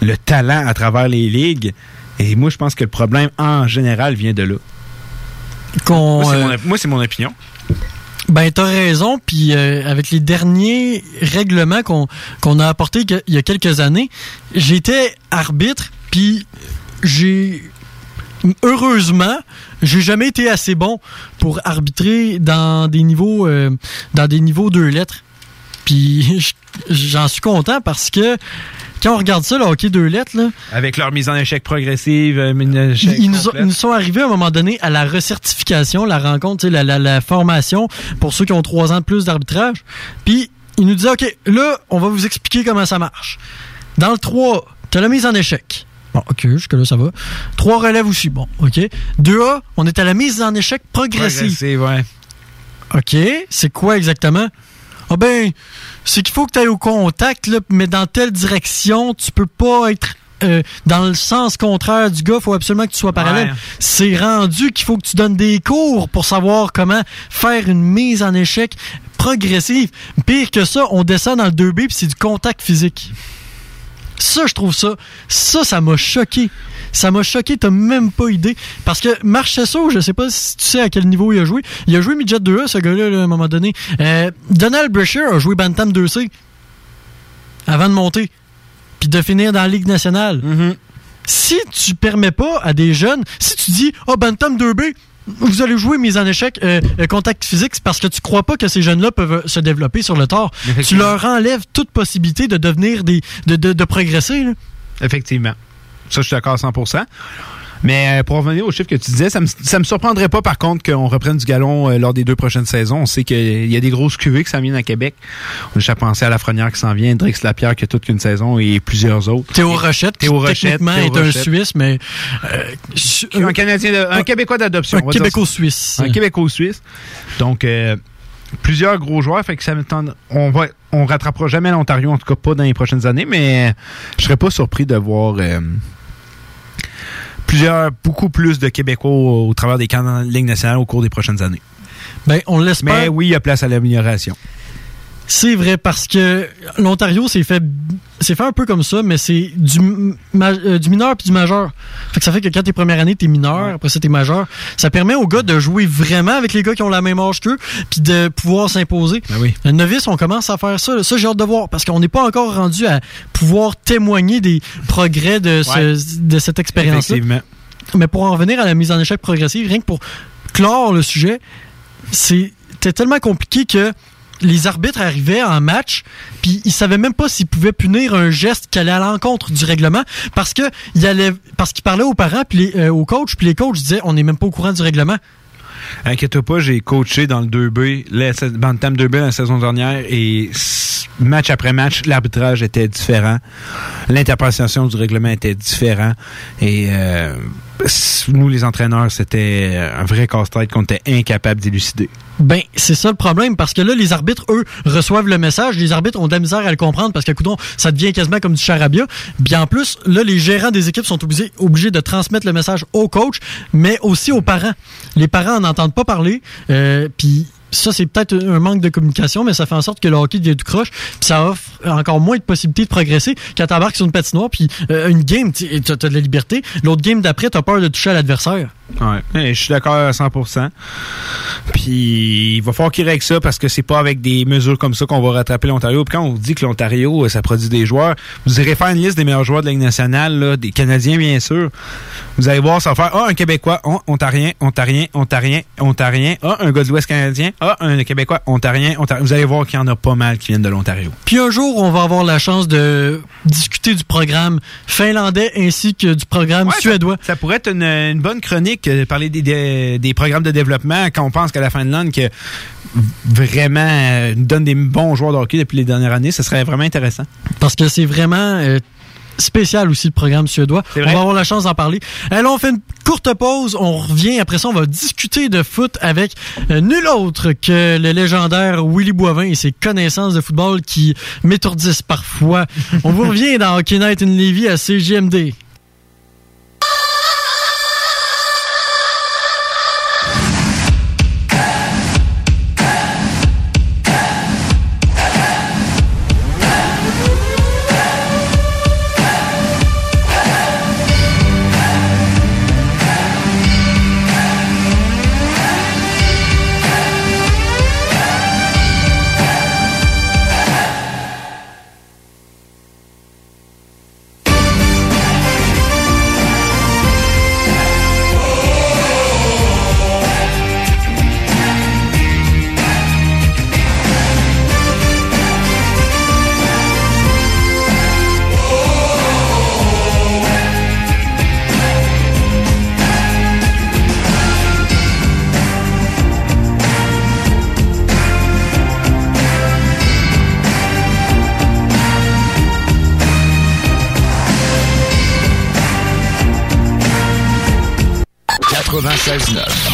le talent à travers les ligues. Et moi, je pense que le problème en général vient de là. Qu'on, Moi, c'est euh, mon moi, c'est mon opinion. Ben, t'as raison. Puis euh, avec les derniers règlements qu'on qu'on a apportés il y a quelques années, j'étais arbitre. Puis j'ai heureusement, j'ai jamais été assez bon pour arbitrer dans des niveaux euh, dans des niveaux deux lettres. Puis j'en suis content parce que quand on regarde ça, le hockey deux lettres, là, Avec leur mise en échec progressive, euh, échec ils, nous ont, complète. ils nous sont arrivés à un moment donné à la recertification, la rencontre, la formation pour ceux qui ont trois ans de plus d'arbitrage. Puis ils nous disaient, OK, là, on va vous expliquer comment ça marche. Dans le 3, tu as la mise en échec. Bon, OK, jusque-là, ça va. 3 relèves aussi. Bon, OK. 2A, on est à la mise en échec progressive. Progressive, ouais. OK, c'est quoi exactement? Ah ben, c'est qu'il faut que tu ailles au contact, là, mais dans telle direction, tu peux pas être euh, dans le sens contraire du gars, il faut absolument que tu sois parallèle. Ouais. C'est rendu qu'il faut que tu donnes des cours pour savoir comment faire une mise en échec progressive. Pire que ça, on descend dans le 2B puis c'est du contact physique. Ça, je trouve ça, ça, ça m'a choqué. Ça m'a choqué, t'as même pas idée. Parce que Marchesso, je sais pas si tu sais à quel niveau il a joué. Il a joué midget 2A, ce gars-là, là, à un moment donné. Euh, Donald Brescher a joué Bantam 2C avant de monter. Puis de finir dans la Ligue nationale. Si tu permets pas à des jeunes, si tu dis, oh, Bantam 2B, vous allez jouer mise en échec euh, euh, contact physique, c'est parce que tu crois pas que ces jeunes-là peuvent se développer sur le tard. Tu leur enlèves toute possibilité de devenir des. de, de, de progresser. là. Effectivement. Ça, je suis d'accord à 100% Mais euh, pour revenir au chiffre que tu disais, ça me, ça me surprendrait pas par contre qu'on reprenne du galon euh, lors des deux prochaines saisons. On sait qu'il y a des grosses cuvées qui s'en viennent à Québec. On a déjà pensé à Lafrenière qui s'en vient, Drix Lapierre qui a toute qu'une saison et plusieurs autres. Théo Rochette, qui Théo Rochette, techniquement Théo est un Rochette. Suisse, mais. euh, un Canadien, de- un Québécois d'adoption. Un. Québécois-Suisse. Un Québécois-Suisse. Donc, euh, plusieurs gros joueurs. Fait que ça. On va, on rattrapera jamais l'Ontario, en tout cas pas dans les prochaines années, mais je serais pas surpris de voir euh, plusieurs, beaucoup plus de Québécois au, au travers des camps la Ligue nationale au cours des prochaines années. Ben, on l'espère. Mais oui, il y a place à l'amélioration. C'est vrai parce que l'Ontario s'est fait c'est fait un peu comme ça, mais c'est du, ma- euh, du mineur puis du majeur. Fait que ça fait que quand t'es première année, t'es mineur, après ça t'es majeur. Ça permet aux gars de jouer vraiment avec les gars qui ont la même âge qu'eux, puis de pouvoir s'imposer. Ben oui. Le novice, on commence à faire ça. Ça, j'ai hâte de voir parce qu'on n'est pas encore rendu à pouvoir témoigner des progrès de, ce- Ouais. de cette expérience-là. Mais pour en revenir à la mise en échec progressive, rien que pour clore le sujet, c'était tellement compliqué que les arbitres arrivaient en match, puis ils savaient même pas s'ils pouvaient punir un geste qui allait à l'encontre du règlement, parce que il allait, parce qu'ils parlaient aux parents, puis euh, aux coachs, puis les coachs disaient on n'est même pas au courant du règlement. Inquiète-toi pas, j'ai coaché dans le 2B, la sa- Bantam 2B la saison dernière et match après match, l'arbitrage était différent. L'interprétation du règlement était différent. Et euh, nous, les entraîneurs, c'était un vrai casse-tête qu'on était incapable d'élucider. Ben, c'est ça le problème, parce que là, les arbitres, eux, reçoivent le message. Les arbitres ont de la misère à le comprendre parce que, coudon, ça devient quasiment comme du charabia. Bien en plus, là, les gérants des équipes sont obligés, de transmettre le message au coach, mais aussi aux parents. Les parents n'entendent pas parler, euh, puis ça, c'est peut-être un manque de communication, mais ça fait en sorte que le hockey devient tout croche, puis ça offre encore moins de possibilités de progresser quand t'embarques sur une patinoire, puis euh, une game, tu as de la liberté. L'autre game d'après, t'as peur de toucher à l'adversaire. Ouais, et je suis d'accord à 100%. Puis il va falloir qu'il règle ça parce que c'est pas avec des mesures comme ça qu'on va rattraper l'Ontario. Puis quand on vous dit que l'Ontario, euh, ça produit des joueurs, vous irez faire une liste des meilleurs joueurs de la Ligue nationale, là, des Canadiens bien sûr. Vous allez voir, ça va faire ah un Québécois, Ontarien, Ontarien, Ontarien, Ontarien, ah un gars de l'Ouest canadien, ah un Québécois, Ontarien, Ontarien. Vous allez voir qu'il y en a pas mal qui viennent de l'Ontario. Puis un jour, on va avoir la chance de discuter du programme finlandais ainsi que du programme suédois. Ça pourrait être une, une bonne chronique, parler des, des, des programmes de développement quand on pense qu'à la Finlande, que vraiment euh, donne des bons joueurs de hockey depuis les dernières années, ce serait vraiment intéressant. Parce que c'est vraiment. euh, spécial aussi, le programme suédois. On va avoir la chance d'en parler. Là, on fait une courte pause. On revient. Après ça, on va discuter de foot avec euh, nul autre que le légendaire Willy Boivin et ses connaissances de football qui m'étourdissent parfois. on vous revient dans Hockey Night in Levy à CGMD.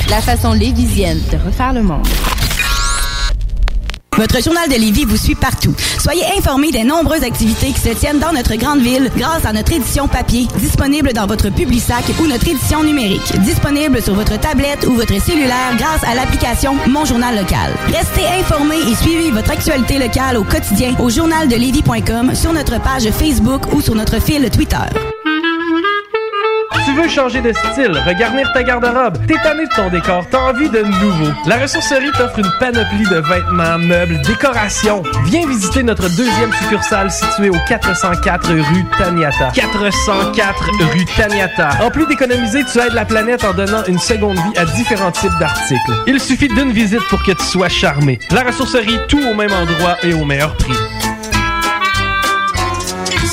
La façon lévisienne de refaire le monde. Votre journal de Lévis vous suit partout. Soyez informés des nombreuses activités qui se tiennent dans notre grande ville grâce à notre édition papier, disponible dans votre Publisac ou notre édition numérique, disponible sur votre tablette ou votre cellulaire grâce à l'application Mon Journal Local. Restez informés et suivez votre actualité locale au quotidien au journaldelévis.com, sur notre page Facebook ou sur notre fil Twitter. Tu veux changer de style, regarnir ta garde-robe, t'es tanné de ton décor, t'as envie de nouveau. La ressourcerie t'offre une panoplie de vêtements, meubles, décorations. Viens visiter notre deuxième succursale située au 404 rue Taniata. 404 rue Taniata. En plus d'économiser, tu aides la planète en donnant une seconde vie à différents types d'articles. Il suffit d'une visite pour que tu sois charmé. La ressourcerie, tout au même endroit et au meilleur prix.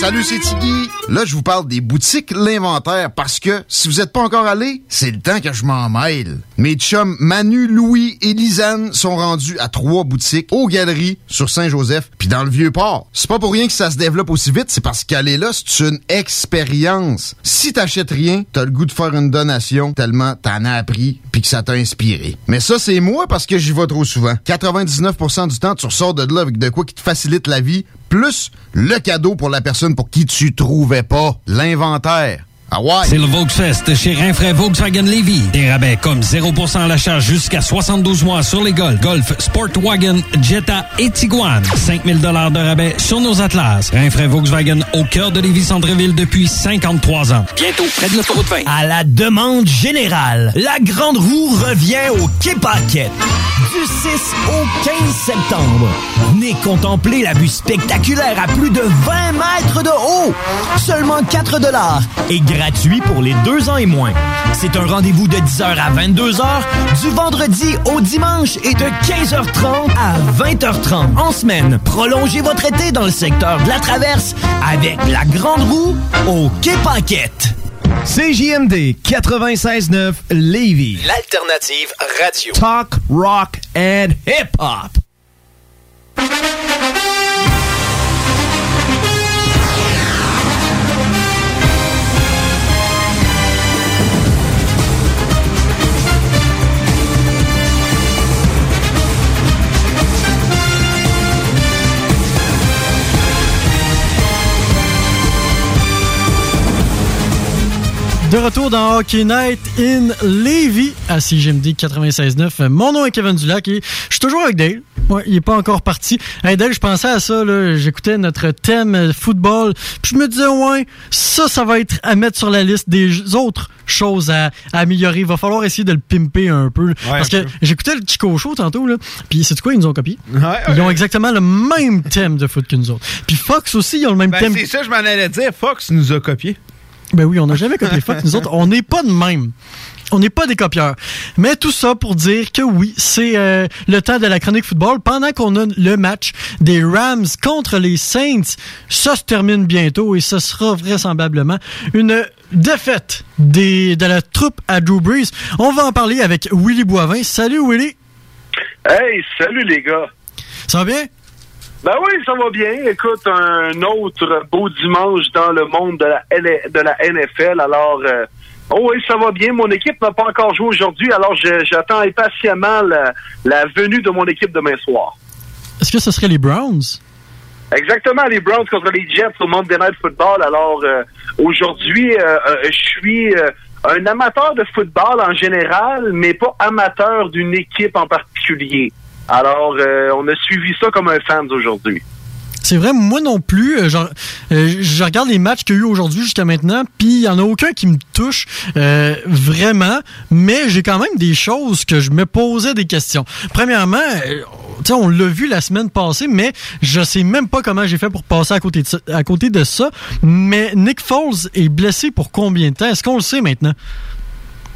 Salut, c'est Tiggy. Là, je vous parle des boutiques L'Inventaire parce que si vous n'êtes pas encore allé, c'est le temps que je m'en mêle. Mes chums Manu, Louis et Lisanne sont rendus à trois boutiques aux Galeries sur Saint-Joseph puis dans le Vieux-Port. C'est pas pour rien que ça se développe aussi vite, c'est parce qu'aller là, c'est une expérience. Si t'achètes rien, t'as le goût de faire une donation tellement t'en as appris puis que ça t'a inspiré. Mais ça, c'est moi parce que j'y vais trop souvent. 99% du temps, tu ressors de là avec de quoi qui te facilite la vie plus le cadeau pour la personne pour qui tu pas l'inventaire. Ah ouais. C'est le Volksfest chez Rinfraie Volkswagen Levy. Des rabais comme 0% à l'achat jusqu'à 72 mois sur les Golf, Golf, Sportwagen, Jetta et Tiguan. 5000 dollars de rabais sur nos Atlas. Rinfraie Volkswagen au cœur de Lévis Centreville depuis 53 ans. Bientôt près de l'autoroute 20. À la demande générale, la Grande Roue revient au Quai Paquette. Du 6 au 15 septembre. Venez contempler la vue spectaculaire à plus de 20 mètres de haut. Seulement 4 dollars et gratuit pour les deux ans et moins. C'est un rendez-vous de 10h à 22h du vendredi au dimanche et de 15h30 à 20h30 en semaine. Prolongez votre été dans le secteur de la Traverse avec la Grande Roue au Quai Paquette. CJMD 96.9 Levy. L'alternative radio. Talk, rock and hip-hop. De retour dans Hockey Night in Levy à CGMD 96.9. Mon nom est Kevin Dulac et je suis toujours avec Dale. Ouais, il est pas encore parti. Hey Dale, je pensais à ça, là. J'écoutais notre thème euh, football. Puis je me disais, ouais, ça, ça va être à mettre sur la liste des autres choses à, à améliorer. Il va falloir essayer de le pimper un peu. Parce que un j'écoutais le Chico Show tantôt, là. Puis c'est quoi, ils nous ont copié? Ouais, Ils ont exactement le même thème de foot que nous autres. Puis Fox aussi, ils ont le même Ben, thème. c'est ça, je m'en allais dire. Fox nous a copié. Ben oui, on n'a jamais copié Fox. Nous autres, on n'est pas de même. On n'est pas des copieurs. Mais tout ça pour dire que oui, c'est euh, le temps de la chronique football. Pendant qu'on a le match des Rams contre les Saints, ça se termine bientôt et ce sera vraisemblablement une défaite des, de la troupe à Drew Brees. On va en parler avec Willy Boivin. Salut Willy. Hey, salut les gars. Ça va bien? Ben oui, ça va bien. Écoute, un autre beau dimanche dans le monde de la, L- de la NFL. Alors, euh, oh oui, ça va bien. Mon équipe n'a pas encore joué aujourd'hui, alors j'attends impatiemment la, la venue de mon équipe demain soir. Est-ce que ce serait les Browns? Exactement, les Browns contre les Jets au Monday Night Football. Alors, euh, aujourd'hui, euh, euh, je suis euh, un amateur de football en général, mais pas amateur d'une équipe en particulier. Alors, euh, on a suivi ça comme un fan aujourd'hui. C'est vrai, moi non plus. euh, euh, je regarde les matchs qu'il y a eu aujourd'hui jusqu'à maintenant, puis il n'y en a aucun qui me touche euh, vraiment, mais j'ai quand même des choses que je me posais des questions. Premièrement, euh, on l'a vu la semaine passée, mais je sais même pas comment j'ai fait pour passer à côté de ça. À côté de ça. Mais Nick Foles est blessé pour combien de temps? Est-ce qu'on le sait maintenant?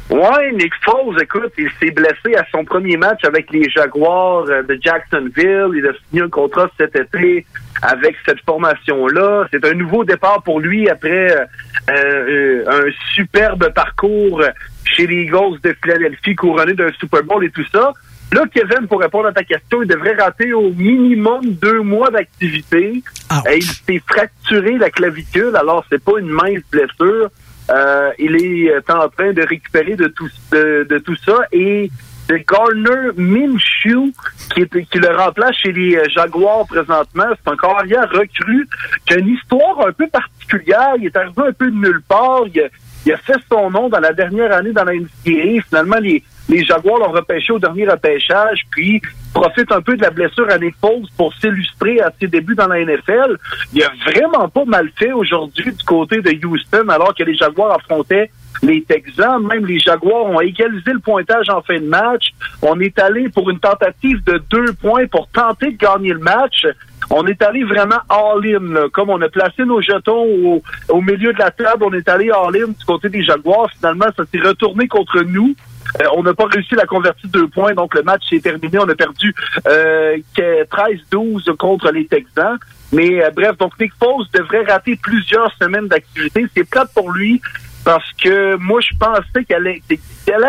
Ouais, Nick Foles, écoute, il s'est blessé à son premier match avec les Jaguars euh, de Jacksonville. Il a signé un contrat cet été avec cette formation-là. C'est un nouveau départ pour lui après euh, euh, un superbe parcours chez les Eagles de Philadelphie, couronné d'un Super Bowl et tout ça. Là, Kevin, pour répondre à ta question, il devrait rater au minimum deux mois d'activité. Et il s'est fracturé la clavicule, alors c'est pas une mince blessure. Euh, il est euh, en train de récupérer de tout, de, de tout ça et c'est Gardner Minshew qui, qui le remplace chez les euh, Jaguars présentement. C'est un carrière recru qui a une histoire un peu particulière. Il est arrivé un peu de nulle part. Il a, il a fait son nom dans la dernière année dans la NCAA. Finalement, les, les Jaguars l'ont repêché au dernier repêchage, puis profite un peu de la blessure à Nick pour s'illustrer à ses débuts dans la NFL. Il a vraiment pas mal fait aujourd'hui du côté de Houston, alors que les Jaguars affrontaient les Texans. Même les Jaguars ont égalisé le pointage en fin de match. On est allé pour une tentative de deux points pour tenter de gagner le match. On est allé vraiment all-in. Comme on a placé nos jetons au, au milieu de la table, on est allé all-in du côté des Jaguars. Finalement, ça s'est retourné contre nous. Euh, on n'a pas réussi à la convertir deux points, donc le match s'est terminé. On a perdu euh, que 13-12 contre les Texans. Mais euh, bref, donc Nick Foles devrait rater plusieurs semaines d'activité. C'est plate pour lui parce que moi, je pensais qu'il allait,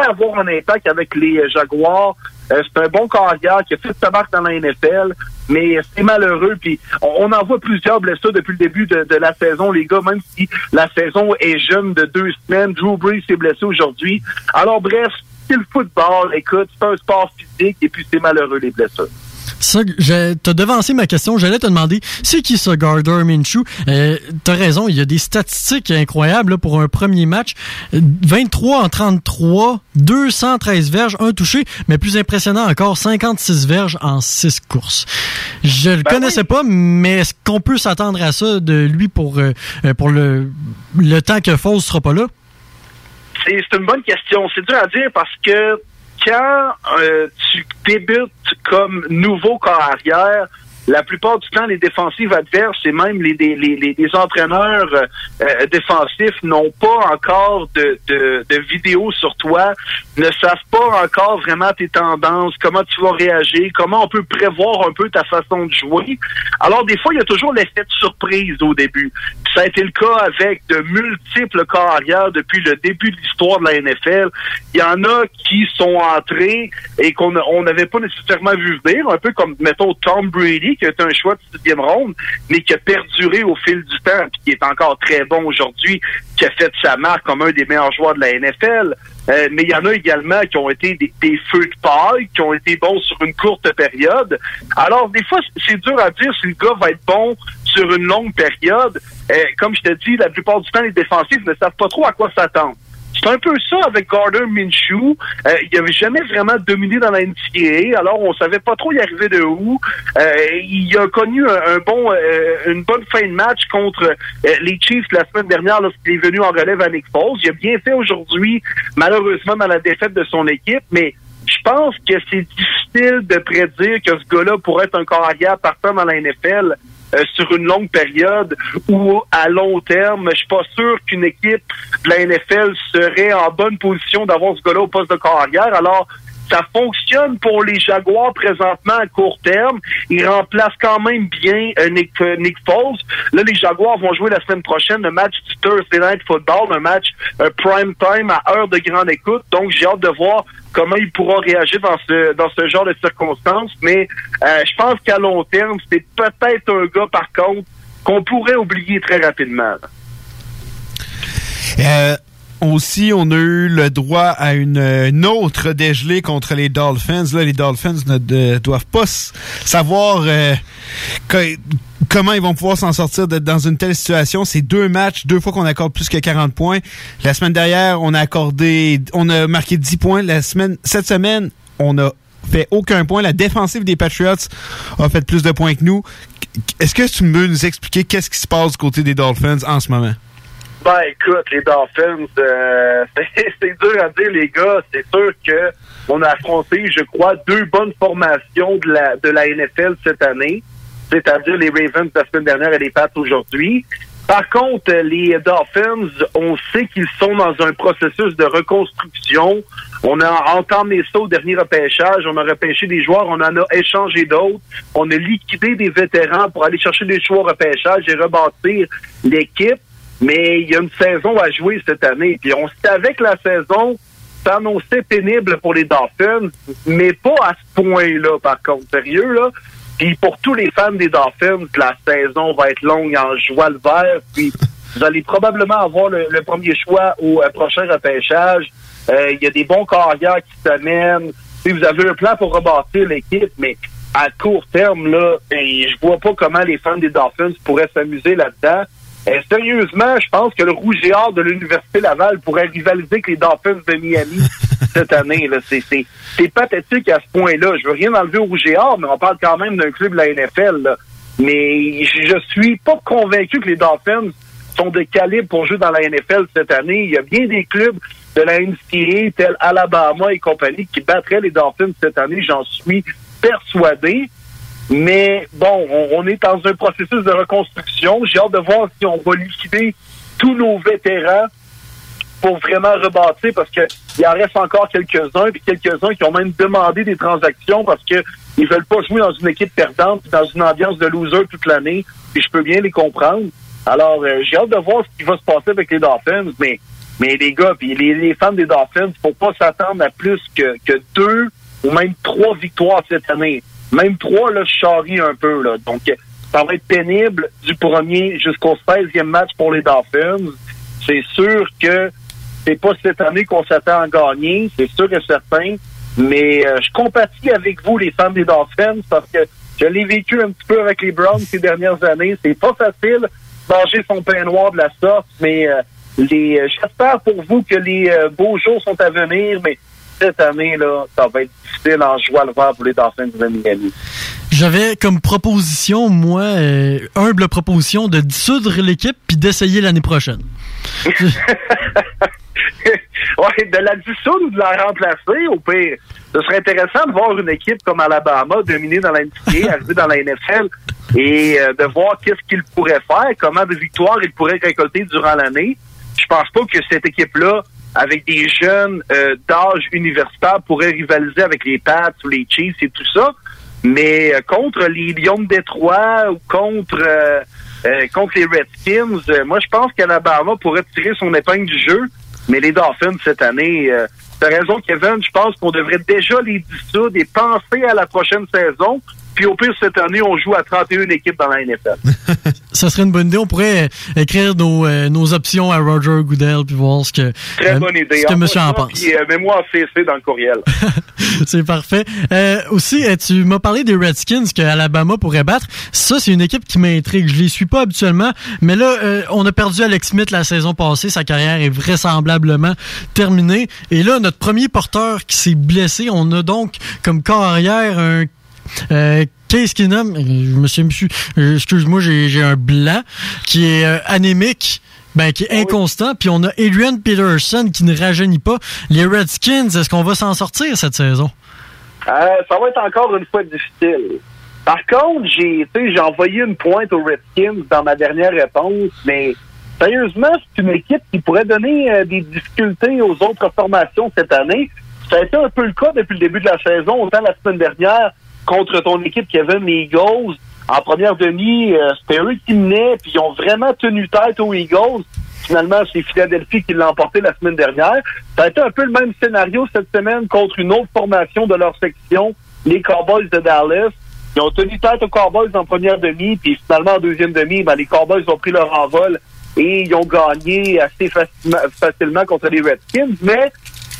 avoir un impact avec les euh, Jaguars. Euh, c'est un bon carrière qui a fait sa marque dans la NFL, mais c'est malheureux. Puis on, on en voit plusieurs blessures depuis le début de, de la saison, les gars, même si la saison est jeune de deux semaines. Drew Brees s'est blessé aujourd'hui. Alors bref, c'est le football. Écoute, c'est un sport physique et puis c'est malheureux les blessures. Ça, t'as devancé ma question. J'allais te demander, c'est qui ce Gardner Minshew? Euh, t'as raison, il y a des statistiques incroyables là, pour un premier match. Euh, 23 en 33, 213 verges, un touché, mais plus impressionnant encore, 56 verges en 6 courses. Je le connaissais pas, mais est-ce qu'on peut s'attendre à ça de lui pour, euh, euh, pour le, le temps que Foles sera pas là? C'est une bonne question. C'est dur à dire parce que quand euh, tu débutes comme nouveau corps arrière, la plupart du temps, les défensives adverses et même les, les, les, les- entraîneurs euh, euh, défensifs n'ont pas encore de, de, de vidéos sur toi, ne savent pas encore vraiment tes tendances, comment tu vas réagir, comment on peut prévoir un peu ta façon de jouer. Alors, des fois, il y a toujours l'effet de surprise au début. Ça a été le cas avec de multiples carrières depuis le début de l'histoire de la NFL. Il y en a qui sont entrés et qu'on n'avait pas nécessairement vu venir, un peu comme, mettons, Tom Brady, qui est un choix de sixième ronde, mais qui a perduré au fil du temps, puis qui est encore très bon aujourd'hui, qui a fait sa marque comme un des meilleurs joueurs de la NFL. Euh, mais il y en a également qui ont été des, des feux de paille, qui ont été bons sur une courte période. Alors, des fois, c'est dur à dire si le gars va être bon sur une longue période. Euh, comme je te dis, la plupart du temps, les défensifs ne savent pas trop à quoi s'attendre. C'est un peu ça avec Gardner Minshew. Euh, il n'avait jamais vraiment dominé dans la NCAA, alors on savait pas trop y arriver de où. Euh, il a connu un, bon, euh, une bonne fin de match contre les Chiefs la semaine dernière lorsqu'il est venu en relève à Nick Foles. Il a bien fait aujourd'hui, malheureusement dans la défaite de son équipe, mais je pense que c'est difficile de prédire que ce gars-là pourrait être un carrière partant dans la NFL euh, sur une longue période ou à long terme. Je suis pas sûr qu'une équipe de la NFL serait en bonne position d'avoir ce gars-là au poste de carrière. Alors, Ça fonctionne pour les Jaguars présentement à court terme. Ils remplacent quand même bien euh, Nick, euh, Nick Foles. Là, les Jaguars vont jouer la semaine prochaine le match du Thursday Night Football, un match euh, prime time à heure de grande écoute. Donc, j'ai hâte de voir comment il pourra réagir dans ce dans ce genre de circonstances. Mais euh, je pense qu'à long terme, c'est peut-être un gars, par contre, qu'on pourrait oublier très rapidement. Euh, aussi, on a eu le droit à une, autre dégelée contre les Dolphins. Là, les Dolphins ne doivent pas savoir euh, comment ils vont pouvoir s'en sortir dans une telle situation. C'est deux matchs, deux fois qu'on accorde plus que 40 points. La semaine dernière, on a accordé, on a marqué 10 points. La semaine, cette semaine, on a fait aucun point. La défensive des Patriots a fait plus de points que nous. Est-ce que tu peux nous expliquer qu'est-ce qui se passe du côté des Dolphins en ce moment? Ben écoute, les Dolphins, euh, c'est dur à dire, les gars. C'est sûr que on a affronté, je crois, deux bonnes formations de la de la NFL cette année, c'est-à-dire les Ravens la semaine dernière et les Pats aujourd'hui. Par contre, les Dolphins, on sait qu'ils sont dans un processus de reconstruction. On a entamé ça au dernier repêchage. On a repêché des joueurs, on en a échangé d'autres. On a liquidé des vétérans pour aller chercher des au repêchage et rebâtir l'équipe. Mais il y a une saison à jouer cette année. Puis on savait que la saison s'annonçait pénible pour les Dolphins, mais pas à ce point-là, par contre. Sérieux, là? Puis pour tous les fans des Dolphins, la saison va être longue en joie le vert. Puis vous allez probablement avoir le, premier choix au euh, prochain repêchage. Euh, Il y a des bons carrières qui s'amènent. Vous avez un plan pour rebâtir l'équipe, mais à court terme, là, je vois pas comment les fans des Dolphins pourraient s'amuser là-dedans. Euh, sérieusement, je pense que le rouge et or de l'Université Laval pourrait rivaliser avec les Dolphins de Miami cette année. C'est, pathétique à ce point-là. Je veux rien enlever au rouge et or, mais on parle quand même d'un club de la NFL. là. Mais je, je suis pas convaincu que les Dolphins sont de calibre pour jouer dans la NFL cette année. Il y a bien des clubs de la NCAA, tels Alabama et compagnie, qui battraient les Dolphins cette année, j'en suis persuadé. Mais bon, on, est dans un processus de reconstruction. J'ai hâte de voir si on va liquider tous nos vétérans pour vraiment rebâtir parce que il en reste encore quelques-uns, puis quelques-uns qui ont même demandé des transactions parce que ils veulent pas jouer dans une équipe perdante, dans une ambiance de loser toute l'année. Puis je peux bien les comprendre. Alors, euh, j'ai hâte de voir ce qui va se passer avec les Dolphins, mais mais les gars, puis les, les fans des Dolphins, faut pas s'attendre à plus que, que deux ou même trois victoires cette année. Même trois, là, je charrie un peu, là. Donc, ça va être pénible du premier jusqu'au 16e match pour les Dolphins. C'est sûr que c'est pas cette année qu'on s'attend à gagner, c'est sûr et certain. Mais euh, je compatis avec vous, les fans des Dolphins, parce que je l'ai vécu un petit peu avec les Browns ces dernières années. C'est pas facile manger son pain noir de la sorte, mais euh, les euh, j'espère pour vous que les euh, beaux jours sont à venir, mais cette année, là, ça va être difficile en joie le vert pour les Dolphins de Miami. J'avais comme proposition, moi, euh, humble proposition, de dissoudre l'équipe puis d'essayer l'année prochaine. ouais, de la dissoudre ou de la remplacer, au pire. Ce serait intéressant de voir une équipe comme Alabama dominer dans la NCAA, arriver dans la NFL et euh, de voir qu'est-ce qu'ils pourraient faire, comment de victoires ils pourraient récolter durant l'année. Je pense pas que cette équipe-là, avec des jeunes euh, d'âge universitaire, pourrait rivaliser avec les Pats ou les Chiefs et tout ça. Mais euh, contre les Lions de Détroit ou contre euh, contre les Redskins, moi je pense qu'Alabama pourrait tirer son épingle du jeu. Mais les Dolphins cette année, t'as raison Kevin, je pense qu'on devrait déjà les dissoudre et penser à la prochaine saison. Puis au pire cette année, on joue à 31 équipes dans la NFL. Ça serait une bonne idée. On pourrait euh, écrire nos, euh, nos options à Roger Goodell puis voir ce que, Très euh, bonne idée. ce que Envoie monsieur en pense. Euh, mets-moi en CC dans le courriel. c'est parfait. Euh, aussi, euh, tu m'as parlé des Redskins que Alabama pourrait battre. Ça, c'est une équipe qui m'intrigue. Je les suis pas habituellement, mais là, euh, on a perdu Alex Smith la saison passée. Sa carrière est vraisemblablement terminée. Et là, notre premier porteur qui s'est blessé, on a donc comme corps arrière un euh, Case Keenum, euh, je me suis, je suis- euh, excuse-moi, j'ai un blanc qui est euh, anémique. Ben, qui est inconstant, puis on a Adrian Peterson qui ne rajeunit pas. Les Redskins, est-ce qu'on va s'en sortir cette saison? Euh, ça va être encore une fois difficile. Par contre, j'ai envoyé une pointe aux Redskins dans ma dernière réponse, mais sérieusement, c'est une équipe qui pourrait donner euh, des difficultés aux autres formations cette année. Ça a été un peu le cas depuis le début de la saison, autant la semaine dernière contre ton équipe Kevin, les Eagles. En première demi, euh, c'était eux qui menaient, puis ils ont vraiment tenu tête aux Eagles. Finalement, c'est Philadelphie qui l'a emporté la semaine dernière. Ça a été un peu le même scénario cette semaine contre une autre formation de leur section, les Cowboys de Dallas. Ils ont tenu tête aux Cowboys en première demi, puis finalement en deuxième demi, ben, les Cowboys ont pris leur envol et ils ont gagné assez facilement contre les Redskins. Mais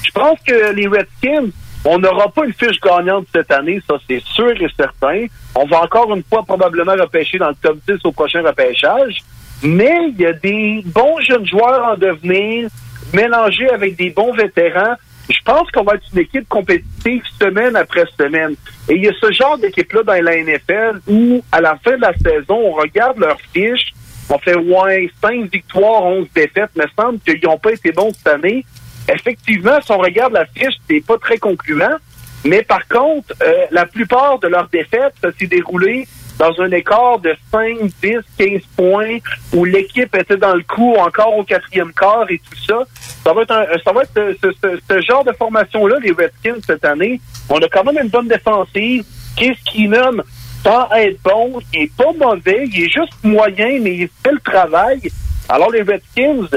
je pense que les Redskins, on n'aura pas une fiche gagnante cette année, ça c'est sûr et certain. On va encore une fois probablement repêcher dans le top 10 au prochain repêchage. Mais il y a des bons jeunes joueurs en devenir, mélangés avec des bons vétérans. Je pense qu'on va être une équipe compétitive semaine après semaine. Et il y a ce genre d'équipe-là dans la NFL où, à la fin de la saison, on regarde leurs fiches, on fait ouais, 5 victoires, 11 défaites, mais semble qu'ils n'ont pas été bons cette année. Effectivement, si on regarde la fiche, c'est pas très concluant. Mais par contre, euh, la plupart de leurs défaites, ça s'est déroulé dans un écart de 5, 10, 15 points où l'équipe était dans le coup encore au quatrième quart et tout ça. Ça va être, un, ça va être ce, genre de formation-là, les Redskins, cette année. On a quand même une bonne défensive. Qu'est-ce qui nomme sans être bon, il est pas mauvais, il est juste moyen, mais il fait le travail. Alors les Redskins,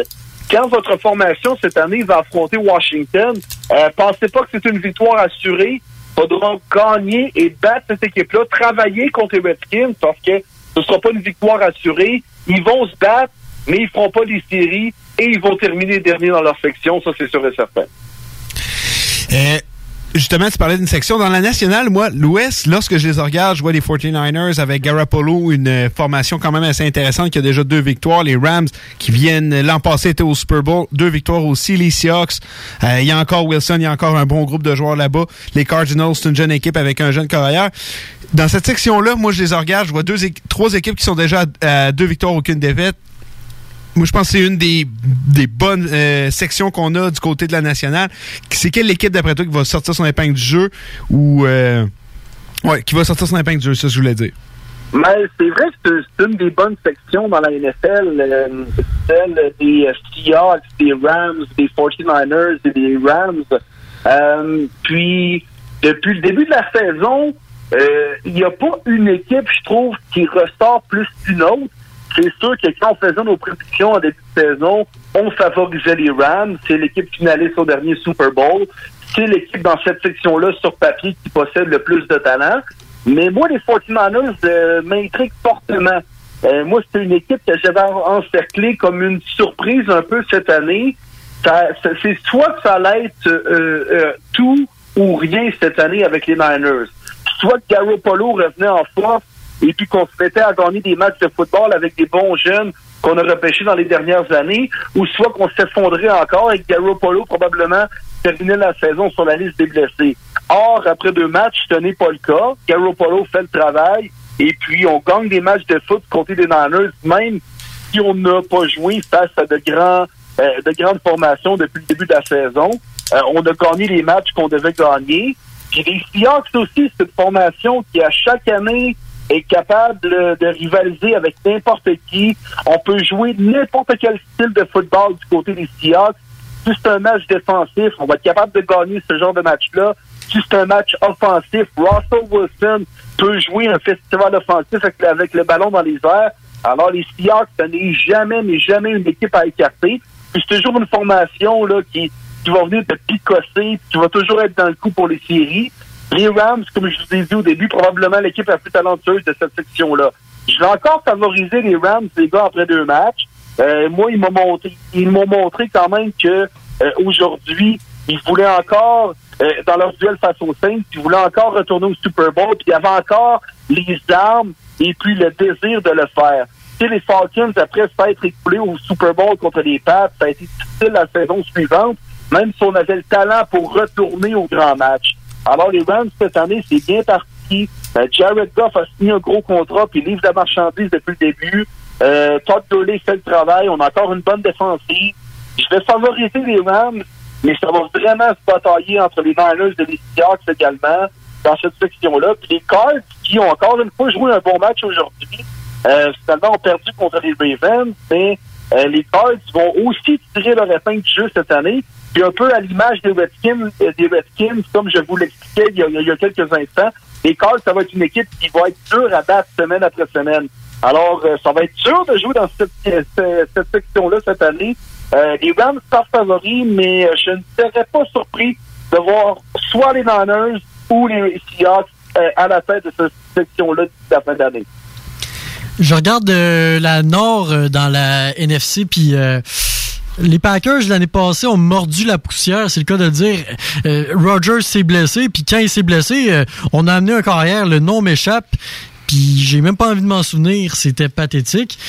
quand votre formation cette année va affronter Washington, euh, pensez pas que c'est une victoire assurée. Faudra gagner et battre cette équipe-là, travailler contre les Redskins parce que ce sera pas une victoire assurée. Ils vont se battre, mais ils feront pas les séries et ils vont terminer dernier dans leur section, ça c'est sûr et certain. Euh, justement, tu parlais d'une section. Dans la nationale, moi, l'Ouest, lorsque je les regarde, je vois les 49ers avec Garoppolo, une euh, formation quand même assez intéressante qui a déjà deux victoires. Les Rams qui viennent l'an passé étaient au Super Bowl, deux victoires aussi. Les Seahawks, euh, il y a encore Wilson, il y a encore un bon groupe de joueurs là-bas. Les Cardinals, c'est une jeune équipe avec un jeune carrière. Dans cette section-là, moi, je les regarde, je vois deux, trois équipes qui sont déjà à deux victoires, aucune défaite. Moi, je pense que c'est une des, des bonnes euh, sections qu'on a du côté de la nationale. C'est quelle équipe, d'après toi, qui va sortir son épingle du jeu ou. euh, ouais, qui va sortir son épingle du jeu, ça, je voulais dire. Mais c'est vrai que c'est- une des bonnes sections dans la NFL, euh, celle des euh, Seahawks, des Rams, des 49ers et des Rams. Puis, depuis le début de la saison, il n'y a pas une équipe, je trouve, qui ressort plus qu'une autre. C'est sûr que quand on faisait nos prédictions en début de saison, on favorisait les Rams. C'est l'équipe finaliste au dernier Super Bowl. C'est l'équipe dans cette section-là, sur papier, qui possède le plus de talent. Mais moi, les 49ers euh, m'intriguent fortement. Euh, moi, c'est une équipe que j'avais en- encerclée comme une surprise un peu cette année. C'est soit que ça allait être euh, euh, tout ou rien cette année avec les Niners. Soit que Garoppolo revenait en force et puis qu'on se mettait à gagner des matchs de football avec des bons jeunes qu'on a repêchés dans les dernières années, ou soit qu'on s'effondrait encore et que Garoppolo probablement terminait la saison sur la liste des blessés. Or, après deux matchs, ce n'est pas le cas. Garoppolo fait le travail et puis on gagne des matchs de foot côté des Niners, même si on n'a pas joué face à de grands euh, de grandes formations depuis le début de la saison. Euh, on a gagné les matchs qu'on devait gagner. Puis les Seahawks aussi, c'est une formation qui, à chaque année, est capable de, rivaliser avec n'importe qui. On peut jouer n'importe quel style de football du côté des Seahawks. Si c'est un match défensif, on va être capable de gagner ce genre de match-là. Si c'est un match offensif, Russell Wilson peut jouer un festival offensif avec, avec le ballon dans les airs. Alors les Seahawks, ce n'est jamais, mais jamais une équipe à écarter. Puis c'est toujours une formation là qui, qui va venir te picosser, qui va toujours être dans le coup pour les séries. Les Rams, comme je vous ai dit au début, probablement l'équipe la plus talentueuse de cette section-là. Je vais encore favoriser les Rams, les gars, après deux matchs. Euh, moi, ils m'ont montré, ils m'ont montré quand même que euh, aujourd'hui, ils voulaient encore, euh, dans leur duel face aux Saints, ils voulaient encore retourner au Super Bowl, puis il y avait encore les armes et puis le désir de le faire. Tu les Falcons, après s'être écoulés au Super Bowl contre les Pats, ça a été difficile la saison suivante, même si on avait le talent pour retourner au grand match. Alors, les Rams, cette année, c'est bien parti. Euh, Jared Goff a signé un gros contrat, puis livre la marchandise depuis le début. Euh, Todd Gurley fait le travail. On a encore une bonne défensive. Je vais favoriser les Rams, mais ça va vraiment se batailler entre les Niners et les Seahawks également dans cette section-là. Puis les Cards, qui ont encore une fois joué un bon match aujourd'hui, euh, finalement ont perdu contre les Ravens, mais Euh, les Cards vont aussi tirer leur épingle du jeu cette année. Puis un peu à l'image des Redskins, euh, des Redskins, comme je vous l'expliquais il y, a, quelques instants, les Cards, ça va être une équipe qui va être dure à battre semaine après semaine. Alors, euh, ça va être dur de jouer dans cette, cette, section-là cette année. Les Rams sont favoris, mais je ne serais pas surpris de voir soit les Niners ou les Seahawks à la tête de cette section-là d'ici la fin d'année. Je regarde euh, la Nord euh, dans la NFC, puis euh, les Packers l'année passée ont mordu la poussière, c'est le cas de dire. Euh, Rogers s'est blessé, puis quand il s'est blessé, euh, on a amené un carrière, le nom m'échappe, puis j'ai même pas envie de m'en souvenir, c'était pathétique.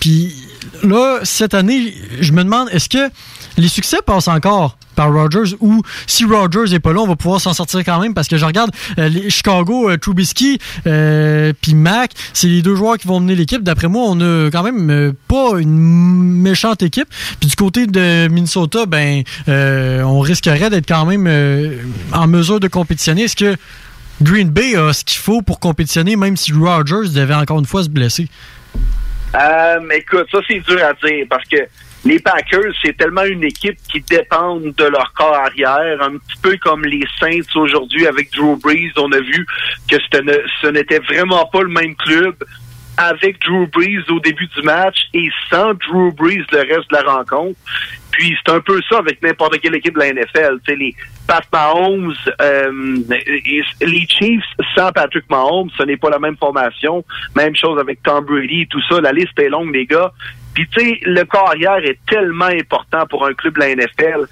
Puis là, cette année, je me demande, est-ce que les succès passent encore par Rogers ou si Rogers est pas là, on va pouvoir s'en sortir quand même? Parce que je regarde euh, Chicago, euh, Trubisky euh, puis Mac, c'est les deux joueurs qui vont mener l'équipe. D'après moi, on a quand même euh, pas une méchante équipe. Puis du côté de Minnesota, ben on risquerait d'être quand même en mesure de compétitionner. Est-ce que Green Bay a ce qu'il faut pour compétitionner, même si Rogers devait encore une fois se blesser? Euh, écoute, ça c'est dur à dire parce que les Packers, c'est tellement une équipe qui dépend de leur corps arrière, un petit peu comme les Saints aujourd'hui avec Drew Brees. On a vu que ce n'était vraiment pas le même club avec Drew Brees au début du match et sans Drew Brees le reste de la rencontre. Puis c'est un peu ça avec n'importe quelle équipe de la NFL. Tu sais, les Pat Mahomes, euh, les Chiefs sans Patrick Mahomes, ce n'est pas la même formation. Même chose avec Tom Brady tout ça. La liste est longue, les gars. Puis tu sais, le carrière est tellement important pour un club de la NFL.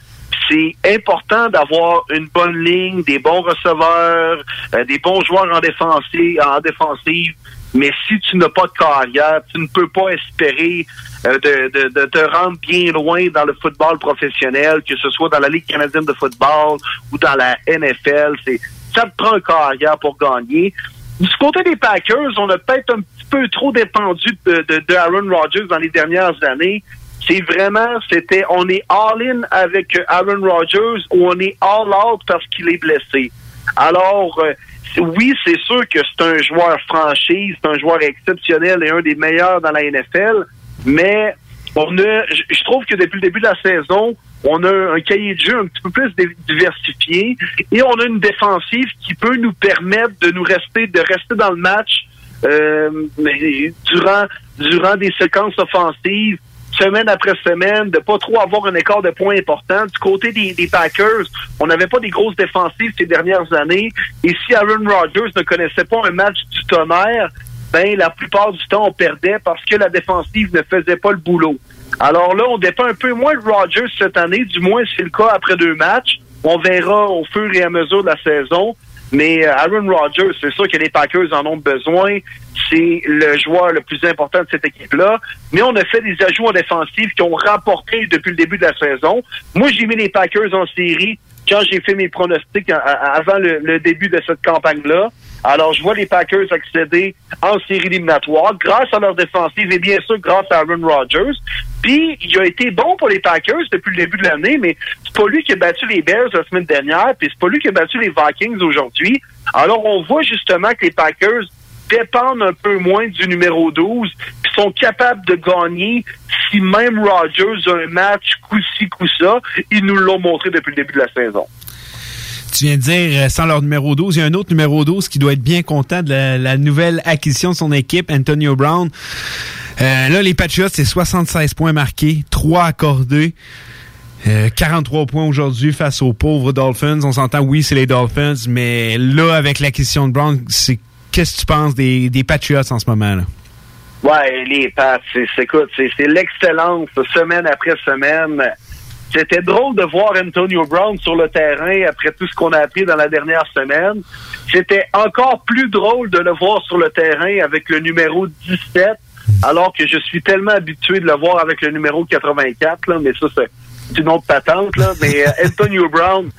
C'est important d'avoir une bonne ligne, des bons receveurs, euh, des bons joueurs en défensive, en défensive. Mais si tu n'as pas de carrière, tu ne peux pas espérer euh, de, de, de te rendre bien loin dans le football professionnel, que ce soit dans la Ligue canadienne de football ou dans la NFL. C'est ça te prend un carrière pour gagner. Du côté des Packers, on a peut-être un petit peu trop dépendu de, de, de Aaron Rodgers dans les dernières années. C'est vraiment, c'était, on est all-in avec Aaron Rodgers ou on est all-out parce qu'il est blessé. Alors, euh, oui, c'est sûr que c'est un joueur franchise, c'est un joueur exceptionnel et un des meilleurs dans la NFL, mais on a, je trouve que depuis le début de la saison, on a un cahier de jeu un petit peu plus diversifié et on a une défensive qui peut nous permettre de nous rester, de rester dans le match euh, durant durant des séquences offensives semaine après semaine, de pas trop avoir un écart de points important. Du côté des, des Packers, on n'avait pas des grosses défensives ces dernières années. Et si Aaron Rodgers ne connaissait pas un match du tonnerre, ben la plupart du temps on perdait parce que la défensive ne faisait pas le boulot. Alors là, on dépend un peu moins de Rodgers cette année, du moins c'est le cas après deux matchs. On verra au fur et à mesure de la saison. Mais euh, Aaron Rodgers, c'est sûr que les Packers en ont besoin. C'est le joueur le plus important de cette équipe-là. Mais on a fait des ajouts en défensive qui ont rapporté depuis le début de la saison. Moi, j'ai mis les Packers en série quand j'ai fait mes pronostics avant le début de cette campagne-là. Alors, je vois les Packers accéder en série éliminatoire grâce à leur défensive et bien sûr grâce à Aaron Rodgers. Puis, il a été bon pour les Packers depuis le début de l'année, mais c'est pas lui qui a battu les Bears la semaine dernière, puis c'est pas lui qui a battu les Vikings aujourd'hui. Alors, on voit justement que les Packers dépendent un peu moins du numéro 12, puis sont capables de gagner si même Rodgers a un match coup-ci, coup-ça. Ils nous l'ont montré depuis le début de la saison. Tu viens de dire, euh, sans leur numéro 12, il y a un autre numéro 12 qui doit être bien content de la, nouvelle acquisition de son équipe, Antonio Brown. Euh, là, les Patriots, c'est 76 points marqués, 3 accordés. Euh, 43 points aujourd'hui face aux pauvres Dolphins. On s'entend, oui, c'est les Dolphins, mais là, avec l'acquisition de Brown, c'est qu'est-ce que tu penses des, des Patriots en ce moment? là? Ouais, les Pats, c'est, écoute, c'est l'excellence semaine après semaine. C'était drôle de voir Antonio Brown sur le terrain après tout ce qu'on a appris dans la dernière semaine. C'était encore plus drôle de le voir sur le terrain avec le numéro 17, alors que je suis tellement habitué de le voir avec le numéro 84, là, mais ça, c'est une autre patente, là. Mais euh, Antonio Brown,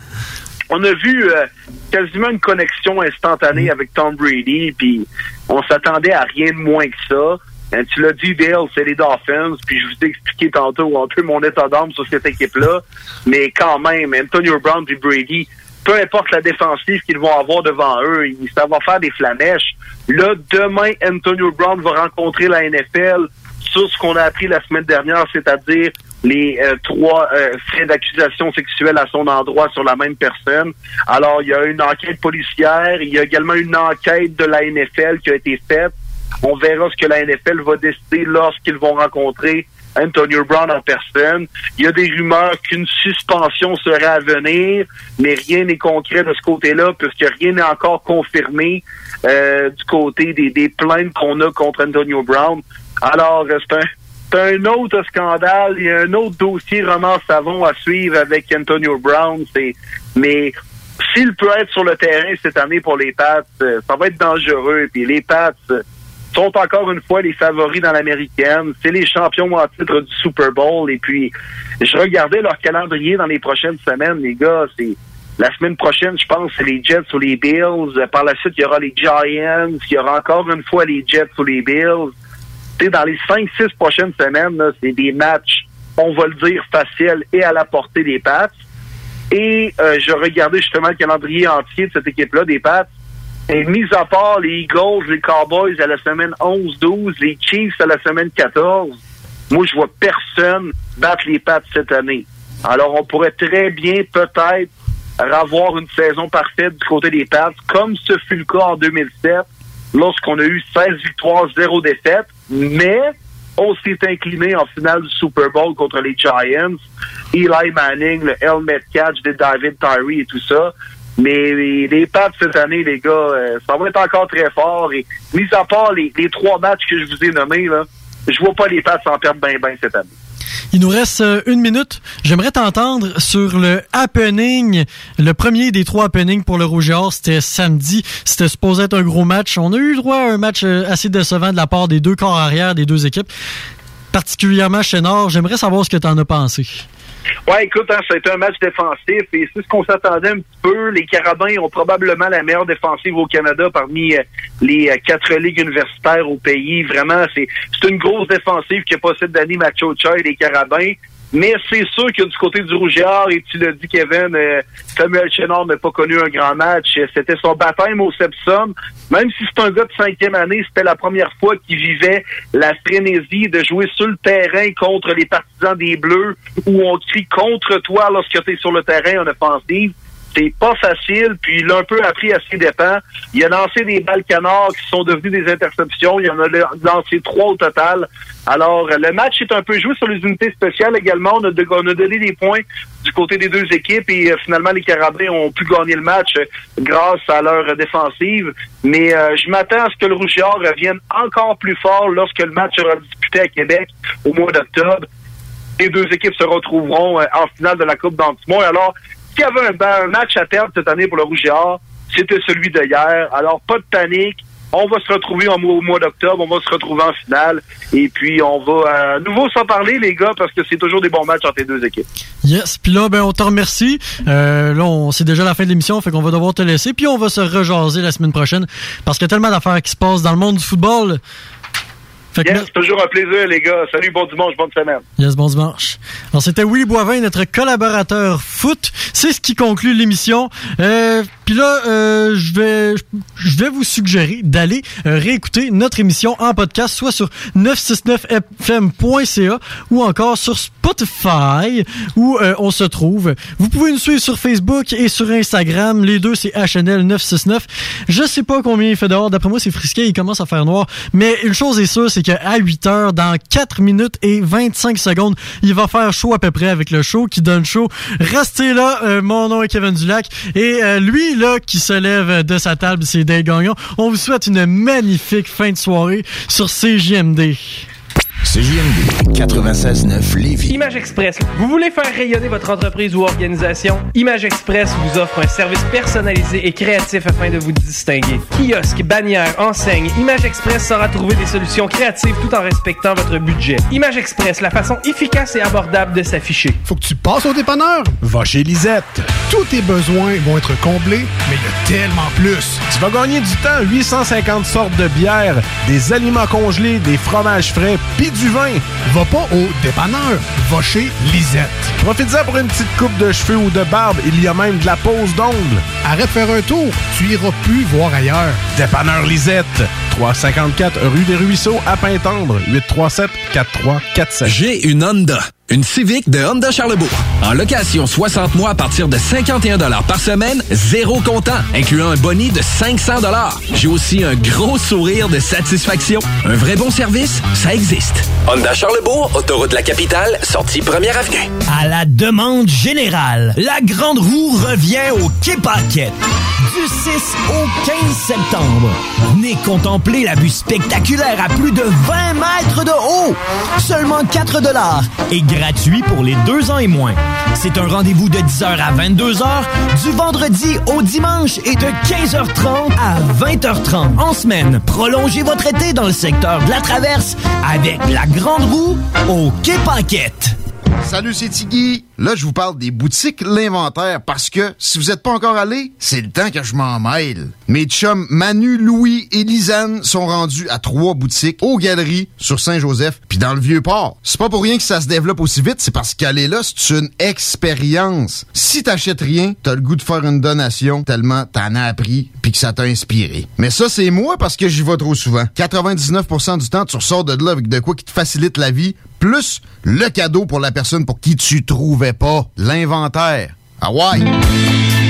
on a vu euh, quasiment une connexion instantanée avec Tom Brady, puis on s'attendait à rien de moins que ça. Euh, tu l'as dit, Dale, c'est les Dolphins, puis je vous ai expliqué tantôt un peu mon état d'âme sur cette équipe-là, mais quand même, Antonio Brown et Brady, peu importe la défensive qu'ils vont avoir devant eux, ça va faire des flamèches. Là, demain, Antonio Brown va rencontrer la NFL sur ce qu'on a appris la semaine dernière, c'est-à-dire les euh, trois euh, faits d'accusation sexuelle à son endroit sur la même personne. Alors, il y a une enquête policière, il y a également une enquête de la NFL qui a été faite. On verra ce que la NFL va décider lorsqu'ils vont rencontrer Antonio Brown en personne. Il y a des rumeurs qu'une suspension serait à venir, mais rien n'est concret de ce côté-là, puisque rien n'est encore confirmé euh, du côté des, des plaintes qu'on a contre Antonio Brown. Alors, euh, c'est un, autre scandale, il y a un autre dossier roman savon à suivre avec Antonio Brown. C'est, mais s'il peut être sur le terrain cette année pour les Pats, euh, ça va être dangereux. Puis les Pats euh, sont encore une fois les favoris dans l'américaine. C'est les champions en titre du Super Bowl. Et puis, je regardais leur calendrier dans les prochaines semaines, les gars. C'est la semaine prochaine, je pense, c'est les Jets ou les Bills. Par la suite, il y aura les Giants. Il y aura encore une fois les Jets ou les Bills. Tu sais, dans les 5-6 prochaines semaines, c'est des matchs, on va le dire, faciles et à la portée des Pats. Et euh, je regardais justement le calendrier entier de cette équipe-là, des Pats. Et mis à part les Eagles, les Cowboys à la semaine 11-12, les Chiefs à la semaine 14, moi, je vois personne battre les Pats cette année. Alors, on pourrait très bien, peut-être, avoir une saison parfaite du côté des Pats, comme ce fut le cas en 2007, lorsqu'on a eu 16 victoires, 0 défaites, mais on s'est incliné en finale du Super Bowl contre les Giants. Eli Manning, le helmet catch de David Tyree et tout ça. Mais les, les Pats cette année, les gars, euh, ça va être encore très fort. Et mis à part les, trois matchs que je vous ai nommés, là, je vois pas les Pats en perdre bien bien cette année. Il nous reste euh, une minute. J'aimerais t'entendre sur le happening. Le premier des trois happenings pour le Rouge et c'était samedi. C'était supposé être un gros match. On a eu droit à un match euh, assez décevant de la part des deux corps arrière des deux équipes, particulièrement chez Nord. J'aimerais savoir ce que tu en as pensé. Ouais, écoute, hein, ça a été un match défensif et c'est ce qu'on s'attendait un peu. Les Carabins ont probablement la meilleure défensive au Canada parmi euh, les euh, quatre ligues universitaires au pays. Vraiment, c'est une grosse défensive qui possède Danny Machocha et les Carabins. Mais c'est sûr que du côté du Rougeard, et tu l'as dit, Kevin, euh, Samuel Chénard n'a pas connu un grand match. C'était son baptême au Sepsum. Même si c'est un gars de cinquième année, c'était la première fois qu'il vivait la frénésie de jouer sur le terrain contre les partisans des Bleus, où on crie contre toi lorsque tu es sur le terrain en offensive. C'est pas facile, puis il a un peu appris à ses dépens. Il a lancé des balles canards qui sont devenues des interceptions. Il en a lancé trois au total. Alors, le match est un peu joué sur les unités spéciales également. On a, on donné des points du côté des deux équipes et euh, finalement, les Carabins ont pu gagner le match euh, grâce à leur euh, défensive. Mais je m'attends à ce que le Rougeard revienne encore plus fort lorsque le match sera disputé à Québec au mois d'octobre les deux équipes se retrouveront en finale de la Coupe d'Antimont. Alors, s'il y avait un, match à perdre cette année pour le Rouge c'était celui de. Alors, pas de panique. On va se retrouver en au mois d'octobre. On va se retrouver en finale. Et puis, on va euh, à nouveau s'en parler, les gars, parce que c'est toujours des bons matchs entre les deux équipes. Yes, puis là, ben, on te remercie. Euh, là, on, c'est déjà la fin de l'émission, fait qu'on va devoir te laisser. Puis on va se rejaser la semaine prochaine parce qu'il y a tellement d'affaires qui se passent dans le monde du football. Fait Yes, toujours un plaisir, les gars. Salut, bon dimanche, bonne semaine. Yes, bon dimanche. Alors, c'était Willy Boivin, notre collaborateur foot. C'est ce qui conclut l'émission. Euh, Puis là, euh, je vais je vais vous suggérer d'aller euh, réécouter notre émission en podcast, soit sur 969fm.ca ou encore sur Spotify, où euh, on se trouve. Vous pouvez nous suivre sur Facebook et sur Instagram. Les deux, c'est HNL969. Je sais pas combien il fait dehors. D'après moi, c'est frisqué. Il commence à faire noir. Mais une chose est sûre, c'est qu'à 8 heures, dans 4 minutes et 25 secondes, il va faire chaud à peu près avec le show qui donne chaud. Restez là. Euh, mon nom est Kevin Dulac. Et euh, là, qui se lève de sa table, c'est Dave Gagnon. On vous souhaite une magnifique fin de soirée sur CJMD. CJMD 96.9 Lévis. Image Express. Vous voulez faire rayonner votre entreprise ou organisation? Image Express vous offre un service personnalisé et créatif afin de vous distinguer. Kiosque, bannière, enseigne, Image Express saura trouver des solutions créatives tout en respectant votre budget. Image Express, la façon efficace et abordable de s'afficher. Faut que tu passes au dépanneur. Va chez Lisette. tous tes besoins vont être comblés, mais il y a tellement plus. Tu vas gagner du temps, 850 sortes de bières, des aliments congelés, des fromages frais, puis du vin. Va pas au dépanneur, va chez Lisette. Profite-en pour une petite coupe de cheveux ou de barbe, il y a même de la pose d'ongles. Arrête de faire un tour, tu iras plus voir ailleurs. Dépanneur Lisette, 354 rue des Ruisseaux à Pintendre, 837 4347. J'ai une Honda. Une Civic de Honda Charlebourg. En location 60 mois à partir de 51 par semaine, zéro comptant, incluant un boni de 500 J'ai aussi un gros sourire de satisfaction. Un vrai bon service, ça existe. Honda Charlebourg, autoroute de la capitale, sortie première avenue. À la demande générale, la Grande Roue revient au Quai Paquette. Du 6 au 15 septembre. Venez contempler la vue spectaculaire à plus de 20 mètres de haut. Seulement 4 dollars et gratuit pour les deux ans et moins. C'est un rendez-vous de 10h à 22h du vendredi au dimanche et de 15h30 à 20h30 en semaine. Prolongez votre été dans le secteur de la Traverse avec la Grande Roue au Quai Paquette. Salut, c'est Tiggy. Là, je vous parle des boutiques L'Inventaire parce que si vous n'êtes pas encore allé, c'est le temps que je m'en mêle. Mes chums Manu, Louis et Lisanne sont rendus à trois boutiques aux Galeries sur Saint-Joseph puis dans le Vieux-Port. C'est pas pour rien que ça se développe aussi vite, c'est parce qu'aller là, c'est une expérience. Si t'achètes rien, t'as le goût de faire une donation tellement t'en as appris puis que ça t'a inspiré. Mais ça, c'est moi parce que j'y vais trop souvent. 99% du temps, tu ressors de là avec de quoi qui te facilite la vie, plus le cadeau pour la personne pour qui tu pas l'inventaire. Ah ouais!